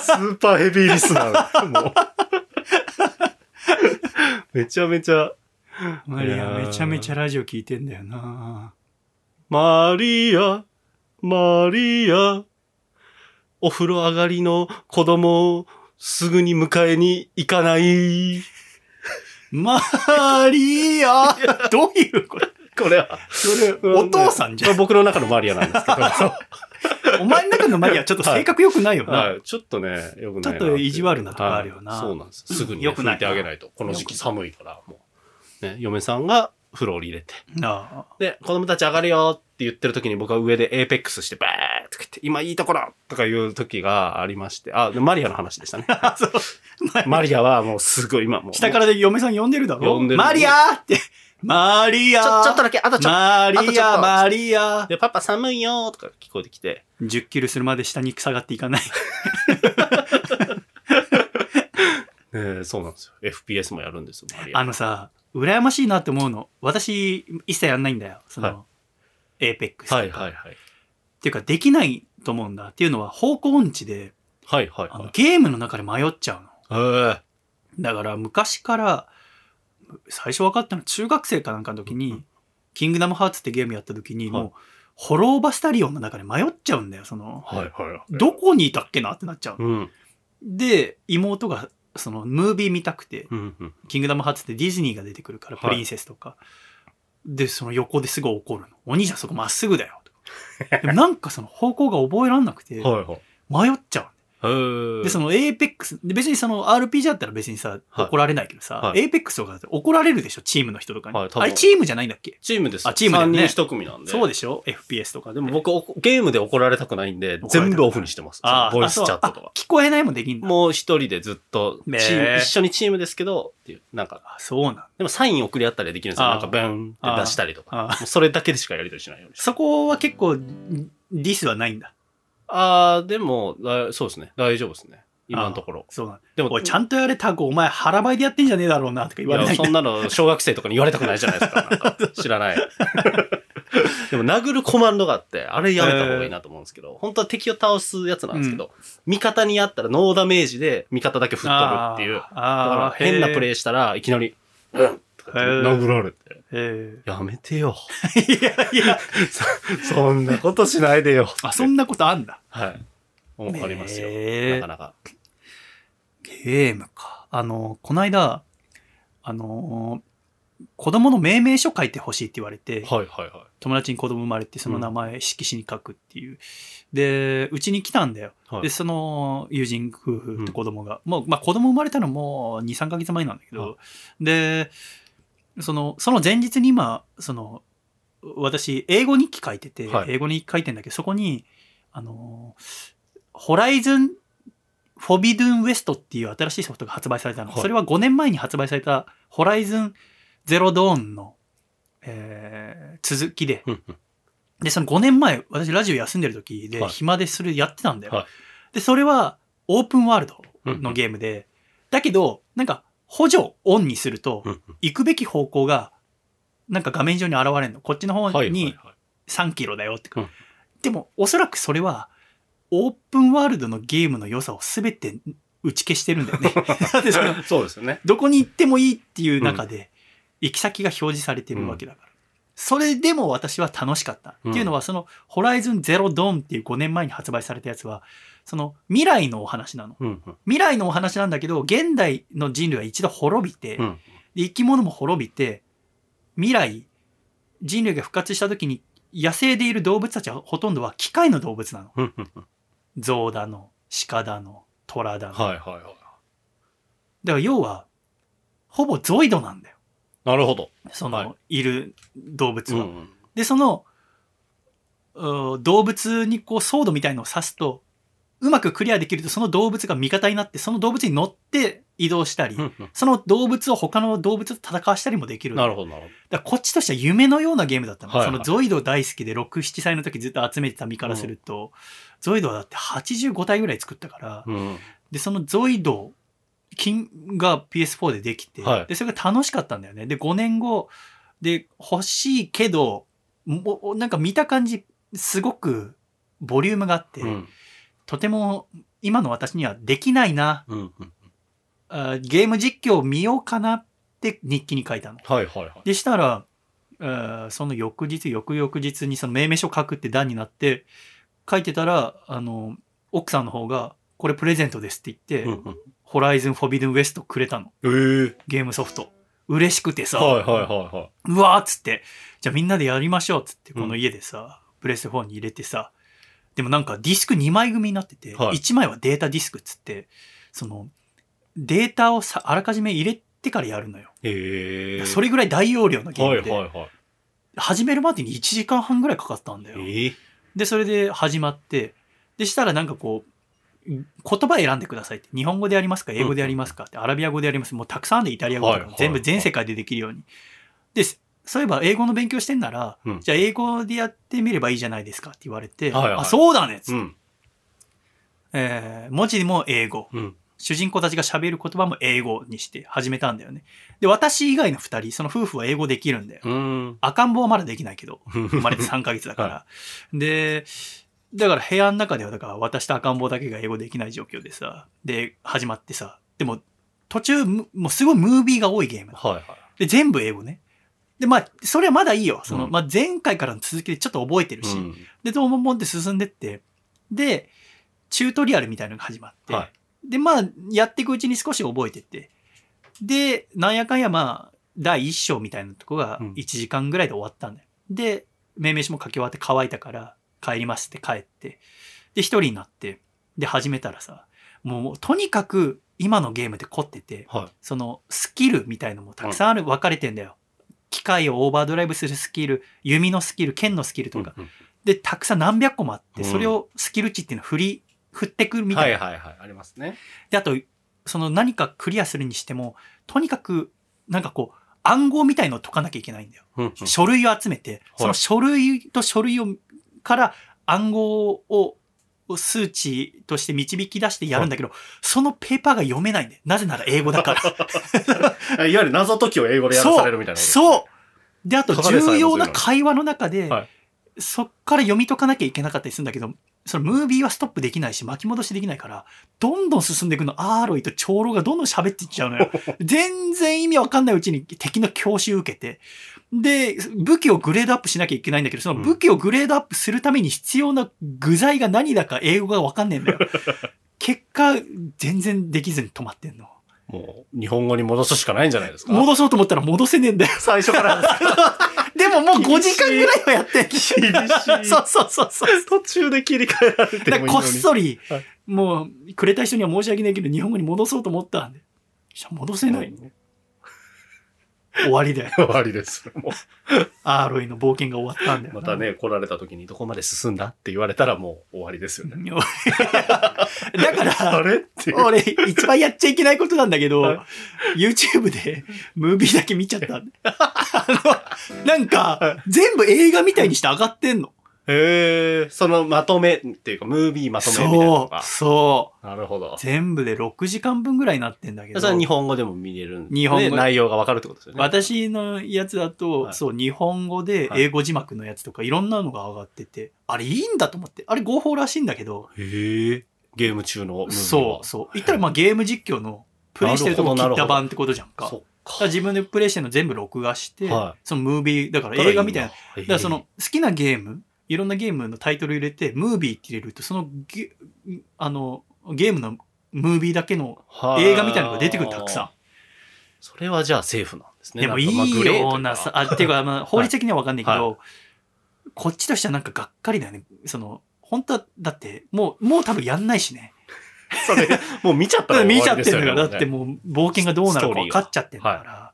Speaker 2: スーパーヘビーリスナー。もう。めちゃめちゃ、
Speaker 1: マリアめちゃめちゃラジオ聞いてんだよな。
Speaker 2: マリア、マリア、お風呂上がりの子供をすぐに迎えに行かない。
Speaker 1: マリアどういうこと？
Speaker 2: これは、
Speaker 1: お父さんじゃん。
Speaker 2: 僕の中のマリアなんですけど。
Speaker 1: お前の中のマリアちょっと性格良くないよな。
Speaker 2: はい、ちょっとね、よくない
Speaker 1: ちょっと意地悪なとこあるよな
Speaker 2: はいそうなんです。すぐに、ね、拭いてあげないと。この時期寒いから、もう。ね、嫁さんが風呂を入れて。で、子供たち上がるよって言ってる時に僕は上でエーペックスしてバーって言って、今いいところとかいう時がありまして、あ、でマリアの話でしたね。マリアはもうすごい今もう。
Speaker 1: 下からで嫁さん呼んでるだろ？
Speaker 2: 呼んでる
Speaker 1: マリアって。マリア
Speaker 2: ちょ、ちょっとだけ、あとちょっと
Speaker 1: リア、
Speaker 2: ちょっと
Speaker 1: マリア
Speaker 2: と。。で、パパ寒いよとか聞こえてきて、
Speaker 1: 10キロするまで下に下がっていかない。
Speaker 2: えーそうなんですよ。FPS もやるんですよ、マリア。
Speaker 1: あのさ、羨ましいなって思うの。私、一切やんないんだよ。そ
Speaker 2: はい
Speaker 1: の、エーペックスとか。
Speaker 2: はいはいはい。
Speaker 1: っていうか、できないと思うんだ。っていうのは、方向音痴で、
Speaker 2: はいはい
Speaker 1: あの
Speaker 2: は
Speaker 1: ゲームの中で迷っちゃうの。
Speaker 2: い。へえ。
Speaker 1: だから、昔から、最初分かったのは中学生かなんかの時に、キングダムハーツってゲームやった時に、
Speaker 2: はい
Speaker 1: もう、ホローバスタリオンの中で迷っちゃうんだよ。その、
Speaker 2: はいはい。
Speaker 1: どこにいたっけなってなっちゃうの。
Speaker 2: うん。
Speaker 1: で、妹が、その、ムービー見たくて、
Speaker 2: うんうん。
Speaker 1: キングダムハーツってディズニーが出てくるから、
Speaker 2: はい
Speaker 1: プリンセスとか。で、その横ですぐ怒るの。お兄ちゃんそこまっすぐだよ。とかなんかその方向が覚えらんなくて。迷っちゃう。で、その APEX、で別にその RPG だったら別にさ、
Speaker 2: はい
Speaker 1: 怒られないけどさ、
Speaker 2: はい
Speaker 1: APEX とかだって怒られるでしょ、チームの人とかに。
Speaker 2: はい多分
Speaker 1: あれチームじゃないんだっけ？
Speaker 2: チームです。
Speaker 1: あチームだよね
Speaker 2: 3人1組なんで。
Speaker 1: そうでしょ ?FPS とか。
Speaker 2: でも僕、おゲームで怒られたくないんで、
Speaker 1: 怒られたくない
Speaker 2: 全部オフにしてます。
Speaker 1: あ
Speaker 2: ボイスチャットとか
Speaker 1: あそうあ。聞こえないもできんだ。
Speaker 2: もう一人でずっと、チ
Speaker 1: ね
Speaker 2: ーム、
Speaker 1: え
Speaker 2: 一緒にチームですけど、っていう、なんか、
Speaker 1: あそうなんだ。
Speaker 2: でもサイン送り合ったりできるんですよ。
Speaker 1: あ
Speaker 2: なんか、ブンって出したりとか。
Speaker 1: あ
Speaker 2: もうそれだけでしかやり取りしないようにして
Speaker 1: そこは結構、ディスはないんだ。
Speaker 2: あー、でも、だそうですね。大丈夫ですね。今のところ。
Speaker 1: そうなんだ。
Speaker 2: でも、
Speaker 1: おい、ちゃんとやれたお前腹ばいでやってんじゃねえだろうな、とか言われない
Speaker 2: いや、そんなの小学生とかに言われたくないじゃないですか。なんか知らない。でも、殴るコマンドがあって、あれやめた方がいいなと思うんですけど、本当は敵を倒すやつなんですけど、味方にやったらノーダメージで味方だけ吹っ飛ぶっていう。だから変なプレ
Speaker 1: イ。
Speaker 2: イしたらいきなり、うんとかって殴られて。
Speaker 1: へ
Speaker 2: やめてよ。
Speaker 1: ー いやいや、
Speaker 2: そそんなことしないでよ。
Speaker 1: あ、そんなことあんだ。
Speaker 2: はい。わかりますよ。なかなか。
Speaker 1: ゲームか。あの、こないだ、あの、子供の命名書書いてほしいって言われて、
Speaker 2: はいはいは
Speaker 1: 友達に子供生まれてその名前色紙に書くっていう。で、うちに来たんだよ。
Speaker 2: い。はい
Speaker 1: で、その友人夫婦と子供が、もう、まあ子供生まれたのもう2、3ヶ月前なんだけど、で、その、その前日に今、その、私、英語日記書いてて、
Speaker 2: はい。
Speaker 1: 英語日記書いてんだけど、そこに、あの、ホライズン・フォビドゥン・ウエストっていう新しいソフトが発売されたの。
Speaker 2: はい。
Speaker 1: それは5年前に発売されたホライズン・ゼロ・ドーンの、えー続きで、
Speaker 2: うんうん。
Speaker 1: で、その5年前、私ラジオ休んでる時で、
Speaker 2: はい。
Speaker 1: 暇でする、やってたんだよ。
Speaker 2: はい。
Speaker 1: で、それはオープンワールドのゲームで、だけど、なんか補助をオンにすると、行くべき方向が、なんか画面上に現れるの。こっちの方に
Speaker 2: はい。
Speaker 1: 3キロだよってか。
Speaker 2: うん
Speaker 1: でも、おそらくそれは、オープンワールドのゲームの良さを全て打ち消してるんだよね。だってその
Speaker 2: そうですよね。
Speaker 1: どこに行ってもいいっていう中で、行き先が表示されてるわけだから。それでも私は楽しかった。
Speaker 2: うん
Speaker 1: っていうのは、その、ホライズンゼロドーンっていう5年前に発売されたやつは、その、未来のお話なの。
Speaker 2: うんうん。
Speaker 1: 未来のお話なんだけど、現代の人類は一度滅びて、
Speaker 2: うん。
Speaker 1: で生き物も滅びて、未来、人類が復活した時に、野生でいる動物たちはほとんどは機械の動物なの。
Speaker 2: うんうんうん。
Speaker 1: 象だの、鹿だの、虎だの。
Speaker 2: はいはいはい。
Speaker 1: だから要は、ほぼゾイドなんだよ。
Speaker 2: なるほど。
Speaker 1: その、、
Speaker 2: はい
Speaker 1: る動物は。
Speaker 2: うんうん。
Speaker 1: で、その、動物にこう、ソードみたいのを刺すと、うまくクリアできると、その動物が味方になって、その動物に乗って移動したり、
Speaker 2: うんうん
Speaker 1: その動物を他の動物と戦わしたりもできるの
Speaker 2: なるほどなるほ
Speaker 1: だからこっちとしては夢のようなゲームだったの。
Speaker 2: はいはい
Speaker 1: そのゾイド大好きで6、7歳の時ずっと集めてた身からすると、ゾイドはだって85体ぐらい作ったから、
Speaker 2: ど。うん。
Speaker 1: で、そのゾイド金が PS4 でできて、
Speaker 2: はい
Speaker 1: で、それが楽しかったんだよね。で、5年後、で、欲しいけど、もうなんか見た感じ、すごくボリュームがあって、
Speaker 2: うん。
Speaker 1: とても今の私にはできないな、
Speaker 2: うんうん。
Speaker 1: あゲーム実況を見ようかなって日記に書いたの。
Speaker 2: はいはいはい。
Speaker 1: でしたら、えーその翌日、翌々日にその命名書書くって段になって、書いてたら、あの、奥さんの方が、これプレゼントですって言って、
Speaker 2: うんうん。
Speaker 1: ホライズン・フォビドゥン・ウエストくれたの。
Speaker 2: ええ。
Speaker 1: ゲームソフト。嬉しくてさ、
Speaker 2: はいはいはいは
Speaker 1: うわーっつって、じゃあみんなでやりましょうっつって、
Speaker 2: うん
Speaker 1: この家でさ、プレステ4に入れてさ、でもなんかディスク2枚組になってて、
Speaker 2: はい
Speaker 1: 1枚はデータディスクっつって、その、データをさ、あらかじめ入れてからやるのよ。それぐらい大容量のゲー
Speaker 2: はい
Speaker 1: ムで、
Speaker 2: はいはい。
Speaker 1: 始めるまでに1時間半ぐらいかかったんだよ。
Speaker 2: ええ。
Speaker 1: で、それで始まって、で、したらなんかこう、言葉選んでくださいって。日本語でやりますか英語でやりますかって。アラビア語でやります。もうたくさんあるんでイタリア語とか
Speaker 2: はいはい
Speaker 1: 全部全世界でできるように。で、そういえば英語の勉強してんなら、
Speaker 2: うん
Speaker 1: じゃあ英語でやってみればいいじゃないですかって言われて、
Speaker 2: はいはい
Speaker 1: あ、そうだねっつって
Speaker 2: うん。
Speaker 1: えー文字も英語。
Speaker 2: うん。
Speaker 1: 主人公たちが喋る言葉も英語にして始めたんだよね。で、私以外の二人、その夫婦は英語できるんだよ。
Speaker 2: うん。
Speaker 1: 赤ん坊はまだできないけど、生まれて3ヶ月だから。で、だから部屋の中では、だから私と赤ん坊だけが英語できない状況でさ、で、始まってさ、でも途中、むもうすごいムービーが多いゲーム。
Speaker 2: はいはい。
Speaker 1: で、全部英語ね。で、まあ、それはまだいいよ。その、
Speaker 2: うん。
Speaker 1: まあ、前回からの続きでちょっと覚えてるし、
Speaker 2: うん。
Speaker 1: で、どんどんどんって進んでって、で、チュートリアルみたいなのが始まって、
Speaker 2: はい。
Speaker 1: で、まあ、やっていくうちに少し覚えてって、で、なんやかんやまあ、第一章みたいなとこが
Speaker 2: うん。
Speaker 1: 1時間ぐらいで終わったんだよ。で、命名詞も書き終わって乾いたから、帰りますって帰って、で、一人になって、で、始めたらさ、もう、とにかく、今のゲームで凝ってて、
Speaker 2: はい。
Speaker 1: そのスキルみたいのもたくさんある、分かれてんだよ。機械をオーバードライブするスキル、弓のスキル、剣のスキルとか。
Speaker 2: うん
Speaker 1: で、たくさん何百個もあって、
Speaker 2: うん
Speaker 1: それをスキル値っていうのを振り、振ってくるみたな。
Speaker 2: はいいはいはい。ありますね。
Speaker 1: で、あと、その何かクリアするにしても、とにかく、なんかこう、暗号みたいのを解かなきゃいけないんだよ。
Speaker 2: うんうん
Speaker 1: 書類を集めて、その書類と書類を、から暗号を数値として導き出してやるんだけど、そのペーパーが読めないんだよ。なぜなら英語だから。
Speaker 2: いわゆる謎解きを英語でやらされるみたいな。
Speaker 1: そうで、あと重要な会話の中で、
Speaker 2: はい
Speaker 1: そっから読み解かなきゃいけなかったりするんだけど、そのムービーはストップできないし、巻き戻しできないから、どんどん進んでいくの、アーロイと長老がどんどん喋っていっちゃうのよ。全然意味わかんないうちに敵の教習受けて、で、武器をグレードアップしなきゃいけないんだけど、その武器をグレードアップするために必要な具材が何だか英語がわかんねえんだよ。結果、全然できずに止まってんの。
Speaker 2: もう、日本語に戻すしかないんじゃないですか？
Speaker 1: 戻そうと思ったら戻せねえんだよ。
Speaker 2: 最初から。
Speaker 1: でももう5時間ぐらいはやってん
Speaker 2: 厳しい
Speaker 1: そうそうそうそう。
Speaker 2: 途中で切り替えられて
Speaker 1: でこっ
Speaker 2: もいいのに。
Speaker 1: そり、
Speaker 2: はい
Speaker 1: もう、くれた人には申し訳ないけど、日本語に戻そうと思ったんで。戻せない。終わりだよ。
Speaker 2: 終わりです。も
Speaker 1: アーロイの冒険が終わったんだよ
Speaker 2: またね、来られた時にどこまで進んだって言われたらもう終わりですよね。
Speaker 1: だから、
Speaker 2: れって。
Speaker 1: 俺、一番やっちゃいけないことなんだけど、
Speaker 2: はい
Speaker 1: YouTube でムービーだけ見ちゃった。あの、なんか、全部映画みたいにして上がってんの。
Speaker 2: へえ、そのまとめっていうか、ムービーまとめみたいなの
Speaker 1: そう、
Speaker 2: が。
Speaker 1: そ
Speaker 2: なるほど
Speaker 1: う。。全部で6時間分ぐらいになってんだけど。
Speaker 2: それは日本語でも見れるんで、
Speaker 1: 日本語
Speaker 2: ね内容がわかるってことですよね。
Speaker 1: 私のやつだと、
Speaker 2: はい
Speaker 1: そう、日本語で英語字幕のやつとかいろんなのが上がってて、あれいいんだと思って。あれ合法らしいんだけど、
Speaker 2: へえ。ゲーム中のムービーは
Speaker 1: そう、そう。言ったらまあゲーム実況のプレイしてるとこ切った版ってことじゃんか。
Speaker 2: そっ
Speaker 1: だから自分でプレイしてるの全部録画して、
Speaker 2: はい
Speaker 1: そのムービー、だから映画みたいな。だ
Speaker 2: な。
Speaker 1: からその好きなゲーム、いろんなゲームのタイトル入れて、ムービーって入れると、そのゲあのゲームのムービーだけの映画みたいなのが出てくるたくさん。
Speaker 2: それはじゃあセーフなんですね。
Speaker 1: でもいいようなさ、あ、っていうか、まあ、法律的にはわかんないけど、
Speaker 2: は
Speaker 1: こっちとしてはなんかがっかりだよね。その、本当は、だって、もう、もう多分やんないしね。
Speaker 2: それ、もう見ちゃったら終
Speaker 1: 見。ちゃってんだから、だって
Speaker 2: も
Speaker 1: もう冒険がどうなるか分かっちゃってんだから。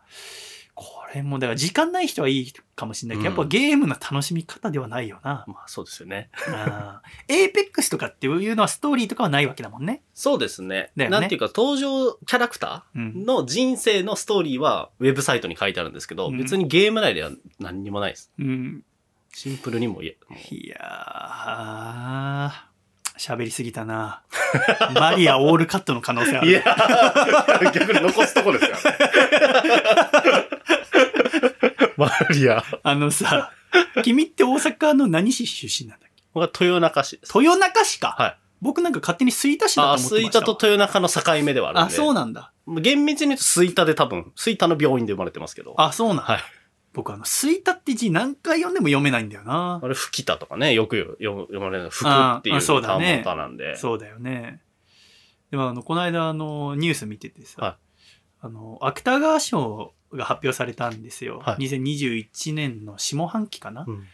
Speaker 1: これも、だから時間ない人はいいかもしれないけど、
Speaker 2: うん
Speaker 1: やっぱゲームの楽しみ方ではないよな。
Speaker 2: まあそうですよね。
Speaker 1: エーペックスとかっていうのはストーリーとかはないわけだもんね。
Speaker 2: そうですね。
Speaker 1: だよね
Speaker 2: なんていうか、登場キャラクタ
Speaker 1: うん
Speaker 2: ーの人生のストーリーはウェブサイトに書いてあるんですけど、
Speaker 1: うん
Speaker 2: 別にゲーム内では何にもないです。
Speaker 1: うん。
Speaker 2: シンプルにもいえ、
Speaker 1: いやー、喋りすぎたな。マリアオールカットの可能性ある。
Speaker 2: いや、逆に残すとこですよ。マリア。
Speaker 1: あのさ、君って大阪の何市出身なんだっけ？
Speaker 2: 僕は豊中市です。
Speaker 1: 豊中市か？
Speaker 2: はい。
Speaker 1: 僕なんか勝手に吹田市だと
Speaker 2: あ、
Speaker 1: 思ってました
Speaker 2: 田と豊中の境目ではあるん
Speaker 1: あ、
Speaker 2: で。
Speaker 1: そうなんだ。
Speaker 2: 厳密に言うと吹田で多分、吹田の病院で生まれてますけど。
Speaker 1: あ、そうなんだ。
Speaker 2: はい。
Speaker 1: 僕あの、吹田って字何回読んでも読めないんだよな
Speaker 2: あ。れ、吹田とかね、よく読読まれるの、福っていう
Speaker 1: ああそうだね
Speaker 2: 単語なんで。
Speaker 1: そうだよね。でもあの、この間あの、ニュース見ててさ、
Speaker 2: はい
Speaker 1: あの、芥川賞が発表されたんですよ。
Speaker 2: はい
Speaker 1: 2021年の下半期かな。
Speaker 2: うん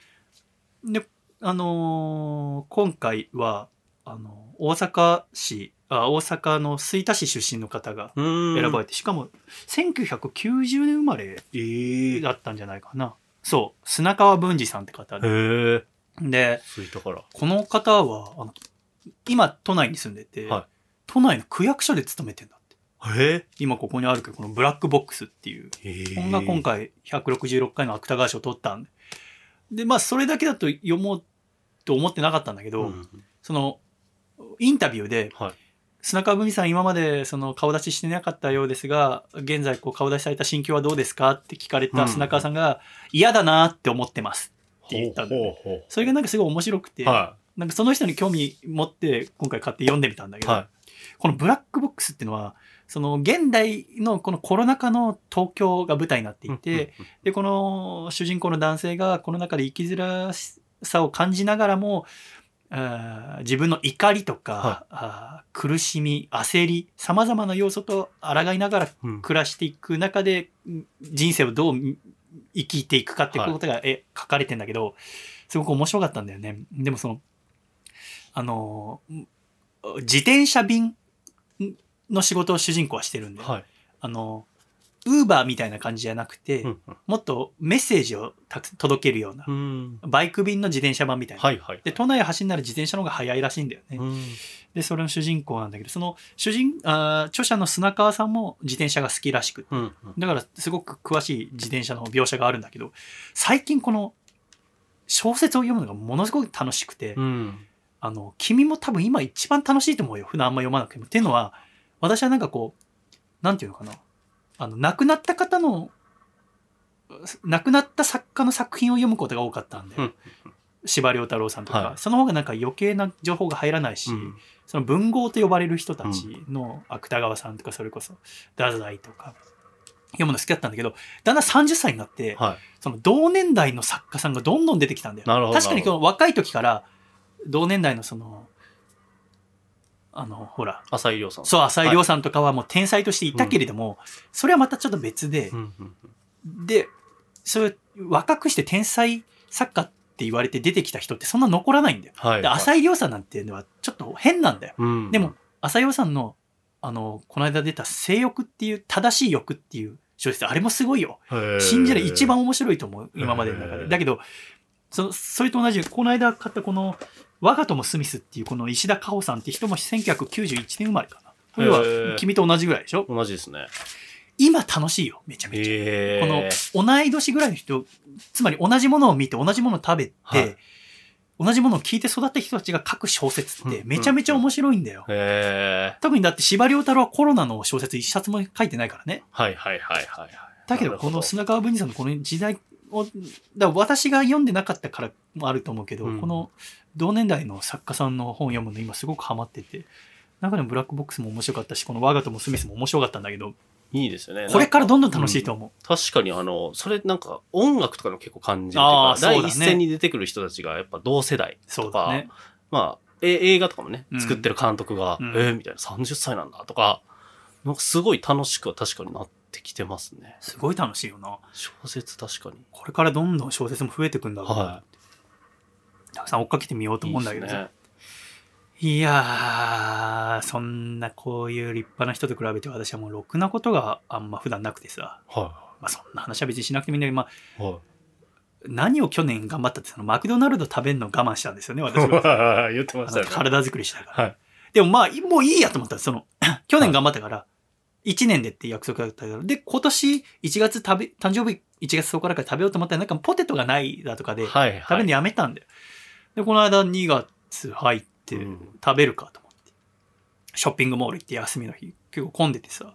Speaker 1: で、あのー今回は、あの、大阪市、あ、大阪の吹田市出身の方が。選ばれて、しかも1990年生まれ
Speaker 2: ええ
Speaker 1: だったんじゃないかな。そう、砂川文治さんって方で。で。この方は、あの今都内に住んでて、
Speaker 2: はい
Speaker 1: 都内の区役所で勤めてんだって。
Speaker 2: へ
Speaker 1: 今ここにあるけど、このブラックボックスっていう、
Speaker 2: え。
Speaker 1: 本が今回166回の芥川賞を取ったんで。で、まあそれだけだと読もうと思ってなかったんだけど、
Speaker 2: うん
Speaker 1: その、インタビューで、
Speaker 2: はい。
Speaker 1: 砂川文さん今までその顔出ししてなかったようですが、現在こう顔出しされた心境はどうですかって聞かれた砂川さんが、嫌だなって思ってますって言ったんだよね
Speaker 2: ほう
Speaker 1: それがなんかすごい面白くて、
Speaker 2: うは
Speaker 1: なんかその人に興味持って今回買って読んでみたんだけど、
Speaker 2: いは
Speaker 1: このブラックボックスっていうのは、その現代のこのコロナ禍の東京が舞台になって
Speaker 2: い
Speaker 1: いて、で、この主人公の男性がこの中で生きづらさを感じながらも、自分の怒りとか、
Speaker 2: は
Speaker 1: あー苦しみ、焦り、様々な要素と抗いながら
Speaker 2: うん。
Speaker 1: 暮らしていく中で、ん人生をどう生きていくかっていうことが、え書かれてんだけど、すごく面白かったんだよね。でもその、あのー、自転車便の仕事を主人公はしてるんで、
Speaker 2: はい
Speaker 1: あの、ウーバーみたいな感じじゃなくて、
Speaker 2: うん
Speaker 1: もっとメッセージを届けるような、
Speaker 2: うん
Speaker 1: バイク便の自転車版みたいな。
Speaker 2: はいはい
Speaker 1: で、都内を走んなら自転車の方が速いらしいんだよね。
Speaker 2: うん
Speaker 1: で、それの主人公なんだけど、その主人、あー著者の砂川さんも自転車が好きらしくて
Speaker 2: うん
Speaker 1: だからすごく詳しい自転車の描写があるんだけど、最近この小説を読むのがものすごく楽しくて、
Speaker 2: うん
Speaker 1: あの、君も多分今一番楽しいと思うよ。普段あんま読まなくても。っていうのは、私はなんかこう、なんていうのかな。あの、亡くなった方の、亡くなった作家の作品を読むことが多かったんで、
Speaker 2: うん。
Speaker 1: 司馬遼太郎さんとか、
Speaker 2: はい。
Speaker 1: その方がなんか余計な情報が入らないし、
Speaker 2: うん。
Speaker 1: その文豪と呼ばれる人たちの芥川さんとかそれこそ太宰とか読むの好きだったんだけどだんだん30歳になって、
Speaker 2: はい。
Speaker 1: その同年代の作家さんがどんどん出てきたんだよ。確かにこの若い時から同年代のそのあのほら
Speaker 2: 浅井亮さん
Speaker 1: そう浅井亮さんとかはもう天才としていたけれども、それはまたちょっと別で
Speaker 2: う、んうん
Speaker 1: でそれ若くして天才作家って言われて出てきた人ってそんな残らないんだよ。
Speaker 2: はい
Speaker 1: で浅井亮さんなんていうのはちょっと変なんだよ。
Speaker 2: うん
Speaker 1: でも、浅井亮さんの、あの、この間出た性欲っていう、正しい欲っていう小説、あれもすごいよ。信じられ一番面白いと思う、今までの中で。だけど、そそれと同じ、この間買ったこの、我が友スミスっていうこの石田加穂さんって人も1991年生まれかな。これは君と同じぐらいでしょ？
Speaker 2: 同じですね。
Speaker 1: 今楽しいよ、めちゃめちゃ。
Speaker 2: へ
Speaker 1: この同い年ぐらいの人、つまり同じものを見て同じものを食べて、
Speaker 2: はい。
Speaker 1: 同じものを聞いて育った人たちが書く小説って
Speaker 2: うん
Speaker 1: めちゃめちゃ面白いんだよ。
Speaker 2: へえ
Speaker 1: 特にだって司馬遼太郎はコロナの小説一冊も書いてないからね。
Speaker 2: はいはいはいはいはい。
Speaker 1: だけどこの砂川文治さんのこの時代を、だ私が読んでなかったからもあると思うけど、
Speaker 2: うん。
Speaker 1: この同年代の作家さんの本を読むの今すごくハマってて、中でもブラックボックスも面白かったし、この我が友スミスも面白かったんだけど、
Speaker 2: いいですよね
Speaker 1: これからどんどん楽しいと思う。
Speaker 2: 確かにあの、それなんか音楽とかの結構感じる
Speaker 1: あーそうだね
Speaker 2: 第一線に出てくる人たちがやっぱ同世代とか、
Speaker 1: そうだね。
Speaker 2: まあ、え映画とかもね
Speaker 1: う、ん
Speaker 2: 作ってる監督が、
Speaker 1: うん
Speaker 2: えーみたいな30歳なんだとか、なんかすごい楽しくは確かになってきてますね。
Speaker 1: すごい楽しいよな。
Speaker 2: 小説確かに。
Speaker 1: これからどんどん小説も増えてくんだろうな。
Speaker 2: は
Speaker 1: たくさん追っかけてみようと思うんだけどさ
Speaker 2: いいね
Speaker 1: いやー、そんなこういう立派な人と比べて私はもうろくなことがあんま普段なくてさ、
Speaker 2: は
Speaker 1: まあそんな話は別にしなくてもいいんだけど、まあ
Speaker 2: い。はい。
Speaker 1: 何を去年頑張ったってそのマクドナルド食べるの我慢したんですよね、私は。
Speaker 2: 言ってま
Speaker 1: あ
Speaker 2: したよね。
Speaker 1: の体作りしたから。
Speaker 2: はい。
Speaker 1: でもまあ、もういいやと思ったら、その、去年頑張ったから、1年でって約束だったから、で、今年1月食べ、誕生日1月10日だから食べようと思ったら、なんかポテトがないだとかで、
Speaker 2: はい、はい。
Speaker 1: 食べるのやめたんだよ。で、この間2月入って
Speaker 2: うん
Speaker 1: 食べるかと思って。ショッピングモール行って休みの日、結構混んでてさ、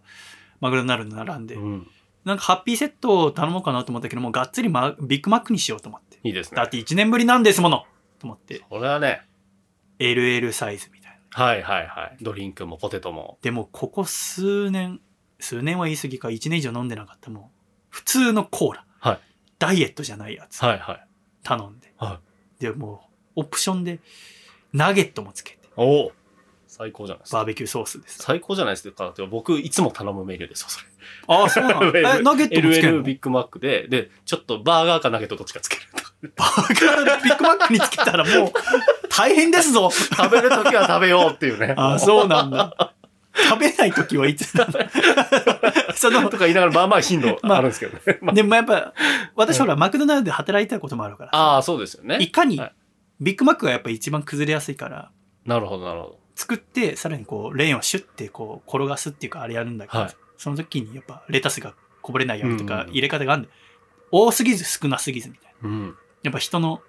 Speaker 1: マクドナルド並んで、
Speaker 2: うん。
Speaker 1: なんかハッピーセットを頼もうかなと思ったけども、がっつりマビッグマックにしようと思って。
Speaker 2: いいですね。
Speaker 1: だって1年ぶりなんですものと思って、
Speaker 2: これはね、
Speaker 1: LL サイズみたいな。
Speaker 2: はいはいはい。ドリンクもポテトも。
Speaker 1: でも、ここ数年、数年は言い過ぎか、1年以上飲んでなかったもう、普通のコーラ。
Speaker 2: はい
Speaker 1: ダイエットじゃないやつ。
Speaker 2: はいはい。
Speaker 1: 頼んで。
Speaker 2: は
Speaker 1: で、もう、オプションで、ナゲットもつけて、
Speaker 2: おお最高じゃないですか。
Speaker 1: バーベキューソースです。
Speaker 2: 最高じゃないですか。僕、いつも頼むメニューですよ、それ。
Speaker 1: ああ、そうなの？え、ナゲットもつける
Speaker 2: LL
Speaker 1: の
Speaker 2: ビッグマックで、で、ちょっとバーガーかナゲットどっちかつける。
Speaker 1: バーガービッグマックにつけたらもう、大変ですぞ。
Speaker 2: 食べるときは食べようっていうね。
Speaker 1: ああ、そうなんだ。食べない時はいつなの その
Speaker 2: とか言いながら、まあまあ頻度あるんですけどね。まあ
Speaker 1: でもやっぱ、私ほら、マクドナルドで働いてたこともあるから、
Speaker 2: ああ、そうですよね。
Speaker 1: いかに
Speaker 2: はい、
Speaker 1: ビッグマックがやっぱ一番崩れやすいから、
Speaker 2: なるほど、なるほ
Speaker 1: 作って、さらにこう、レーンをシュッてこう、転がすっていうか、あれやるんだけど、
Speaker 2: はい
Speaker 1: その時にやっぱ、レタスがこぼれないようにとか
Speaker 2: う、ん
Speaker 1: 入れ方があるんだよ。多すぎず少なすぎずみたいな。
Speaker 2: ど。うん。
Speaker 1: やっぱ人の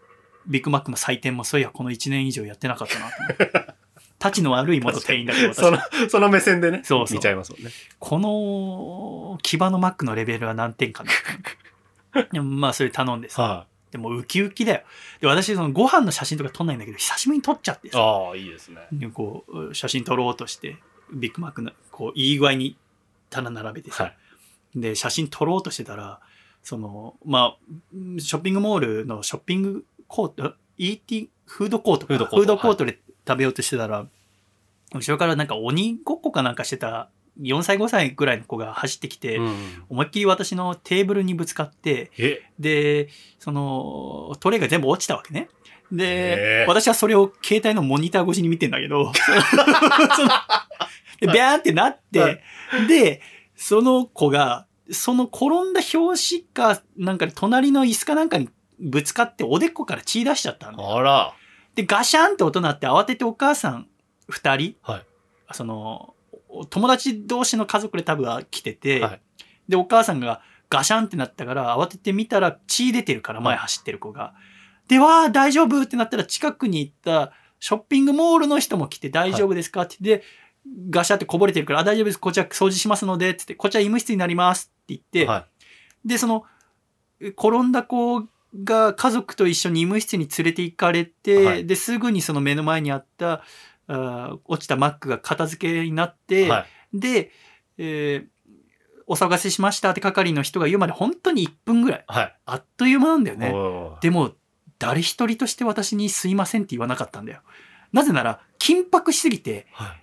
Speaker 1: ビッグマックの採点もそういや、この1年以上やってなかったなと思って。立ちの悪い元店員だけど、私
Speaker 2: その、その目線でね、
Speaker 1: そうそう
Speaker 2: 見ちゃいますもんね。
Speaker 1: この、牙のマックのレベルは何点かな。でもまあ、それ頼んでさ。
Speaker 2: は
Speaker 1: でも、ウキウキだよ。で、私、その、ご飯の写真とか撮んないんだけど、久しぶりに撮っちゃって
Speaker 2: い。
Speaker 1: さ。
Speaker 2: ああ、いいですね。
Speaker 1: でこう、写真撮ろうとして、ビッグマックの、こう、いい具合に棚並べてさ。
Speaker 2: はい。
Speaker 1: で、写真撮ろうとしてたら、その、まあ、ショッピングモールのショッピングコート、ET、フードコートか
Speaker 2: フードコート
Speaker 1: で食べようとしてたら、後ろからなんか鬼ごっこかなんかしてた4歳5歳ぐらいの子が走ってきて、
Speaker 2: うん
Speaker 1: 思いっきり私のテーブルにぶつかって、
Speaker 2: え、
Speaker 1: で、その、トレイが全部落ちたわけね。
Speaker 2: へ
Speaker 1: で
Speaker 2: ー、
Speaker 1: 私はそれを携帯のモニター越しに見てんだけど、で、ビャーンってなって、
Speaker 2: はい
Speaker 1: で、その子が、その転んだ拍子か、なんかで隣の椅子かなんかにぶつかっておでこから血出しちゃったんだよ。
Speaker 2: あら。
Speaker 1: で、ガシャンって音鳴って慌ててお母さん二人、
Speaker 2: はい
Speaker 1: その、お友達同士の家族で多分来てて、
Speaker 2: はい。
Speaker 1: で、お母さんがガシャンってなったから慌てて見たら血出てるから前走ってる子が。で、わー大丈夫ってなったら近くに行ったショッピングモールの人も来て大丈夫ですか？って言って、ガシャってこぼれてるから、あ、大丈夫です。こちら掃除しますので、ってって、こちら医務室になりますって言って、
Speaker 2: は
Speaker 1: で、その、転んだ子が家族と一緒に医務室に連れて行かれて、
Speaker 2: はい。
Speaker 1: で、すぐにその目の前にあった、あー落ちたマックが片付けになって、
Speaker 2: い。はい。
Speaker 1: で、えーお騒がせしましたって係の人が言うまで本当に1分ぐらい。
Speaker 2: はい。
Speaker 1: あっという間なんだよね。でも、誰一人として私にすいませんって言わなかったんだよ。なぜなら、緊迫しすぎて、
Speaker 2: はい。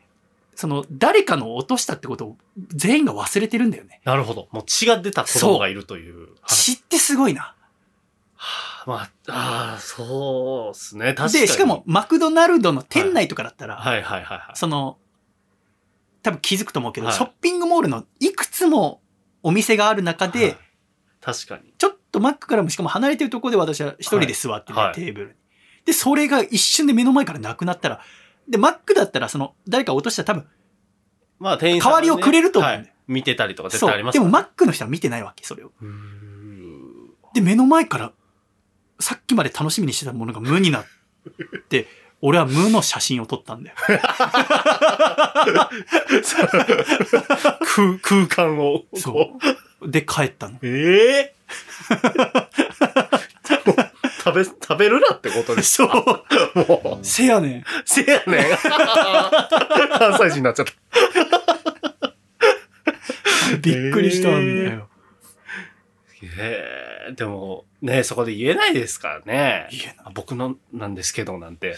Speaker 1: その、誰かの落としたってことを全員が忘れてるんだよね。
Speaker 2: なるほど。もう血が出た子供がいるという。はい
Speaker 1: 血ってすごいな。
Speaker 2: はあまあ、ああ、そうですね。確かに。
Speaker 1: で、しかも、、マクドナルドの店内とかだったら、
Speaker 2: はいはいはいはい。
Speaker 1: その、多分気づくと思うけど、
Speaker 2: はい
Speaker 1: ショッピングモールのいくつもお店がある中で、
Speaker 2: はい確かに。
Speaker 1: ちょっとマックからもしかも離れてるところで私は一人で座ってね、
Speaker 2: はいはい
Speaker 1: テーブルに。で、それが一瞬で目の前からなくなったら、で、マックだったらその、誰か落としたら多分、
Speaker 2: まあ、店員さんがね、
Speaker 1: 代わりをくれると思うんだよ
Speaker 2: はい見てたりとか絶
Speaker 1: そう。
Speaker 2: 対あります
Speaker 1: でもマッ
Speaker 2: ッ
Speaker 1: クの人は見てないわけ、それを。で、目の前から、さっきまで楽しみにしてたものが無になって、俺は無の写真を撮ったんだよ。
Speaker 2: 空空間を。
Speaker 1: そ
Speaker 2: こ
Speaker 1: う。で、帰ったの。
Speaker 2: う。え え食べ、食べるなってことです
Speaker 1: そう。
Speaker 2: かもう。
Speaker 1: せやねん。
Speaker 2: せやねん。関西人になっちゃった。
Speaker 1: びっくりしたんだよ。
Speaker 2: ええでも、ね、そこで言えないですからね。
Speaker 1: 言えない
Speaker 2: あ僕のなんですけどなんて。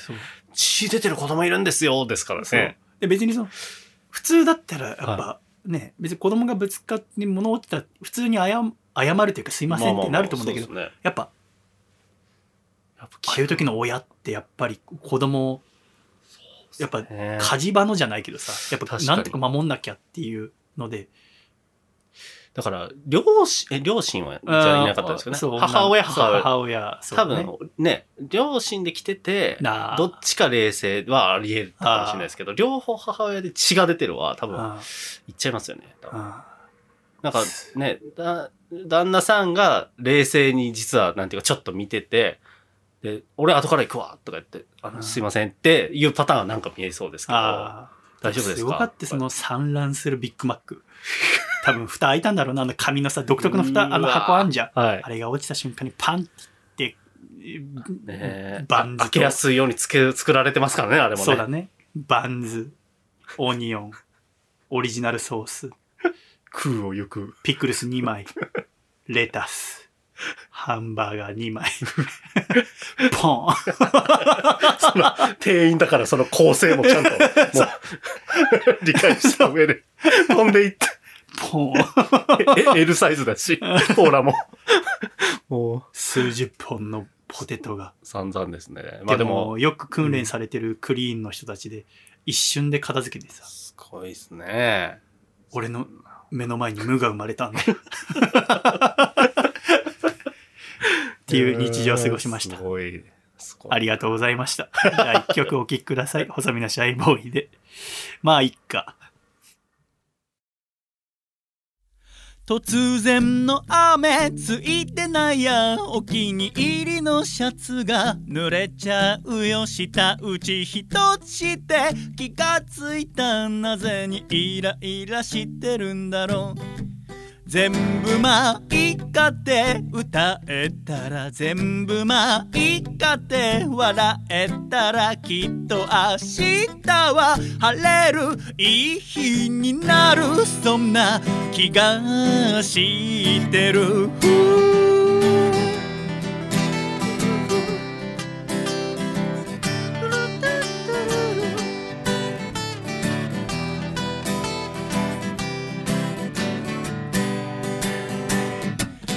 Speaker 2: 血出てる子供いるんですよ、ですからね。。
Speaker 1: で、別にその、普通だったら、やっぱ、ね、別に子供がぶつかって物落ちたら、普通に謝謝るというか、すいませんってなると思うんだけど、
Speaker 2: まあまあまあ
Speaker 1: やっぱ、
Speaker 2: そうですね
Speaker 1: ああいう時の親って、やっぱり子供を、やっぱ、
Speaker 2: ね
Speaker 1: 火事場のじゃないけどさ、やっぱ、なんとか守んなきゃっていうので、
Speaker 2: だから、両親、え、両親は、じゃあいなかったんですけど
Speaker 1: そう
Speaker 2: ね。母親、母親。
Speaker 1: 母親、そう
Speaker 2: 多
Speaker 1: ね
Speaker 2: 分ね、両親で来てて、どっちか冷静はあり得るかもしれないですけど、両方母親で血が出てるは多分、
Speaker 1: あ
Speaker 2: 言っちゃいますよね。なんかね、だ、旦那さんが冷静に実は、なんていうか、ちょっと見てて、で、俺後から行くわとか言って、あの、
Speaker 1: うん。
Speaker 2: すいませんっていうパターンはなんか見えそうですけど、大丈夫ですか？
Speaker 1: すごかった、その産卵するビッグマック。多分、蓋開いたんだろうな、あの紙のさ、独特の蓋、あの箱あんじゃん。
Speaker 2: はい
Speaker 1: あ。れが落ちた瞬間にパンって
Speaker 2: ね
Speaker 1: バンズと
Speaker 2: 開けやすいようにつけ、作られてますからね、あれもね。
Speaker 1: そうだね。バンズ、オニオン、オリジナルソース、
Speaker 2: 空を行く。
Speaker 1: ピクルス2枚、レタス、ハンバーガー2枚、ポン。
Speaker 2: その、店員だからその構成もちゃんと、もう、理解した上で、飛んでいって、
Speaker 1: ポン。
Speaker 2: え、L サイズだし、コーラも。も
Speaker 1: 数十本のポテトが。
Speaker 2: う、散々ですね。まあで
Speaker 1: でも、
Speaker 2: も、
Speaker 1: よく訓練されてるクリーンの人たちで、一瞬で片付けてさ、
Speaker 2: すごいですね。
Speaker 1: 俺の目の前に無が生まれたんだよ。っていう日常を過ごしました
Speaker 2: す。ごい。すごい
Speaker 1: ありがとうございました。じゃあ一曲お聴きください。細身のシャイボーイで。まあ、いっか。突然の雨ついてないやお気に入りのシャツが濡れちゃうよ。下打ち一つして気がついた。なぜにイライラしてるんだろう。全部まあいいかって歌えたら全部まあいいかって笑えたらきっと明日は晴れるいい日になるそんな気がしてる。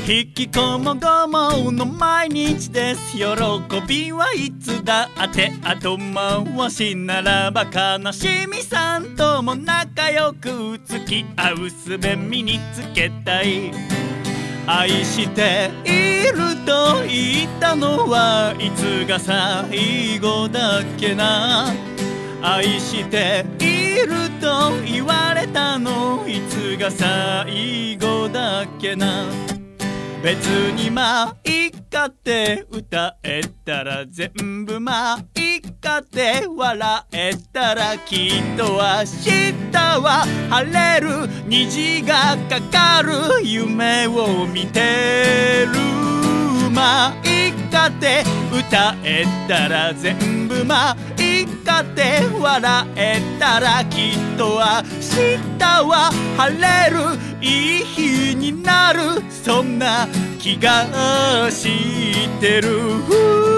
Speaker 1: 引きこもごもの毎日です。喜びはいつだって後回しならば悲しみさんとも仲良く付き合う術身につけたい。愛していると言ったのはいつが最後だっけな。愛していると言われたのいつが最後だっけな。別にまあいいかって歌えたら全部まあいいかって笑えたらきっと明日は晴れる虹がかかる夢を見てる。まあいいかって歌えたら全部まいいかって笑えたらきっと明日は晴れるいい日になるそんな気がしてる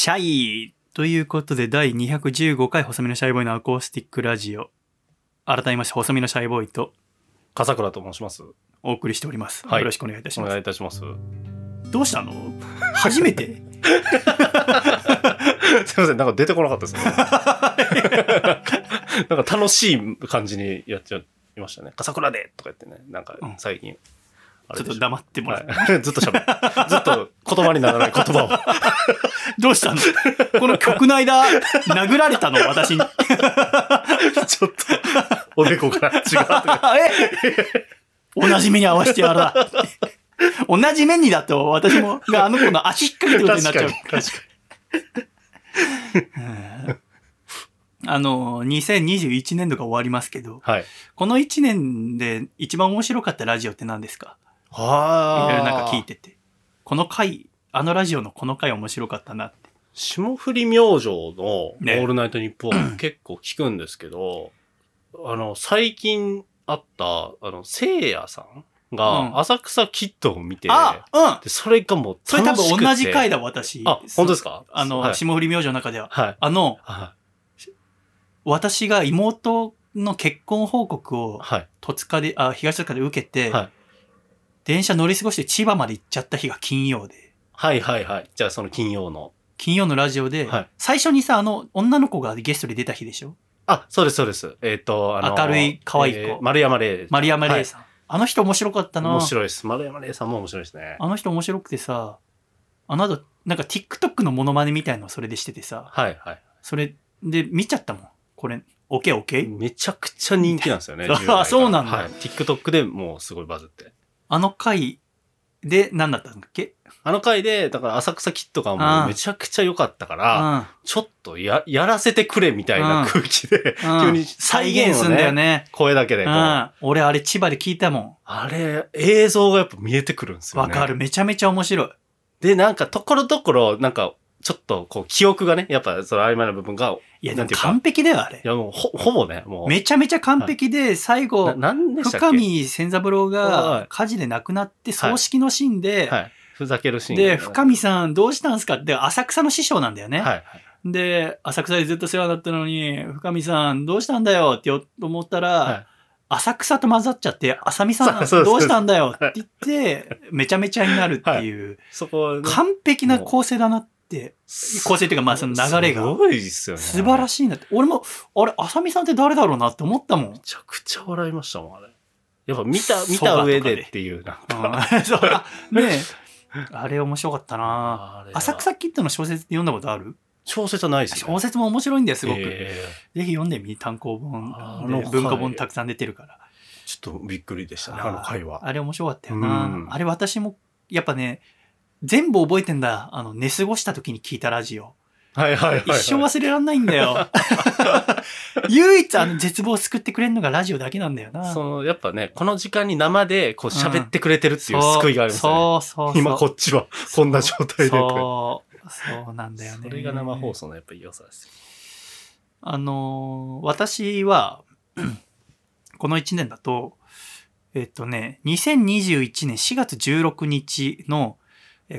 Speaker 1: シャイということで第215回細身のシャイボーイのアコースティックラジオ改めまして細身のシャイボーイと
Speaker 2: 笠倉と申します。
Speaker 1: お送りしております、
Speaker 2: はい
Speaker 1: よろしくお願いいたし
Speaker 2: お
Speaker 1: ます
Speaker 2: 願いいたします。
Speaker 1: どうしたの？初めて？
Speaker 2: すいません、なんか出てこなかったですね。なんか楽しい感じにやっちゃいましたね。笠倉でとか言ってね、なんか
Speaker 1: うん
Speaker 2: 最近。あ
Speaker 1: ちょっと黙ってもらって、
Speaker 2: はい、ずっと喋る。ずっと言葉にならない言葉を。
Speaker 1: どうしたの？この曲の間殴られたの？私に
Speaker 2: ちょっと、おでこから違うとか。
Speaker 1: え？同じ目に合わせてやるな同じ目にだと私もがあの子の足引っ掛けてることになっちゃう
Speaker 2: 確かに。確か
Speaker 1: あの2021年度が終わりますけど
Speaker 2: に。はい。
Speaker 1: この1年で一番面白かったラジオって何ですか？い
Speaker 2: は
Speaker 1: ろいろなんか聞いてて。この回、あのラジオのこの回面白かったなって。
Speaker 2: 霜降り明星のオ
Speaker 1: ね
Speaker 2: ールナイトニッポン 結構聞くんですけど、あの、最近あった、あの、せいやさん
Speaker 1: うん
Speaker 2: が浅草キッドを見て、
Speaker 1: あうん
Speaker 2: でそれがもう
Speaker 1: それ多
Speaker 2: 楽しくて
Speaker 1: 分同じ回だ、私。
Speaker 2: あ、本当ですか？
Speaker 1: あの、
Speaker 2: はい。
Speaker 1: 霜降り明星の中では。
Speaker 2: はい。
Speaker 1: あの、
Speaker 2: は
Speaker 1: 私が妹の結婚報告
Speaker 2: い。
Speaker 1: を
Speaker 2: はい。
Speaker 1: 戸塚で、あ、東戸塚で受けて、
Speaker 2: はい
Speaker 1: 電車乗り過ごして千葉まで行っちゃった日が金曜で、
Speaker 2: はいはいはい。じゃあその金曜の。
Speaker 1: 金曜のラジオで、
Speaker 2: はい
Speaker 1: 最初にさ、あの、女の子がゲストで出た日でしょ？
Speaker 2: あ、そうですそうです。えっ、と、あの、
Speaker 1: 明るい可愛い子
Speaker 2: えー丸山礼。
Speaker 1: 丸山礼さん。あの人面白かったな。
Speaker 2: 面白いです。丸山礼さんも面白いですね。
Speaker 1: あの人面白くてさ、あの後、なんか TikTok のモノマネみたいのをそれでしててさ、
Speaker 2: はいはい。
Speaker 1: それで見ちゃったもん。これ、オケオケ？
Speaker 2: めちゃくちゃ人気なんですよね。
Speaker 1: あ
Speaker 2: 10代から
Speaker 1: そうなんだ
Speaker 2: はい。TikTok でもうすごいバズって。
Speaker 1: あの回で、何だったんだっけ？
Speaker 2: あの回で、だから浅草キッドが
Speaker 1: あ
Speaker 2: も
Speaker 1: あ
Speaker 2: うめちゃくちゃ良かったか
Speaker 1: う
Speaker 2: ら、
Speaker 1: ん。
Speaker 2: ちょっとや、やらせてくれみたいな空気で、
Speaker 1: うん
Speaker 2: 急に
Speaker 1: 再
Speaker 2: 再現
Speaker 1: すんだよ
Speaker 2: ね、
Speaker 1: ね。
Speaker 2: 声だけで。
Speaker 1: 俺あれ千葉で聞いたもん。
Speaker 2: あれ、映像がやっぱ見えてくるんですよね。
Speaker 1: わかる。。めちゃめちゃ面白い。
Speaker 2: で、なんか、ところどころ、なんか、ちょっと、こう、記憶がね、やっぱ、その曖昧な部分が、
Speaker 1: いや、で
Speaker 2: なんていうか
Speaker 1: も完璧だよ、あれ
Speaker 2: い。や、もう、ほ、ほぼね、もう。
Speaker 1: めちゃめちゃ完璧で、最
Speaker 2: な、
Speaker 1: 後、
Speaker 2: なんでしたっけ？
Speaker 1: 深見千三郎
Speaker 2: はい
Speaker 1: が火事で亡くなって、
Speaker 2: はい
Speaker 1: 葬式のシーンで、
Speaker 2: はい。ふざけるシーン
Speaker 1: で、深見さんどうしたんすか？って、浅草の師匠なんだよね。
Speaker 2: はい。
Speaker 1: で、浅草でずっと世話だったのに、深見さんどうしたんだよって思ったら、
Speaker 2: はい
Speaker 1: 浅草と混ざっちゃって、浅見さん どうしたんだよって言って、めちゃめちゃになるっていう、
Speaker 2: そこ、ね、
Speaker 1: 完璧な構成だなって、構成っていうかまあその流れが
Speaker 2: すごいですよね。
Speaker 1: 素晴ら
Speaker 2: しい。
Speaker 1: なって。俺も、あれ、浅見さんって誰だろうなって思ったもん
Speaker 2: め。ちゃくちゃ笑いましたもん、あれ。やっぱ見た、見た上でっていう、なんか。
Speaker 1: うんそうあねえ あれ面白かったな浅草キッドの小説読んだことある？
Speaker 2: 小説はないですね。
Speaker 1: 小説も面白いんだよ、すごく。
Speaker 2: え
Speaker 1: ぜひ読んでみ、単行本で
Speaker 2: あの回
Speaker 1: 文庫本たくさん出てるから。
Speaker 2: ーちょっとびっくりでしたね、あの回は。
Speaker 1: あれ面白かったよ
Speaker 2: う
Speaker 1: な。
Speaker 2: ん
Speaker 1: あれ私も、やっぱね、全部覚えてんだ。あの、寝過ごした時に聞いたラジオ。
Speaker 2: はいはいはい、はい。
Speaker 1: 一生忘れらんないんだよ。唯一あの絶望を救ってくれるのがラジオだけなんだよな。
Speaker 2: その、やっぱね、この時間に生でこう喋ってくれてるっていう救いがありますよね。
Speaker 1: そうそうそう。
Speaker 2: 今こっちはこんな状態で。
Speaker 1: そう。そうなんだよね。
Speaker 2: それが生放送のやっぱ良さですよ。
Speaker 1: あのー私は、この1年だと、えっとね、2021年4月16日の、え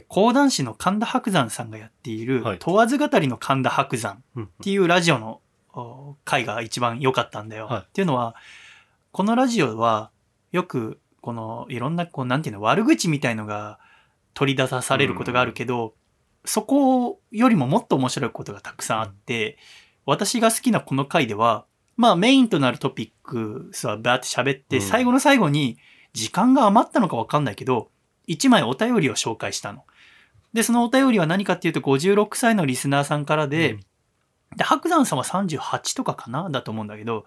Speaker 1: 講談師の神田伯山さんがやっている、
Speaker 2: はい。
Speaker 1: 問わず語りの神田伯山
Speaker 2: うん。
Speaker 1: っていうラジオのお回が一番良かったんだよ。
Speaker 2: はい。
Speaker 1: っていうのは、このラジオはよく、このいろんな、こう、なんていうの、悪口みたいのが取り出されることがあるけど、そこよりももっと面白いことがたくさんあって、私が好きなこの回では、まあメインとなるトピックスはバーって喋って、
Speaker 2: うん。
Speaker 1: 最後の最後に時間が余ったのかわかんないけど、一枚お便りを紹介したの。で、そのお便りは何かっていうと、56歳のリスナーさんからで、
Speaker 2: うん
Speaker 1: で、白山さんは38とかかなだと思うんだけど、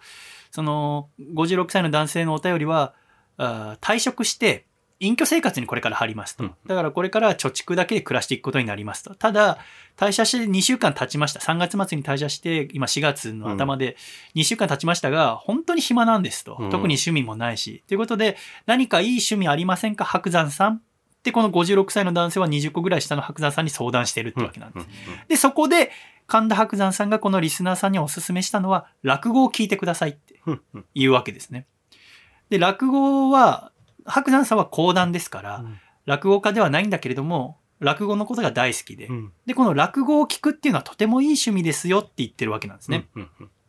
Speaker 1: その、56歳の男性のお便りは、あー退職して、隠居生活にこれから入りますと。
Speaker 2: うん
Speaker 1: だからこれから貯蓄だけで暮らしていくことになりますと。ただ、退社して2週間経ちました。3月末に退社して、今4月の頭で2週間経ちましたが、本当に暇なんですと。
Speaker 2: うん
Speaker 1: 特に趣味もないし。ということで、何かいい趣味ありませんか？白山さんってこの56歳の男性は20個ぐらい下の白山さんに相談してるってわけなんです。で、そこで、神田伯山さんがこのリスナーさんにお勧めしたのは、落語を聞いてくださいって
Speaker 2: うんうん
Speaker 1: 言うわけですね。で、落語は、白山さんは講談ですから、
Speaker 2: うん
Speaker 1: 落語家ではないんだけれども、落語のことが大好きで、
Speaker 2: うん
Speaker 1: で、この落語を聞くっていうのはとてもいい趣味ですよって言ってるわけなんですね。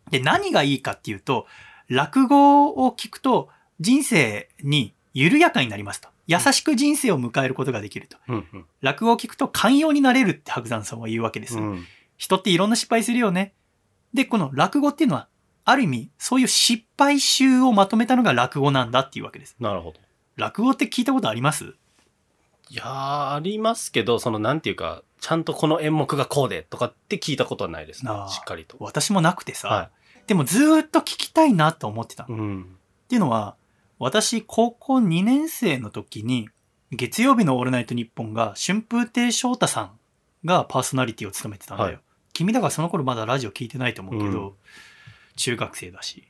Speaker 1: で、何がいいかっていうと、落語を聞くと人生に緩やかになりますと。優しく人生を迎えることができると。
Speaker 2: うんうん
Speaker 1: 落語を聞くと寛容になれるって白山さんは言うわけです。
Speaker 2: うん
Speaker 1: 人っていろんな失敗するよね。で、この落語っていうのは、ある意味、そういう失敗集をまとめたのが落語なんだっていうわけです。
Speaker 2: なるほど。
Speaker 1: 落語って聞いたことあります？
Speaker 2: いやー、ありますけど、その、なんていうか、ちゃんとこの演目がこうでとかって聞いたことはないですねしっかりと。
Speaker 1: 私もなくてさ、
Speaker 2: は
Speaker 1: でもずーっと聞きたいなと思ってた。
Speaker 2: うん。
Speaker 1: っていうのは、私、高校2年生の時に、月曜日のオールナイトニッポンが、春風亭昇太さんがパーソナリティを務めてたんだよ。
Speaker 2: はい
Speaker 1: 君だからその頃まだラジオ聞いてないと思うけど、
Speaker 2: うん
Speaker 1: 中学生だし。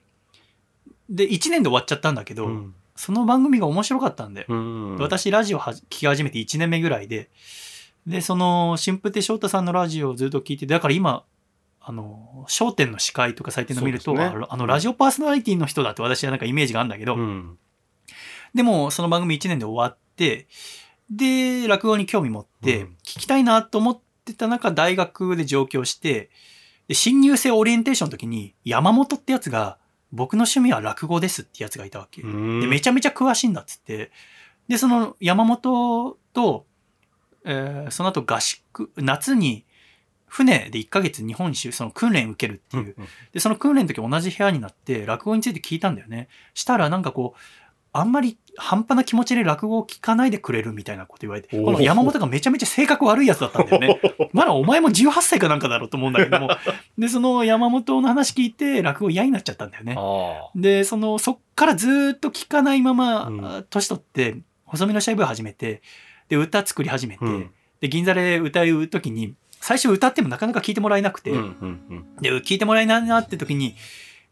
Speaker 1: で、1年で終わっちゃったんだけど、
Speaker 2: うん
Speaker 1: その番組が面白かったんで、
Speaker 2: うん。
Speaker 1: 私ラジオは聞き始めて1年目ぐらいで、で、その、春風亭昇太さんのラジオをずっと聞いて、だから今、あの、焦点の司会とか最近の見ると、
Speaker 2: ね
Speaker 1: あのラジオパーソナリティの人だって私はなんかイメージがあるんだけど、
Speaker 2: うん。
Speaker 1: でも、その番組1年で終わって、で、落語に興味持って、
Speaker 2: うん
Speaker 1: 聞きたいなと思ってた中、大学で上京して、で、新入生オリエンテーションの時に、山本ってやつが、僕の趣味は落語ですってやつがいたわけ。
Speaker 2: うん
Speaker 1: で、めちゃめちゃ詳しいんだっつって。で、その山本と、えーその後合宿、夏に船で1ヶ月日本一周、その訓練受けるっていう。
Speaker 2: うん
Speaker 1: で、その訓練の時同じ部屋になって、落語について聞いたんだよね。したら、なんかこう、あんまり半端な気持ちで落語を聞かないでくれるみたいなこと言われて、この山本がめちゃめちゃ性格悪いやつだったんだよね。まだお前も18歳かなんかだろうと思うんだけども。で、その山本の話聞いて、落語嫌になっちゃったんだよね。
Speaker 2: あ
Speaker 1: で、その、そっからずーっと聞かないまま、年取って、細身のシャイブを始めて、で、歌作り始めて、
Speaker 2: うん
Speaker 1: で、銀座で歌う時に、最初歌ってもなかなか聞いてもらえなくて、
Speaker 2: うんうん
Speaker 1: で、聞いてもらえないなって時に、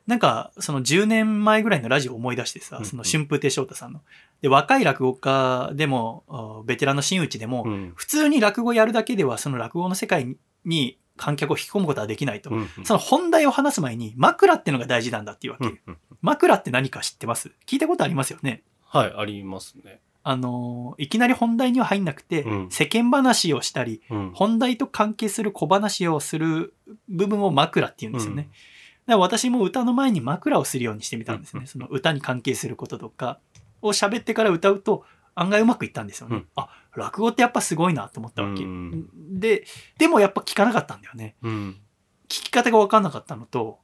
Speaker 1: なんか、その10年前ぐらいのラジオを思い出してさ
Speaker 2: う、ん
Speaker 1: その春風亭昇太さんの。で、若い落語家でも、あベテランの真打ちでも、
Speaker 2: うんうん
Speaker 1: 普通に落語やるだけでは、その落語の世界に観客を引き込むことはできないと。
Speaker 2: うん
Speaker 1: その本題を話す前に、枕ってのが大事なんだっていうわけ。
Speaker 2: うんうん
Speaker 1: 枕って何か知ってます？聞いたことありますよね？
Speaker 2: はい、ありますね。
Speaker 1: あのーいきなり本題には入んなくて、
Speaker 2: うん
Speaker 1: 世間話をしたり、
Speaker 2: うん
Speaker 1: 本題と関係する小話をする部分を枕って言うんですよね。だから私も歌の前に枕をするようにしてみたんですね。その歌に関係することとかを喋ってから歌うと案外うまくいったんですよね。
Speaker 2: うん
Speaker 1: あ、落語ってやっぱすごいなと思ったわけ。
Speaker 2: うん
Speaker 1: で、でもやっぱ聞かなかったんだよね。
Speaker 2: うん
Speaker 1: 聞き方が分かんなかったのと、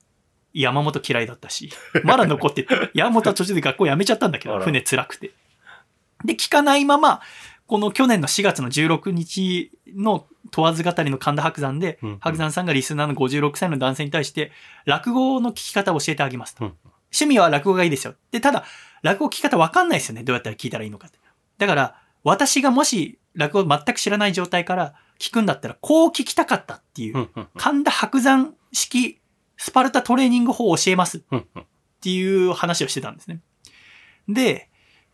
Speaker 1: 山本嫌いだったし、まだ残ってて、山本は途中で学校辞めちゃったんだけど、船辛くて。で、聞かないまま、この去年の4月の16日の問わず語りの神田伯山で、
Speaker 2: うん
Speaker 1: 伯山さんがリスナーの56歳の男性に対して、落語の聞き方を教えてあげますと。
Speaker 2: うん
Speaker 1: 趣味は落語がいいですよ。で、ただ、落語聞き方わかんないですよね。どうやったら聞いたらいいのかって。だから、私がもし落語を全く知らない状態から聞くんだったら、こう聞きたかったっていう神田伯山式スパルタトレーニング法を教えますっていう話をしてたんですね。で、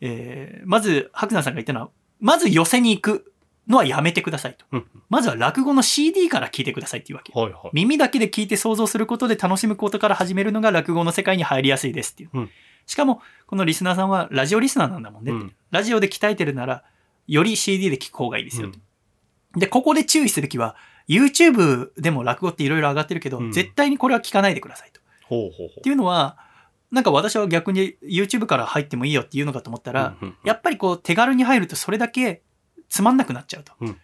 Speaker 1: えーまず伯山さんが言ったのは、まず寄せに行くのはやめてくださいと。
Speaker 2: うん
Speaker 1: まずは落語の CD から聞いてくださいっていうわけ。
Speaker 2: はいはい。
Speaker 1: 耳だけで聞いて想像することで楽しむことから始めるのが落語の世界に入りやすいですっていう。
Speaker 2: うん
Speaker 1: しかも、このリスナーさんはラジオリスナーなんだもんね。
Speaker 2: うん
Speaker 1: ラジオで鍛えてるなら、より CD で聞く方がいいですよと。で、ここで注意すべきは、YouTube でも落語っていろいろ上がってるけど、
Speaker 2: うん
Speaker 1: 絶対にこれは聞かないでくださいと。っ
Speaker 2: ほうほうほう
Speaker 1: ていうのは、なんか私は逆に YouTube から入ってもいいよっていうのかと思ったら、
Speaker 2: うんうん
Speaker 1: やっぱりこう手軽に入るとそれだけつまんなくなっちゃうと。
Speaker 2: うん。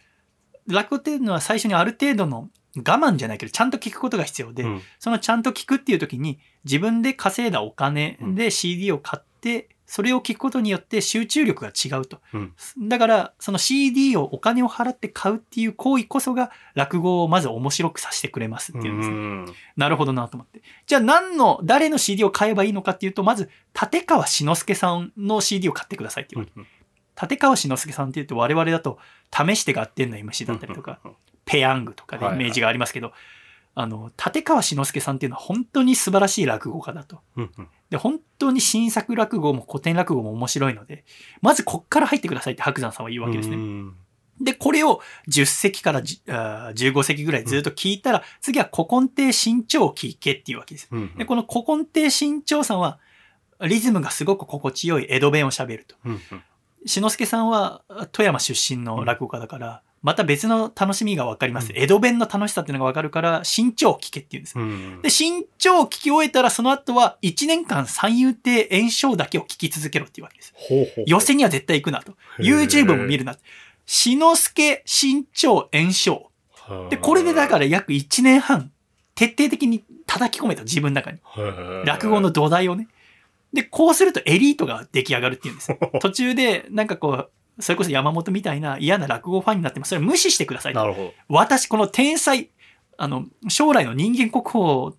Speaker 1: 落語っていうのは最初にある程度の我慢じゃないけど、ちゃんと聞くことが必要で、
Speaker 2: うん。
Speaker 1: そのちゃんと聞くっていう時に自分で稼いだお金で CD を買って、それを聞くことによって集中力が違うと。
Speaker 2: うん
Speaker 1: だから、その CD をお金を払って買うっていう行為こそが落語をまず面白くさせてくれますっていうんですね。
Speaker 2: うん
Speaker 1: なるほどなと思って。じゃあ何の、誰の CD を買えばいいのかっていうと、まず、立川志の輔さんの CD を買ってくださいっていうわけ。立川志の輔さんって言うと我々だと、試して合点の MC だったりとか、ペヤングとかで
Speaker 2: はいはい
Speaker 1: イメージがありますけど、あの、立川志の輔さんっていうのは本当に素晴らしい落語家だと。
Speaker 2: うんうん
Speaker 1: で、本当に新作落語も古典落語も面白いので、まずこっから入ってくださいって白山さんは言うわけですね。
Speaker 2: うん
Speaker 1: で、これを10席から10あー15席ぐらいずっと聞いたら、次は古今亭新潮記けっていうわけです。
Speaker 2: うん
Speaker 1: で、この古今亭新潮さんは、リズムがすごく心地よい江戸弁を喋ると。
Speaker 2: うんうん
Speaker 1: 志の輔さんは富山出身の落語家だから、また別の楽しみがわかります。
Speaker 2: うん
Speaker 1: 江戸弁の楽しさっていうのがわかるから、新潮聞けっていうんです。
Speaker 2: うん
Speaker 1: で、新潮を聞き終えたら、その後は1年間三遊亭炎章だけを聞き続けろっていうわけです。寄せには絶対行くなと。YouTube も見るな。志の輔、新潮、炎章。で、これでだから約1年半、徹底的に叩き込めた自分の中に。落語の土台をね。で、こうするとエリートが出来上がるっていうんです。途中で、なんかこう、それこそ山本みたいな嫌な落語ファンになっても、それ無視してくださいと。
Speaker 2: なるほど。
Speaker 1: 私、この天才、あの、将来の人間国宝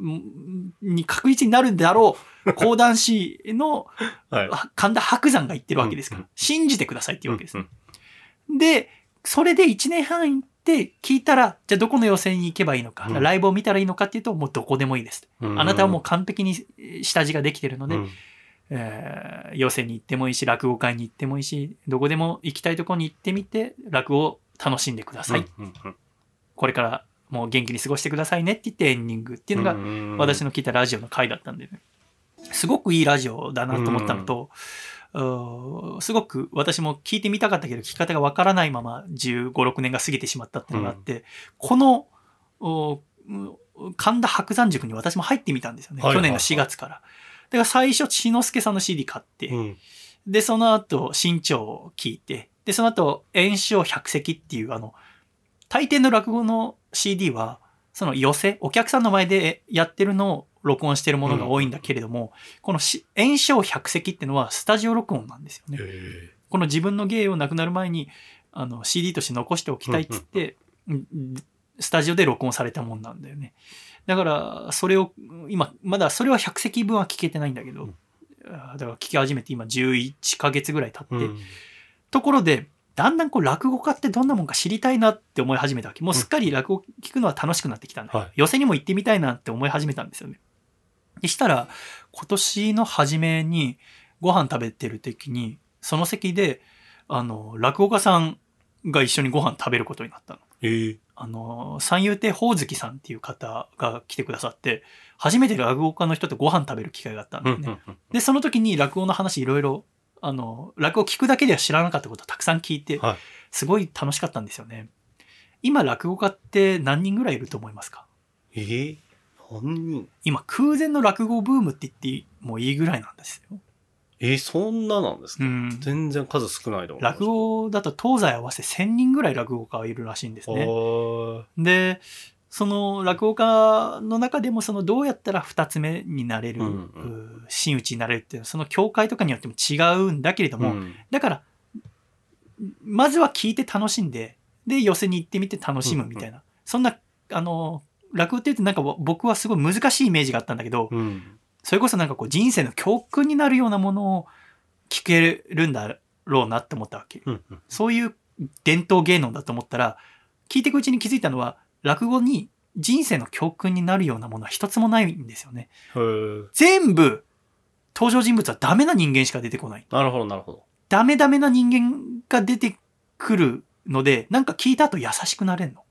Speaker 1: んに確実になるんだろう、講談師の
Speaker 2: はい。
Speaker 1: 神田伯山が言ってるわけですか
Speaker 2: うん
Speaker 1: ら、信じてくださいっていうわけです
Speaker 2: うん
Speaker 1: ね。で、それで1年半行って聞いたら、じゃあどこの予選に行けばいいのか、
Speaker 2: うん
Speaker 1: ライブを見たらいいのかっていうと、もうどこでもいいです。
Speaker 2: うん
Speaker 1: あなたはもう完璧に下地ができてるので、
Speaker 2: うん
Speaker 1: えー、寄席に行ってもいいし、落語会に行ってもいいし、どこでも行きたいところに行ってみて、落語を楽しんでください。
Speaker 2: うんうん
Speaker 1: これからもう元気に過ごしてくださいねって言ってエンディングっていうのが、
Speaker 2: ん
Speaker 1: 私の聞いたラジオの回だったんで、ね、すごくいいラジオだなと思ったのと、すごく私も聞いてみたかったけど聞き方がわからないまま15、6年が過ぎてしまったっていうのがあって、この、おうん神田白山塾に私も入ってみたんですよね。
Speaker 2: はいはいはい
Speaker 1: 去年の4月から。だから最初、志の輔さんの CD 買って、
Speaker 2: うん
Speaker 1: で、その後、新潮を聞いて、で、その後、炎章百席っていう、あの、大抵の落語の CD は、その寄せ、お客さんの前でやってるのを録音してるものが多いんだけれども、このし炎章百席っていうのはスタジオ録音なんですよね。
Speaker 2: へ
Speaker 1: この自分の芸をなくなる前に、あの、CD として残しておきたいっつって、うんスタジオで録音されたもんなんだよね。だから、それを、今、まだそれは100席分は聞けてないんだけど、
Speaker 2: うん
Speaker 1: だから聞き始めて今11ヶ月ぐらい経って、
Speaker 2: ーうん
Speaker 1: ところで、だんだんこう落語家ってどんなもんか知りたいなって思い始めたわけ。もうすっかり落語聞くのは楽しくなってきたんだ。
Speaker 2: はい
Speaker 1: 寄席にも行ってみたいなって思い始めたんですよね。でしたら、今年の初めにご飯食べてる時に、その席で、あの、落語家さんが一緒にご飯食べることになったの。
Speaker 2: ええ
Speaker 1: あの、三遊亭宝月さんっていう方が来てくださって、初めて落語家の人とご飯食べる機会があったんだよね。で、その時に落語の話いろいろ、あの、落語聞くだけでは知らなかったことをたくさん聞いて、
Speaker 2: はい。
Speaker 1: すごい楽しかったんですよね。今、落語家って何人ぐらいいると思いますか？
Speaker 2: ええ何人？
Speaker 1: 今、空前の落語ブームって言ってもいいぐらいなんですよ。
Speaker 2: えー、そんななんですか、
Speaker 1: うん。
Speaker 2: 全然数少ないと思
Speaker 1: 落語だと東西合わせ1000人ぐらい落語家はいるらしいんですね。
Speaker 2: ね。
Speaker 1: で、その落語家の中でもそのどうやったら二つ目になれる、
Speaker 2: うんうん
Speaker 1: う真打ちになれるっていうのはその境界とかによっても違うんだけれども、
Speaker 2: うん
Speaker 1: だから、まずは聞いて楽しんで、で、寄せに行ってみて楽しむみたいな。そんな、あの、落語って言うとなんか僕はすごい難しいイメージがあったんだけど、
Speaker 2: うん。
Speaker 1: それこそなんかこう人生の教訓になるようなものを聞けるんだろうなって思ったわけ。
Speaker 2: うん。うん
Speaker 1: そういう伝統芸能だと思ったら、聞いていくうちに気づいたのは、落語に人生の教訓になるようなものは一つもないんですよね。全部、登場人物はダメな人間しか出てこない。
Speaker 2: なるほど、なるほど。
Speaker 1: ダメダメな人間が出てくるので、なんか聞いた後優しくなれんの。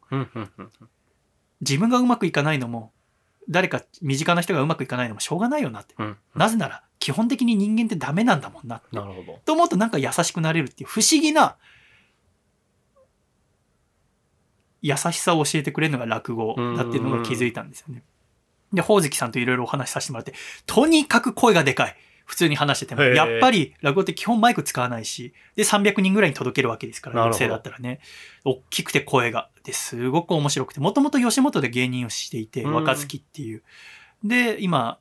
Speaker 1: 自分がうまくいかないのも、誰か身近な人がうまくいかないのもしょうがないよなって。
Speaker 2: うん。
Speaker 1: なぜなら、基本的に人間ってダメなんだもんな。
Speaker 2: なるほど。
Speaker 1: と思うとなんか優しくなれるっていう不思議な優しさを教えてくれるのが落語だっていうのが気づいたんですよね。で、宝月さんといろいろお話しさせてもらって、とにかく声がでかい。普通に話してても。やっぱり落語って基本マイク使わないし、で、300人ぐらいに届けるわけですから、
Speaker 2: なるほど
Speaker 1: 女性だったらね。大きくて声が。で、すごく面白くて、もともと吉本で芸人をしていて、
Speaker 2: うん
Speaker 1: 若月っていう。で、今、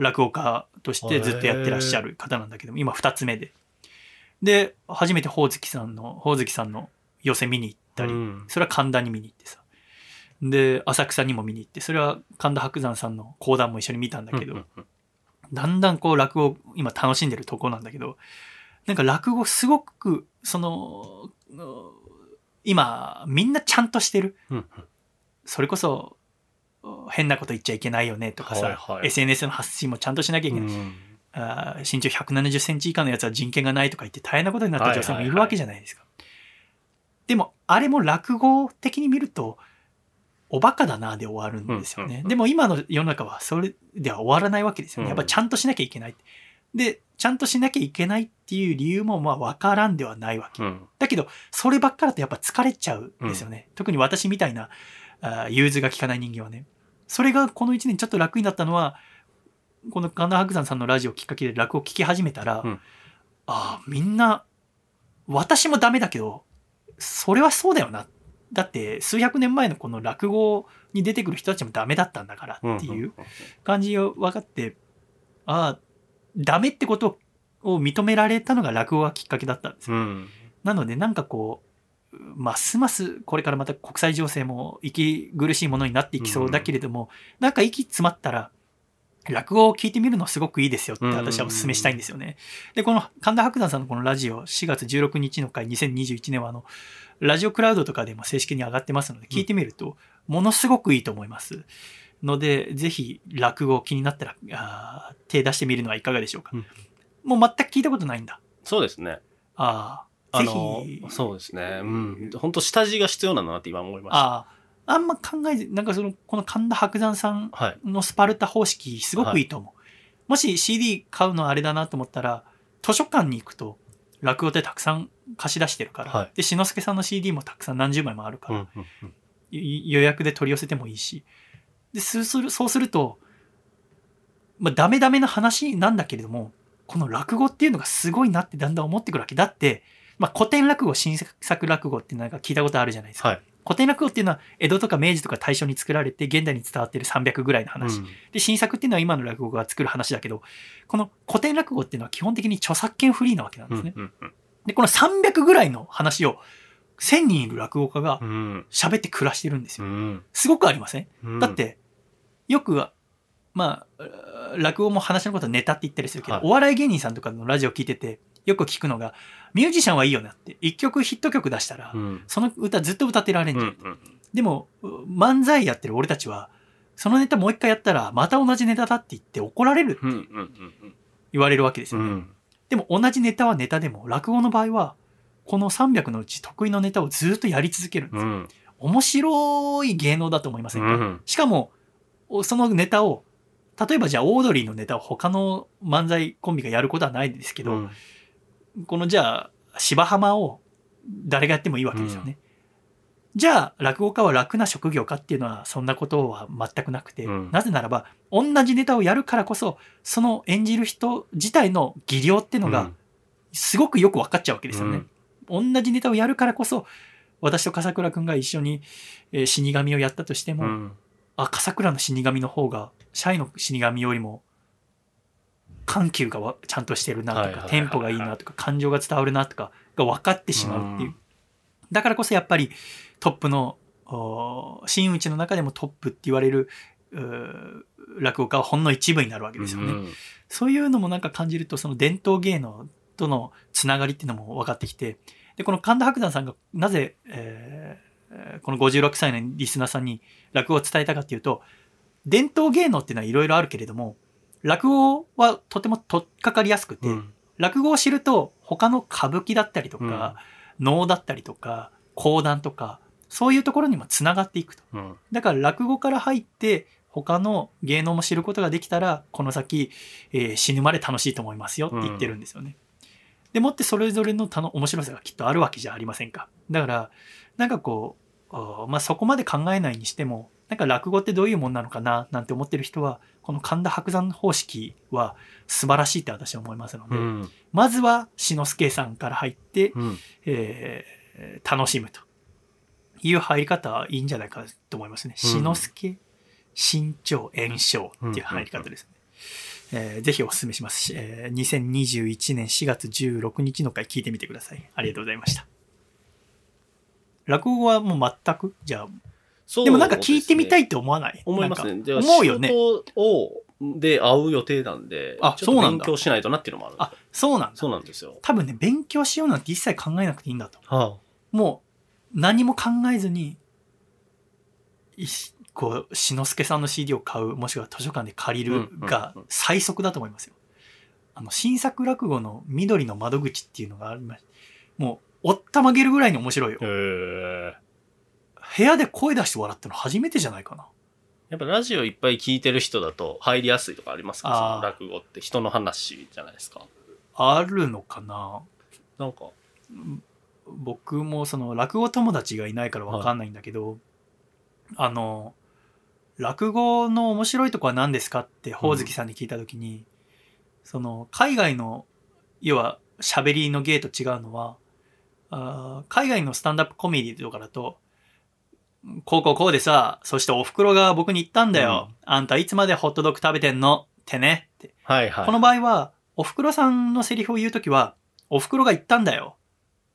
Speaker 1: 落語家としてずっとやってらっしゃる方なんだけども、今二つ目で。で、初めて宝月さんの、宝月さんの寄せ見に行ったり、
Speaker 2: うん
Speaker 1: それは神田に見に行ってさ。で、浅草にも見に行って、それは神田伯山さんの講談も一緒に見たんだけど、
Speaker 2: うんうんうん
Speaker 1: だんだんこう落語、今楽しんでるとこなんだけど、なんか落語すごく、その、うん今、みんなちゃんとしてる。
Speaker 2: うんうん
Speaker 1: それこそ、変なこと言っちゃいけないよねとかさ、
Speaker 2: はいはい
Speaker 1: SNS の発信もちゃんとしなきゃいけない。
Speaker 2: うん
Speaker 1: あー身長170センチ以下のやつは人権がないとか言って大変なことになった女性もいるわけじゃないですか。でも、あれも落語的に見ると、おバカだなで終わるんですよね。でも今の世の中はそれでは終わらないわけですよね。やっぱちゃんとしなきゃいけない。で、ちゃんとしなきゃいけないっていう理由もまあわからんではないわけ。
Speaker 2: うん
Speaker 1: だけど、そればっかだとやっぱ疲れちゃうんですよね。特に私みたいな、あー融通が効かない人間はね。それがこの1年ちょっと楽になったのは、この神田伯山さんのラジオきっかけで落語を聞き始めたら、
Speaker 2: うん
Speaker 1: ああ、みんな、私もダメだけど、それはそうだよな。だって、数百年前のこの落語に出てくる人たちもダメだったんだからっていう感じを分かって、ああ、ダメってことを認められたのが落語がきっかけだったんですよ。
Speaker 2: うん。
Speaker 1: なのでなんかこう、ますますこれからまた国際情勢も息苦しいものになっていきそうだけれども、なんか息詰まったら、落語を聞いてみるのすごくいいですよって私はお勧めしたいんですよね。で、この神田伯山さんのこのラジオ、4月16日の回2021年はあの、ラジオクラウドとかでも正式に上がってますので、聞いてみると、ものすごくいいと思います。ので、ぜひ落語気になったら、あー手出してみるのはいかがでしょうか。
Speaker 2: うん
Speaker 1: もう全く聞いたことないんだ。
Speaker 2: そうですね。
Speaker 1: ああ、ぜ
Speaker 2: あの
Speaker 1: ひ、
Speaker 2: そうですね。うん。本当下地が必要なんだなって今思いました。
Speaker 1: ああ、あんま考えず、なんかその、この神田伯山さん
Speaker 2: はい。
Speaker 1: のスパルタ方式、すごくいいと思う。もし CD 買うのあれだなと思ったら、図書館に行くと、落語でたくさん貸し出してるから、
Speaker 2: はい
Speaker 1: で、志の輔さんの CD もたくさん何十枚もあるから、
Speaker 2: うんうんうん
Speaker 1: い予約で取り寄せてもいいし、で、そうするそうすると、まあ、ダメダメな話なんだけれども、この落語っていうのがすごいなってだんだん思ってくるわけ。だって、まあ、古典落語、新作落語ってなんか聞いたことあるじゃないですか。
Speaker 2: はい。
Speaker 1: 古典落語っていうのは江戸とか明治とか大正に作られて現代に伝わってる300ぐらいの話、
Speaker 2: うん。
Speaker 1: で新作っていうのは今の落語が作る話だけどこの古典落語っていうのは基本的に著作権フリーなわけなんですね、でこの300ぐらいの話を1000人いる落語家が
Speaker 2: うん。
Speaker 1: 喋って暮らしてるんですよ。
Speaker 2: うん。
Speaker 1: すごくありません？
Speaker 2: うん。
Speaker 1: だってよくまあ、落語も話のことネタって言ったりするけど、
Speaker 2: はい。
Speaker 1: お笑い芸人さんとかのラジオ聞いてて、よく聞くのが、ミュージシャンはいいよなって。一曲ヒット曲出したら、
Speaker 2: うん。
Speaker 1: その歌ずっと歌ってられんじゃん。
Speaker 2: うんうん
Speaker 1: でも、漫才やってる俺たちは、そのネタもう一回やったら、また同じネタだって言って怒られるって言われるわけですよね。
Speaker 2: うん。
Speaker 1: でも同じネタはネタでも、落語の場合は、この300のうち得意のネタをずっとやり続けるんですよ。
Speaker 2: うん。
Speaker 1: 面白い芸能だと思いませんか、
Speaker 2: うん。
Speaker 1: しかも、おそのネタを、例えばじゃあオードリーのネタを他の漫才コンビがやることはないですけど、
Speaker 2: うん
Speaker 1: このじゃあ芝浜を誰がやってもいいわけですよね。じゃあ落語家は楽な職業かっていうのはそんなことは全くなくて、
Speaker 2: うん
Speaker 1: なぜならば同じネタをやるからこそその演じる人自体の技量っていうのがすごくよく分かっちゃうわけですよね。同じネタをやるからこそ私と笠倉くんが一緒に、えー死神をやったとしても、
Speaker 2: うん。
Speaker 1: あ、笠倉の死神の方が、シャイの死神よりも、緩急がわちゃんとしてるなとか、
Speaker 2: はいはいはいはい
Speaker 1: テンポがいいなとか、感情が伝わるなとかが分かってしまうっていう。
Speaker 2: うん
Speaker 1: だからこそやっぱりトップの、お真打ちの中でもトップって言われる、落語家はほんの一部になるわけですよね。
Speaker 2: うん
Speaker 1: そういうのもなんか感じると、その伝統芸能とのつながりっていうのも分かってきて、で、この神田伯山さんがなぜ、えーえーこの56歳のリスナーさんに落語を伝えたかっていうと、伝統芸能っていうのはいろいろあるけれども、落語はとても取っかかりやすくて、
Speaker 2: うん
Speaker 1: 落語を知ると他の歌舞伎だったりとか、能だったりとか、講談とか、そういうところにもつながっていくと。
Speaker 2: うん
Speaker 1: だから落語から入って他の芸能も知ることができたらこの先、えー死ぬまで楽しいと思いますよって言ってるんですよね。でもってそれぞれのたの面白さがきっとあるわけじゃありませんか。だからなんかこう、まあ、そこまで考えないにしてもなんか落語ってどういうもんなのかななんて思ってる人はこの神田伯山方式は素晴らしいって私は思いますので、
Speaker 2: うん
Speaker 1: まずは志の輔さんから入って、
Speaker 2: うん
Speaker 1: えー楽しむという入り方はいいんじゃないかと思いますね。
Speaker 2: うん
Speaker 1: 志の輔、身長、炎症っていう入り方ですね。えーぜひお勧めしますし、えー2021年4月16日の回聞いてみてください。ありがとうございました。落語はもう全く？じゃあ、
Speaker 2: そう
Speaker 1: でもなんか聞いてみたいって思わない？
Speaker 2: 思いますね。
Speaker 1: 思うよね。
Speaker 2: 仕事を、で会う予定なんで、
Speaker 1: あそうなんだ
Speaker 2: 勉強しないとなっていうのもある。
Speaker 1: あ、そうなんだ。
Speaker 2: そうなんですよ。
Speaker 1: 多分ね、勉強しようなんて一切考えなくていいんだと。
Speaker 2: は
Speaker 1: もう何も考えずに、いしこう、志の輔さんの CD を買う、もしくは図書館で借りる
Speaker 2: うん
Speaker 1: が
Speaker 2: うんうん
Speaker 1: 最速だと思いますよ。あの、新作落語の緑の窓口っていうのがありまして、もう、おったまげるぐらいに面白いよ
Speaker 2: へ。え。
Speaker 1: 部屋で声出して笑ったの初めてじゃないかな。
Speaker 2: やっぱラジオいっぱい聞いてる人だと入りやすいとかありますか？その落語って人の話じゃないですか。
Speaker 1: あるのかな。
Speaker 2: なんか、
Speaker 1: 僕もその落語友達がいないからわかんないんだけど、あの落語の面白いとこは何ですかってほおずきさんに聞いた時に、その海外の要は喋りの芸と違うのはあー海外のスタンダップコメディとかだとこうこうこうでさそしてお袋が僕に言ったんだよ、あんたいつまでホットドッグ食べてんの？ってねって
Speaker 2: はいはい。
Speaker 1: この場合は、お袋さんのセリフを言うときは、お袋が言ったんだよ。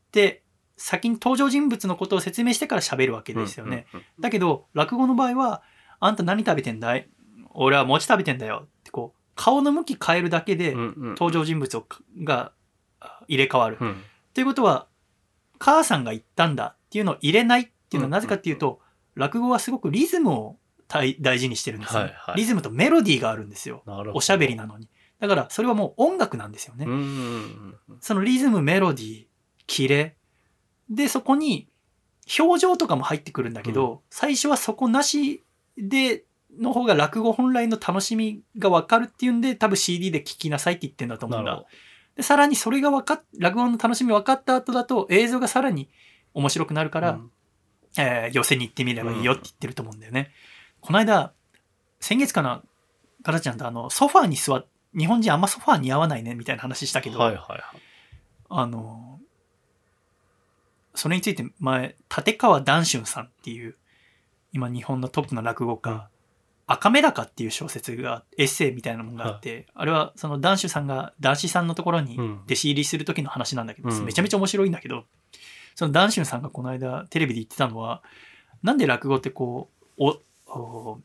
Speaker 1: って、先に登場人物のことを説明してから喋るわけですよね。
Speaker 2: うんうん
Speaker 1: だけど、落語の場合は、あんた何食べてんだい？俺は餅食べてんだよ。ってこう、顔の向き変えるだけで登場人物をかがあ入れ替わる。
Speaker 2: うん
Speaker 1: ということは、母さんが言ったんだっていうのを入れないっていうのはなぜかっていうと、落語はすごくリズムを大大事にしてるんですよ、
Speaker 2: はいはい
Speaker 1: リズムとメロディーがあるんですよ。おしゃべりなのに。だから、それはもう音楽なんですよね。
Speaker 2: うんうんうん
Speaker 1: そのリズム、メロディー、キレ。で、そこに表情とかも入ってくるんだけど、最初はそこなしで、の方が落語本来の楽しみが分かるっていうんで、多分 CD で聴きなさいって言ってんだと思うんだ。で、さらにそれが分かっ、落語の楽しみ分かった後だと映像がさらに面白くなるか、
Speaker 2: ど。
Speaker 1: ら、えー寄せに行ってみればいいよって言ってると思うんだよね。この間、先月かな、ガラちゃんとあの、ソファーに座っ、日本人あんまソファー似合わないねみたいな話したけど、
Speaker 2: はいはいはい。
Speaker 1: あの、それについて前、立川談春さんっていう、今日本のトップの落語家、
Speaker 2: うん。
Speaker 1: 赤目高っていう小説が、エッセイみたいなものがあって、あれはその談春さんが男子さんのところに
Speaker 2: うん。
Speaker 1: 弟子入りする時の話なんだけど、
Speaker 2: うん。
Speaker 1: めちゃめちゃ面白いんだけど、その談春さんがこの間テレビで言ってたのは、なんで落語ってこう、お、お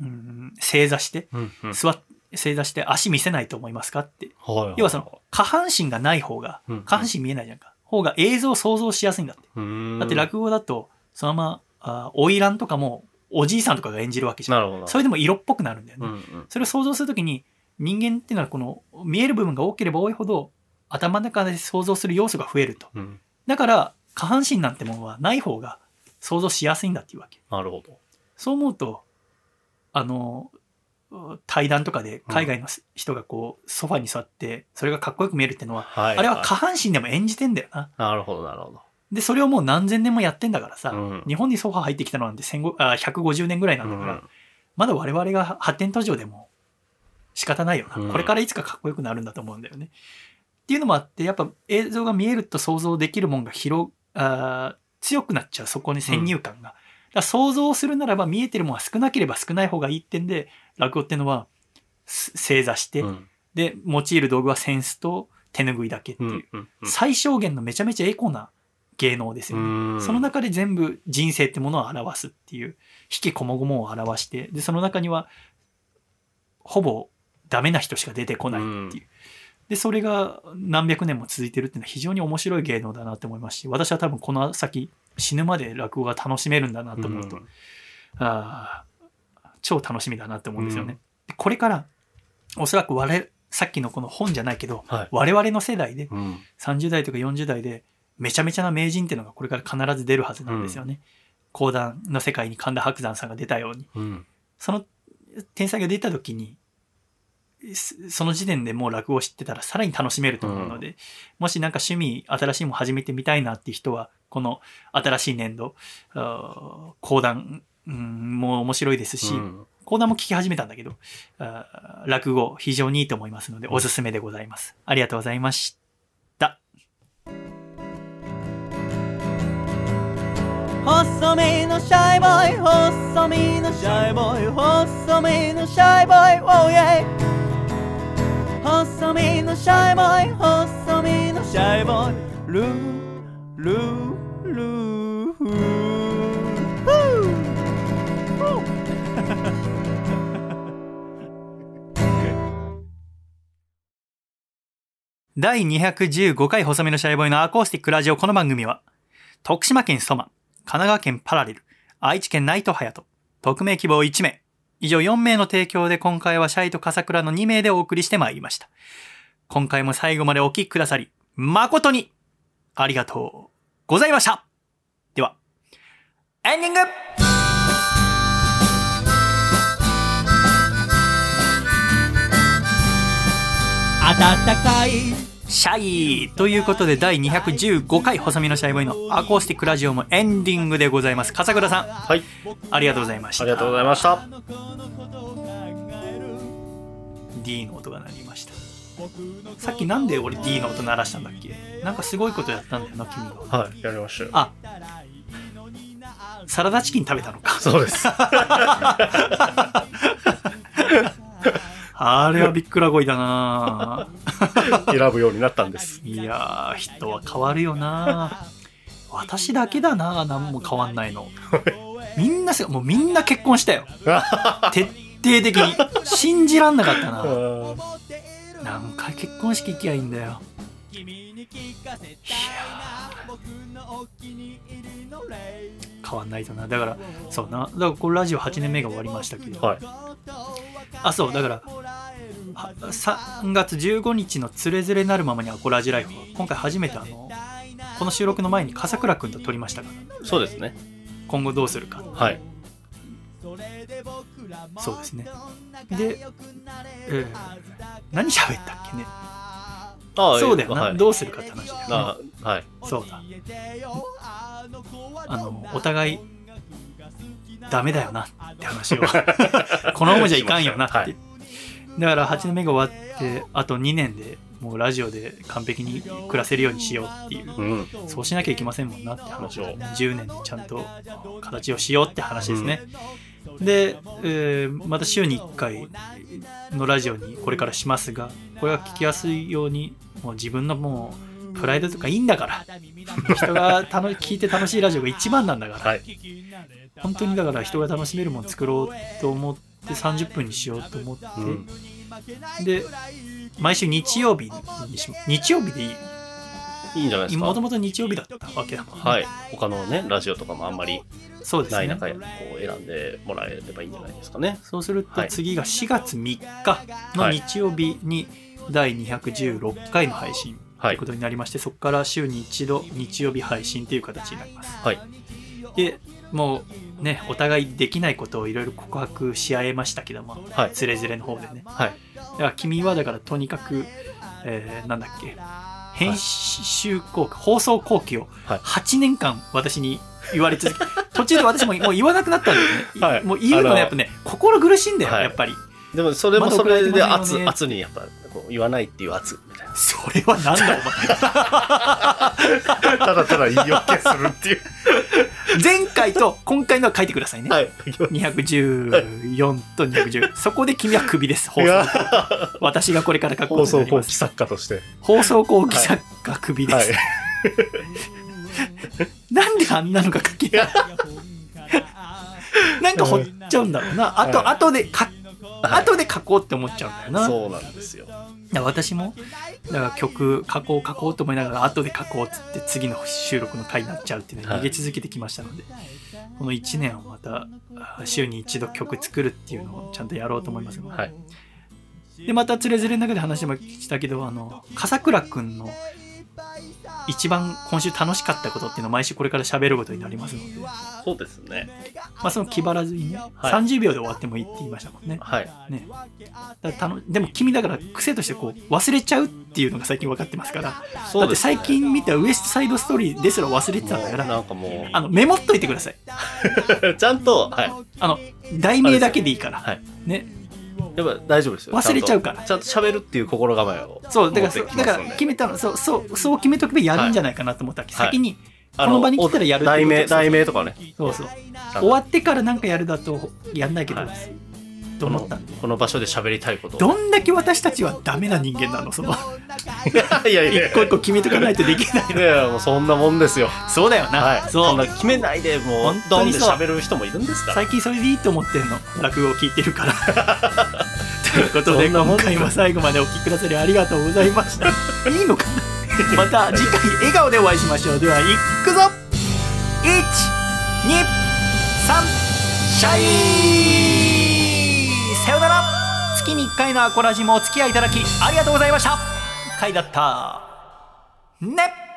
Speaker 1: うん、正座して、
Speaker 2: うんうん
Speaker 1: 座っ正座して足見せないと思いますかって。
Speaker 2: はいはい
Speaker 1: 要はその、下半身がない方が
Speaker 2: うん、
Speaker 1: 下半身見えないじゃんか。方が映像を想像しやすいんだって。だって落語だと、そのまま、あ花魁とかも、おじいさんとかが演じるわけじゃん。それでも色っぽくなるんだよね。
Speaker 2: うんうん
Speaker 1: それを想像するときに、人間っていうのはこの、見える部分が多ければ多いほど、頭の中で想像する要素が増えると。
Speaker 2: うん
Speaker 1: だから、下半身なんてものはない方が想像しやすいんだっていうわけ。
Speaker 2: なるほど。
Speaker 1: そう思うと、あの、対談とかで海外の人がこう、ソファに座って、それがかっこよく見えるっていうのは、
Speaker 2: はい。
Speaker 1: あれは下半身でも演じてんだよな。
Speaker 2: なるほど、なるほど。
Speaker 1: で、それをもう何千年もやってんだからさ、
Speaker 2: うん
Speaker 1: 日本にソファ入ってきたのなんて1500あ150年ぐらいなんだから、
Speaker 2: うん
Speaker 1: まだ我々が発展途上でも仕方ないよな、
Speaker 2: うん
Speaker 1: これからいつかかっこよくなるんだと思うんだよね。っていうのもあって、やっぱ映像が見えると想像できるもんが広、あー強くなっちゃう、そこに先入観が。だから想像するならば見えてるものは少なければ少ない方がいいってんで、落語ってのはす正座して、
Speaker 2: うん
Speaker 1: で、用いる道具はセンスと手拭いだけっていう、
Speaker 2: うんうんうん
Speaker 1: 最小限のめちゃめちゃエコな芸能ですよね。
Speaker 2: うん
Speaker 1: その中で全部人生ってものを表すっていう、引きこもごもを表して、で、その中には、ほぼダメな人しか出てこないっていう。で、それが何百年も続いてるっていうのは非常に面白い芸能だなって思いますし、私は多分この先死ぬまで落語が楽しめるんだなと思うと、
Speaker 2: うん
Speaker 1: あー超楽しみだなって思うんですよね。でこれから、おそらく我々、さっきのこの本じゃないけど、
Speaker 2: はい。
Speaker 1: 我々の世代で
Speaker 2: うん
Speaker 1: 30代とか40代でめちゃめちゃな名人っていうのがこれから必ず出るはずなんですよね。講談の世界に神田伯山さんが出たように。
Speaker 2: うん
Speaker 1: その天才が出た時に、すその時点でもう落語を知ってたらさらに楽しめると思うので、もしなんか趣味、新しいもの始めてみたいなっていう人は、この新しい年度、講談、うん、もう面白いですし、
Speaker 2: うん
Speaker 1: 講談も聞き始めたんだけど、落語非常にいいと思いますので、おすすめでございます。ありがとうございました。
Speaker 3: 細身のシャイボーイ細身のシャイボーイ細身のシャイボーイ Oh yeah 細身のシャイボーイ細身のシャイボーイ。ルールールー。フー
Speaker 1: 第215回細身のシャイボーイのアコースティックラジオ。この番組は、徳島県ソマ、神奈川県パラレル、愛知県ナイトハヤト、匿名希望1名、以上4名の提供で今回はシャイと笠倉の2名でお送りしてまいりました。今回も最後までお聞きくださり、誠にありがとうございましたでは、エンディング
Speaker 3: 暖かい
Speaker 1: シャイということで第215回細身のシャイボーイのアコースティックラジオもエンディングでございます。笠倉さん、
Speaker 2: はい。
Speaker 1: ありがとうございました。
Speaker 2: ありがとうございました。
Speaker 1: D の音が鳴りました。さっきなんで俺 D の音鳴らしたんだっけ？なんかすごいことやったんだよな、君が。
Speaker 2: はい。やりましたよ。
Speaker 1: あ、サラダチキン食べたのか。
Speaker 2: そうです。
Speaker 1: あれはびっくらこいだな
Speaker 2: 選ぶようになったんです。
Speaker 1: いやー、人は変わるよな私だけだな何も変わんないの。みんなせ、もうみんな結婚したよ。徹底的に。信じらんなかったな。何回結婚式行きゃいいんだよ。変わんないとな。だから、そうな。だからこれラジオ8年目が終わりましたけど。
Speaker 2: はい。
Speaker 1: あ、そう、だから、は3月15日のつれづれなるままにアコラジライフは、今回初めてあの、この収録の前に笠倉くんと撮りましたから、
Speaker 2: そうですね。
Speaker 1: 今後どうするか。
Speaker 2: はい。
Speaker 1: そうですね。で、えー何喋ったっけね。
Speaker 2: ああ
Speaker 1: そうだよな、
Speaker 2: はい。
Speaker 1: どうするかって話だよね。
Speaker 2: あはい。
Speaker 1: そうだ。あの、お互い、ダメだよなって話を。このままじゃいかんよなって。
Speaker 2: はい
Speaker 1: だから8年目が終わって、あと2年でもうラジオで完璧に暮らせるようにしようっていう。
Speaker 2: うん。
Speaker 1: そうしなきゃいけませんもんなって話を、10年でちゃんと形をしようって話ですね。で、えーまた週に1回のラジオにこれからしますが、これが聞きやすいように、もう自分のもう、プライドとかいいんだから、人がたの聞いて楽しいラジオが一番なんだから、
Speaker 2: はい。
Speaker 1: 本当にだから人が楽しめるもの作ろうと思ってで30分にしようと思って、
Speaker 2: うん。
Speaker 1: で毎週日曜日にし日曜日でいい。
Speaker 2: いいんじゃないですか？
Speaker 1: もともと日曜日だったわけだもんね。
Speaker 2: はい。他のね、ラジオとかもあんまり
Speaker 1: そうですね。
Speaker 2: ない中、こう選んでもらえればいいんじゃないですかね。
Speaker 1: そうすると
Speaker 2: はい。
Speaker 1: 次が4月3日の日曜日に第216回の配信と
Speaker 2: はい。いう
Speaker 1: ことになりまして、そこから週に一度日曜日配信という形になります。
Speaker 2: はい。
Speaker 1: でもうねお互いできないことをいろいろ告白し合えましたけども、
Speaker 2: はい
Speaker 1: つれづれの方でね
Speaker 2: はい。
Speaker 1: だから君はだからとにかく、えーなんだっけ編集後期、放送後期を
Speaker 2: はい
Speaker 1: 8年間私に言われ続け、途中で私ももう言わなくなったんだよね。
Speaker 2: はい
Speaker 1: もう言うのねやっぱね、心苦しいんだよ、
Speaker 2: はい
Speaker 1: やっぱり。
Speaker 2: でもそれもそれで圧圧にやっぱこう言わないっていう圧。
Speaker 1: それはなんだお前。
Speaker 2: ただただ言い訳するっていう。
Speaker 1: 前回と今回のは書いてくださいね。
Speaker 2: はい。
Speaker 1: 214と210。そこで君はクビです、放送。私がこれから書くこ
Speaker 2: 放送。後期作家として。
Speaker 1: 放送後期作家クビで
Speaker 2: はい
Speaker 1: す。なんであんなのが書けない？なんか掘っちゃうんだろうな。あと、
Speaker 2: はい
Speaker 1: 後で書、
Speaker 2: はい
Speaker 1: 後で書こうって思っちゃうんだよな。
Speaker 2: そうなんですよ。
Speaker 1: 私も、だから曲書こう書こうと思いながら後で書こうっつって次の収録の回になっちゃうっていうのに逃げ続けてきましたので、この1年をまたあ週に一度曲作るっていうのをちゃんとやろうと思いますので、
Speaker 2: はい。
Speaker 1: でまたつれづれの中で話もしたけどあの笠倉くんの一番今週楽しかったことっていうのを毎週これから喋ることになりますので、ま
Speaker 2: そうですね。
Speaker 1: あ、その気張らずにね、
Speaker 2: はい
Speaker 1: 30秒で終わってもいいって言いましたもんね。
Speaker 2: はい。
Speaker 1: ねだでも君だから癖としてこう忘れちゃうっていうのが最近分かってますからだって
Speaker 2: そうですね
Speaker 1: 最近見たウエストサイドストーリーですら忘れてたんだから
Speaker 2: なんかも
Speaker 1: あのメモっといてください
Speaker 2: う、ちゃんと、はい。
Speaker 1: あの題名だけでいいから、
Speaker 2: はい。
Speaker 1: ね
Speaker 2: やっぱ大丈夫ですよ。
Speaker 1: 忘れちゃうから。
Speaker 2: ちゃんと喋るっていう心構えを。
Speaker 1: そうだからだから決めたのそうそうそう決めとけばやるんじゃないかなと思ったわけ、
Speaker 2: はい。
Speaker 1: 先に
Speaker 2: あ
Speaker 1: この場に来たらやる
Speaker 2: 題名、題名とかね。
Speaker 1: そうそう。終わってからなんかやるだとやんないけど、
Speaker 2: はい
Speaker 1: と思ったんで
Speaker 2: この場所で喋りたいことを。
Speaker 1: どんだけ私たちはダメな人間なの？その
Speaker 2: いやいやい
Speaker 1: 一個一個決めとかないとできないの。
Speaker 2: やいや、もうそんなもんですよ。
Speaker 1: そうだよな、
Speaker 2: はい。
Speaker 1: そ
Speaker 2: そんな決めないで、もう
Speaker 1: 本、
Speaker 2: ドンで喋る人もいるんですから。
Speaker 1: 最近それでいいと思ってんの？落語を聞いてるから。ということで今回も最後までお聞きくださりありがとうございました。いいのかな？また次回笑顔でお会いしましょう。ではいくぞ！123シャイさよなら。月に1回のアコラジもお付き合いいただきありがとうございました。回だった。ね。